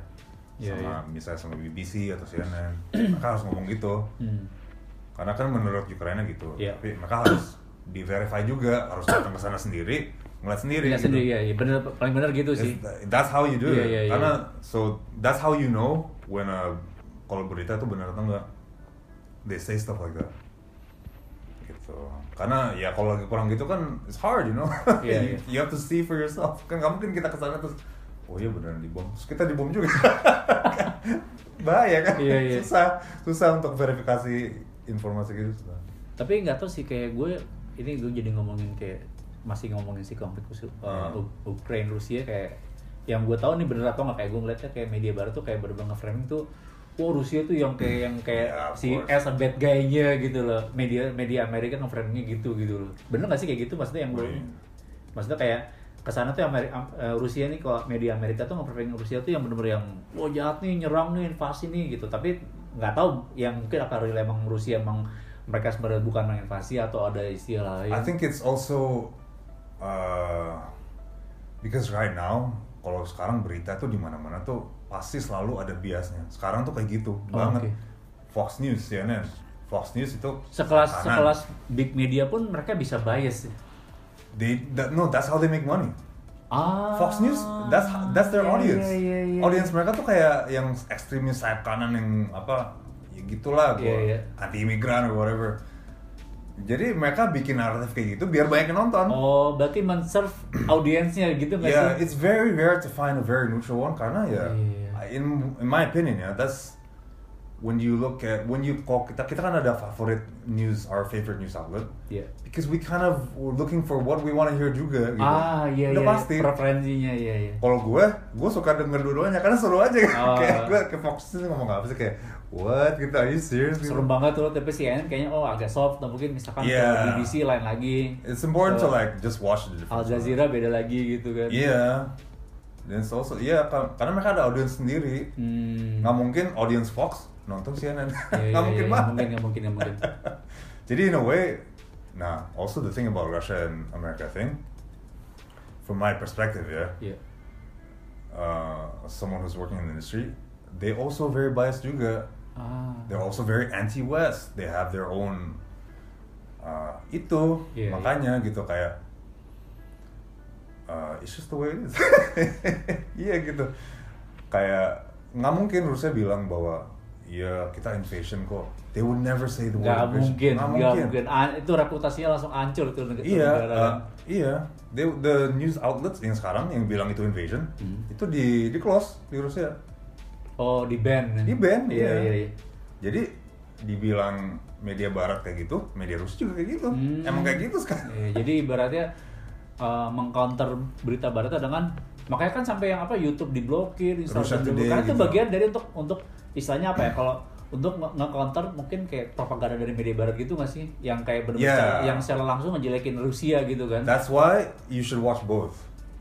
[SPEAKER 1] Iya,
[SPEAKER 2] sama
[SPEAKER 1] iya.
[SPEAKER 2] misalnya sama BBC atau CNN. mereka harus ngomong gitu.
[SPEAKER 1] Hmm.
[SPEAKER 2] Karena kan menurut Ukraina gitu.
[SPEAKER 1] Iya.
[SPEAKER 2] Tapi mereka harus di verify juga, harus datang ke sana sendiri, ngeliat sendiri.
[SPEAKER 1] Iya
[SPEAKER 2] gitu.
[SPEAKER 1] sendiri ya, ya bener paling bener gitu sih
[SPEAKER 2] It's- that's how you do
[SPEAKER 1] Iya,
[SPEAKER 2] it.
[SPEAKER 1] iya.
[SPEAKER 2] Karena so that's how you know when a kalau berita itu benar atau enggak. They say stuff like that. Gitu. Karena ya kalau lagi perang gitu kan it's hard, you know.
[SPEAKER 1] Iya,
[SPEAKER 2] you,
[SPEAKER 1] iya.
[SPEAKER 2] you have to see for yourself. Kan nggak mungkin kita ke sana terus oh iya beneran dibom. Terus kita dibom juga. Bahaya kan?
[SPEAKER 1] Iya, iya.
[SPEAKER 2] Susah, susah untuk verifikasi informasi gitu susah.
[SPEAKER 1] tapi nggak tahu sih kayak gue ini gue jadi ngomongin kayak masih ngomongin si konflik uh,
[SPEAKER 2] Hmm.
[SPEAKER 1] U- Ukraine Rusia kayak yang gue tahu nih bener atau nggak kayak gue ngeliatnya kayak media baru tuh kayak bener-bener nge-framing tuh Wah Rusia tuh yang kayak yang kayak
[SPEAKER 2] Yeah,
[SPEAKER 1] si as a bad guy-nya gitu loh. Media media Amerika nge-framingnya gitu gitu loh. Bener nggak sih kayak gitu? Maksudnya yang gue
[SPEAKER 2] Iya.
[SPEAKER 1] maksudnya kayak ke sana tuh Ameri- Am- eh, Rusia nih kalau media Amerika tuh nge-framing Rusia tuh yang bener-bener yang wah jahat nih nyerang nih invasi nih gitu. Tapi nggak tahu yang mungkin apa real emang Rusia emang mereka sebenarnya bukan menginvasi atau ada istilah lain.
[SPEAKER 2] I think it's also uh, because right now kalau sekarang berita tuh di mana-mana tuh pasti selalu ada biasnya. Sekarang tuh kayak gitu
[SPEAKER 1] Oh,
[SPEAKER 2] banget.
[SPEAKER 1] oke.
[SPEAKER 2] Fox News, CNN, Fox News itu
[SPEAKER 1] Sekelas
[SPEAKER 2] kanan.
[SPEAKER 1] sekelas big media pun mereka bisa bias. ya.
[SPEAKER 2] They that, no, that's how they make money.
[SPEAKER 1] Ah.
[SPEAKER 2] Fox News, that's that's their
[SPEAKER 1] iya,
[SPEAKER 2] audience.
[SPEAKER 1] iya, iya, iya.
[SPEAKER 2] Audience mereka tuh kayak yang ekstremis sayap kanan yang apa, ya gitulah, gua
[SPEAKER 1] Iya, iya.
[SPEAKER 2] anti imigran or whatever. Jadi mereka bikin naratif kayak gitu biar banyak yang nonton.
[SPEAKER 1] Oh, berarti men-serve audiensnya gitu nggak
[SPEAKER 2] Yeah,
[SPEAKER 1] sih?
[SPEAKER 2] it's very rare to find a very neutral one karena ya,
[SPEAKER 1] Iya.
[SPEAKER 2] In in my opinion ya, that's when you look at when you kok kita kita kan ada favorit news, our favorite news outlet,
[SPEAKER 1] Iya.
[SPEAKER 2] because we kind of were looking for what we want to hear juga. Gitu.
[SPEAKER 1] Ah, iya
[SPEAKER 2] Udah
[SPEAKER 1] iya.
[SPEAKER 2] pasti.
[SPEAKER 1] Preferensinya iya iya.
[SPEAKER 2] Kalau gue, gue suka denger dua-duanya karena seru aja
[SPEAKER 1] Oh.
[SPEAKER 2] kayak gue ke Fox ngomong apa sih kayak what gitu, are you serious? Gitu.
[SPEAKER 1] Serem banget tuh, tapi CNN kayaknya oh agak soft, atau mungkin misalkan
[SPEAKER 2] Iya.
[SPEAKER 1] ke BBC lain lagi.
[SPEAKER 2] It's important
[SPEAKER 1] Ke
[SPEAKER 2] to like just watch the
[SPEAKER 1] Al. Jazeera beda lagi gitu kan.
[SPEAKER 2] Iya. Dan also iya ka- karena mereka ada audience sendiri.
[SPEAKER 1] Hmm.
[SPEAKER 2] Nggak mungkin audience Fox nonton CNN.
[SPEAKER 1] Iya,
[SPEAKER 2] Nggak
[SPEAKER 1] iya,
[SPEAKER 2] mungkin
[SPEAKER 1] iya,
[SPEAKER 2] banget.
[SPEAKER 1] mungkin, nggak mungkin, nggak mungkin.
[SPEAKER 2] Jadi in a way, nah also the thing about Russia and America thing, from my perspective ya,
[SPEAKER 1] Iya.
[SPEAKER 2] uh, someone who's working in the industry, they also very biased juga.
[SPEAKER 1] Ah.
[SPEAKER 2] They're also very anti-West. They have their own uh, itu
[SPEAKER 1] Iya,
[SPEAKER 2] makanya gitu kayak uh, it's just the way it is. Iya gitu. Kayak nggak mungkin Rusia bilang bahwa ya kita invasion kok. They would never say the word
[SPEAKER 1] Nggak
[SPEAKER 2] invasion.
[SPEAKER 1] mungkin,
[SPEAKER 2] Nggak
[SPEAKER 1] nggak mungkin. Ah, itu reputasinya langsung hancur tuh neg- tuh
[SPEAKER 2] Iya,
[SPEAKER 1] negara.
[SPEAKER 2] uh, iya. They, the news outlets yang sekarang yang bilang itu invasion,
[SPEAKER 1] Hmm.
[SPEAKER 2] itu di di close di Rusia.
[SPEAKER 1] Oh, di ban.
[SPEAKER 2] Di ban,
[SPEAKER 1] Iya,
[SPEAKER 2] iya.
[SPEAKER 1] iya, iya.
[SPEAKER 2] Jadi dibilang media barat kayak gitu, media Rusia juga kayak gitu.
[SPEAKER 1] Hmm.
[SPEAKER 2] Emang kayak gitu sekarang.
[SPEAKER 1] Iya, jadi ibaratnya uh, mengcounter berita barat dengan makanya kan sampai yang apa YouTube diblokir, Instagram diblokir. Karena itu
[SPEAKER 2] gitu.
[SPEAKER 1] bagian dari untuk untuk istilahnya apa ya kalau untuk nge- nge-counter mungkin kayak propaganda dari media barat gitu nggak sih? Yang kayak benar-benar
[SPEAKER 2] Yeah.
[SPEAKER 1] yang secara langsung ngejelekin Rusia gitu kan?
[SPEAKER 2] That's why you should watch both.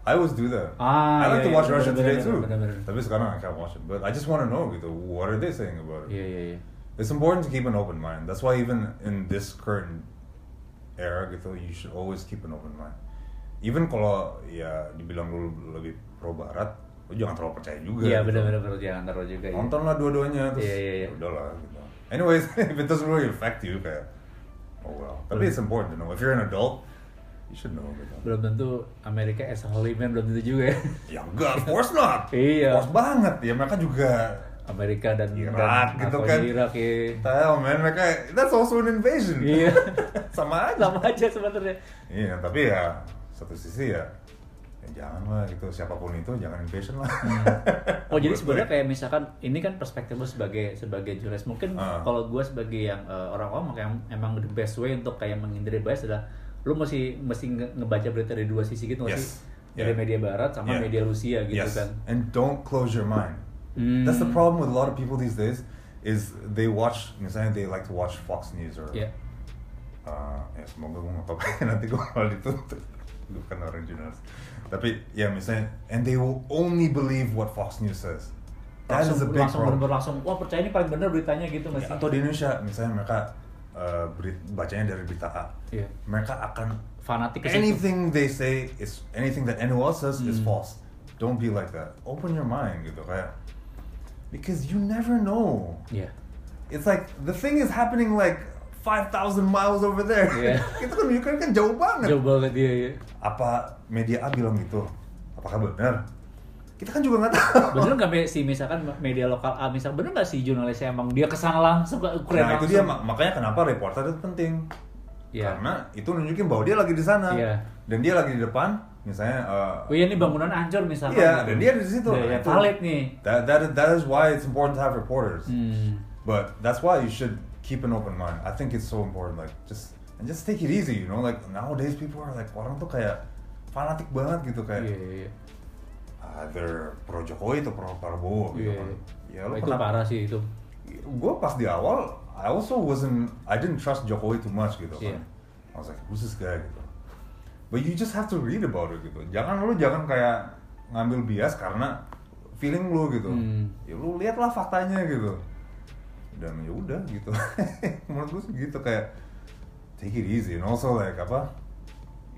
[SPEAKER 2] I always do that.
[SPEAKER 1] Ah,
[SPEAKER 2] I like
[SPEAKER 1] iya,
[SPEAKER 2] to watch
[SPEAKER 1] iya,
[SPEAKER 2] Russia
[SPEAKER 1] bener-bener,
[SPEAKER 2] Today too.
[SPEAKER 1] bener-bener.
[SPEAKER 2] Tapi sekarang I can't watch it. But I just want to know gitu, what are they saying about it?
[SPEAKER 1] Iya iya iya.
[SPEAKER 2] It's important to keep an open mind. That's why even in this current era gitu, you should always keep an open mind. Even kalau ya dibilang lu lebih pro barat, lu jangan terlalu percaya juga.
[SPEAKER 1] Iya
[SPEAKER 2] gitu.
[SPEAKER 1] benar-benar benar jangan taruh juga. iya.
[SPEAKER 2] Nontonlah dua-duanya terus
[SPEAKER 1] Iya, iya, iya.
[SPEAKER 2] ya udahlah gitu. Anyways, if it doesn't really affect you kayak oh well. Tapi it's important to know. If you're an adult, you should know gitu.
[SPEAKER 1] Belum tentu Amerika as a holy man belum tentu juga ya.
[SPEAKER 2] Ya enggak, of course not.
[SPEAKER 1] Iya.
[SPEAKER 2] Of course banget. Ya mereka juga
[SPEAKER 1] Amerika dan
[SPEAKER 2] Irak
[SPEAKER 1] dan
[SPEAKER 2] gitu kan.
[SPEAKER 1] Irak ya.
[SPEAKER 2] Tahu man, mereka that's also an invasion.
[SPEAKER 1] Iya.
[SPEAKER 2] Sama aja.
[SPEAKER 1] Sama aja sebenarnya.
[SPEAKER 2] Iya, tapi ya satu sisi ya, ya jangan lah gitu siapa pun itu jangan invasion lah.
[SPEAKER 1] Oh jadi sebenarnya kayak misalkan ini kan perspektif lu sebagai sebagai jurnalis mungkin
[SPEAKER 2] Ah.
[SPEAKER 1] kalau gue sebagai yang eh, orang awam yang emang the best way untuk kayak menghindari bias adalah lu mesti mesti nge- ngebaca berita dari dua sisi gitu
[SPEAKER 2] Yes.
[SPEAKER 1] sih dari
[SPEAKER 2] Yeah.
[SPEAKER 1] media barat sama
[SPEAKER 2] Yeah.
[SPEAKER 1] media Rusia gitu
[SPEAKER 2] yes.
[SPEAKER 1] kan.
[SPEAKER 2] And don't close your mind.
[SPEAKER 1] Hmm.
[SPEAKER 2] That's the problem with a lot of people these days is they watch misalnya they like to watch Fox News or
[SPEAKER 1] Iya.
[SPEAKER 2] uh, ya semoga gue nggak apa-apa nanti gue malah dituntut gue kan orang jurnalis tapi ya misalnya and they will only believe what Fox News says that
[SPEAKER 1] Langsung
[SPEAKER 2] is a big
[SPEAKER 1] langsung
[SPEAKER 2] problem
[SPEAKER 1] langsung wah percaya ini paling bener beritanya gitu nggak sih?
[SPEAKER 2] atau di Indonesia misalnya mereka uh, beri- bacanya dari berita A
[SPEAKER 1] Iya.
[SPEAKER 2] mereka akan
[SPEAKER 1] Fanatik
[SPEAKER 2] anything they say is anything that anyone else says is
[SPEAKER 1] Hmm.
[SPEAKER 2] false don't be like that open your mind gitu kayak because you never know
[SPEAKER 1] Iya.
[SPEAKER 2] it's like the thing is happening like 5,000 miles over there.
[SPEAKER 1] Iya.
[SPEAKER 2] itu kan Ukraine kan jauh banget.
[SPEAKER 1] Jauh banget dia ya.
[SPEAKER 2] Apa media A bilang gitu? Apakah benar? Kita kan juga nggak tahu.
[SPEAKER 1] Bener nggak Be, si misalkan media lokal A misal bener nggak sih jurnalisnya emang dia ke sana langsung ke Ukraina
[SPEAKER 2] Nah itu dia mak- makanya kenapa reporter itu penting.
[SPEAKER 1] Iya.
[SPEAKER 2] Karena itu nunjukin bahwa dia lagi di sana.
[SPEAKER 1] Iya.
[SPEAKER 2] Dan dia lagi di depan, misalnya. uh,
[SPEAKER 1] Oh iya ini bangunan hancur misalkan.
[SPEAKER 2] Iya, dan dia di situ.
[SPEAKER 1] Ya, ya,
[SPEAKER 2] Itu.
[SPEAKER 1] valid nih.
[SPEAKER 2] That, that, that is why it's important to have reporters.
[SPEAKER 1] Hmm.
[SPEAKER 2] But that's why you should keep an open mind. I think it's so important. Like just and just take it easy. You know, like nowadays people are like orang tuh kayak fanatik banget gitu kayak
[SPEAKER 1] Iya, iya, iya.
[SPEAKER 2] either pro Jokowi atau pro Prabowo gitu
[SPEAKER 1] Iya.
[SPEAKER 2] kan. Ya lo
[SPEAKER 1] itu
[SPEAKER 2] kenapa?
[SPEAKER 1] parah sih itu.
[SPEAKER 2] Gue pas di awal, I also wasn't, I didn't trust Jokowi too much gitu kan.
[SPEAKER 1] Iya.
[SPEAKER 2] I was like, who's this guy gitu. But you just have to read about it gitu. Jangan lu jangan kayak ngambil bias karena feeling lu gitu.
[SPEAKER 1] Hmm.
[SPEAKER 2] Ya lu lihatlah faktanya gitu. Dan ya udah gitu. Menurut gue sih gitu kayak take it easy and also like apa?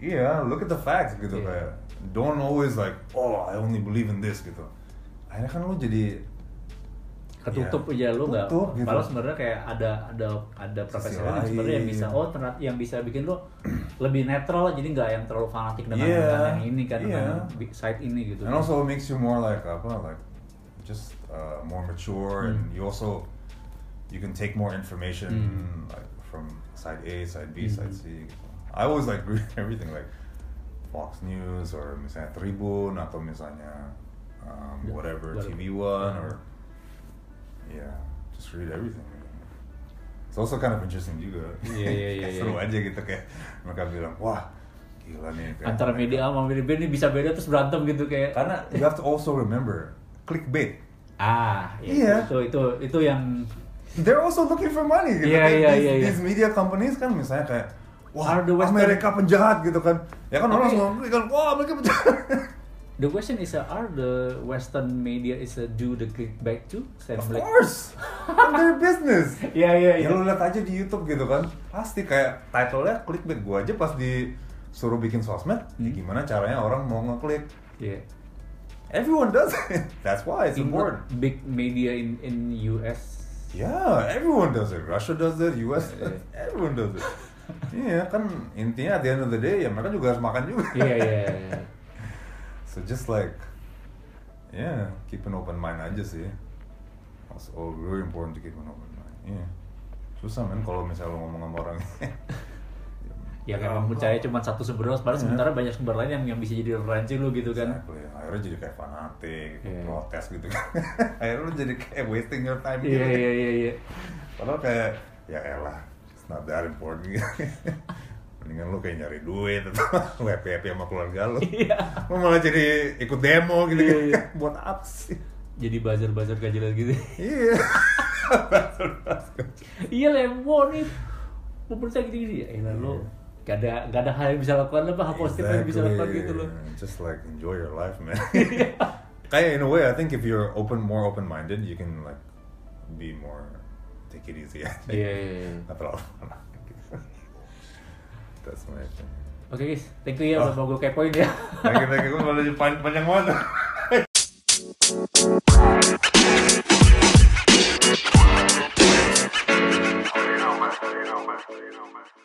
[SPEAKER 2] iya look at the facts gitu
[SPEAKER 1] Iya.
[SPEAKER 2] kayak don't always like oh I only believe in this gitu akhirnya kan lu jadi
[SPEAKER 1] ketutup
[SPEAKER 2] Iya,
[SPEAKER 1] aja lu nggak
[SPEAKER 2] gitu.
[SPEAKER 1] padahal sebenarnya kayak ada ada ada profesional yang sebenarnya yang bisa oh ternyata yang bisa bikin lu lebih netral jadi nggak yang terlalu fanatik dengan,
[SPEAKER 2] Iya,
[SPEAKER 1] dengan yang ini kan
[SPEAKER 2] iya.
[SPEAKER 1] dengan bi- side ini gitu
[SPEAKER 2] and also it makes you more like apa like just uh, more mature and
[SPEAKER 1] Hmm.
[SPEAKER 2] you also you can take more information
[SPEAKER 1] Hmm.
[SPEAKER 2] like from side A side B
[SPEAKER 1] Hmm.
[SPEAKER 2] side C. I always like read everything like Fox News or misalnya Tribun atau misalnya um,
[SPEAKER 1] Yeah,
[SPEAKER 2] whatever. TV One
[SPEAKER 1] Yeah.
[SPEAKER 2] or yeah just read everything it's also kind of interesting juga
[SPEAKER 1] Iya, iya, iya,
[SPEAKER 2] seru aja gitu kayak mereka bilang wah gila nih kayak
[SPEAKER 1] antara media sama media B ini bisa beda terus berantem gitu kayak
[SPEAKER 2] karena you have to also remember clickbait
[SPEAKER 1] ah ya,
[SPEAKER 2] Iya.
[SPEAKER 1] itu itu itu yang
[SPEAKER 2] they're also looking for money gitu
[SPEAKER 1] Iya,
[SPEAKER 2] Kayak
[SPEAKER 1] iya,
[SPEAKER 2] these,
[SPEAKER 1] iya, iya.
[SPEAKER 2] these media companies kan misalnya kayak wah
[SPEAKER 1] the Western-
[SPEAKER 2] Amerika penjahat gitu kan. Ya kan orang semua kan wah Amerika penjahat.
[SPEAKER 1] The question is uh, are the Western media is uh, do the clickbait too? Saya
[SPEAKER 2] of
[SPEAKER 1] bilang,
[SPEAKER 2] course. Kan their business.
[SPEAKER 1] Iya iya
[SPEAKER 2] ya
[SPEAKER 1] iya.
[SPEAKER 2] lu lihat aja di YouTube gitu kan. Pasti kayak title-nya clickbait. Gua aja pas disuruh bikin sosmed
[SPEAKER 1] Hmm.
[SPEAKER 2] gimana caranya orang mau ngeklik?
[SPEAKER 1] Iya.
[SPEAKER 2] everyone does it. That's why it's important.
[SPEAKER 1] big media in in US
[SPEAKER 2] Yeah, everyone does it. Russia does it, US,
[SPEAKER 1] Yeah.
[SPEAKER 2] everyone does it. Iya kan intinya at the end of the day ya mereka juga harus makan juga.
[SPEAKER 1] iya iya iya.
[SPEAKER 2] So just like, yeah, keep an open mind aja sih. That's all very important to keep an open mind. Iya. Susah men kalau misalnya lo ngomong sama orang.
[SPEAKER 1] Ya kan emang percaya cuma satu sumber doang, padahal
[SPEAKER 2] Iya.
[SPEAKER 1] sementara banyak sumber lain yang yang bisa jadi referensi lu gitu kan.
[SPEAKER 2] Exactly. Akhirnya jadi kayak fanatik,
[SPEAKER 1] Iya.
[SPEAKER 2] protes gitu kan. Akhirnya lo jadi kayak wasting your time gitu.
[SPEAKER 1] Iya iya iya iya.
[SPEAKER 2] Padahal kayak ya elah, it's not that important gitu. Mendingan lu kayak nyari duit atau happy happy sama keluarga lu.
[SPEAKER 1] Iya.
[SPEAKER 2] Lu malah jadi ikut demo gitu,
[SPEAKER 1] Iya, iya.
[SPEAKER 2] buat apa sih?
[SPEAKER 1] Jadi buzzer-buzzer gajilan gitu.
[SPEAKER 2] Iya.
[SPEAKER 1] iya lemon nih. Mau percaya gini-gini ya, elah lo gak ada gak ada hal yang bisa lakukan apa hal positif exactly. yang bisa lakukan gitu loh
[SPEAKER 2] just like enjoy your life man kayak in a way I think if you're open more open minded you can like be more take it easy yeah, yeah, yeah. that's my thing
[SPEAKER 1] oke okay, guys thank you ya oh. udah mau gue kepoin ya
[SPEAKER 2] thank you thank you gue malah panjang banget You know, man. You know, man. You know, man.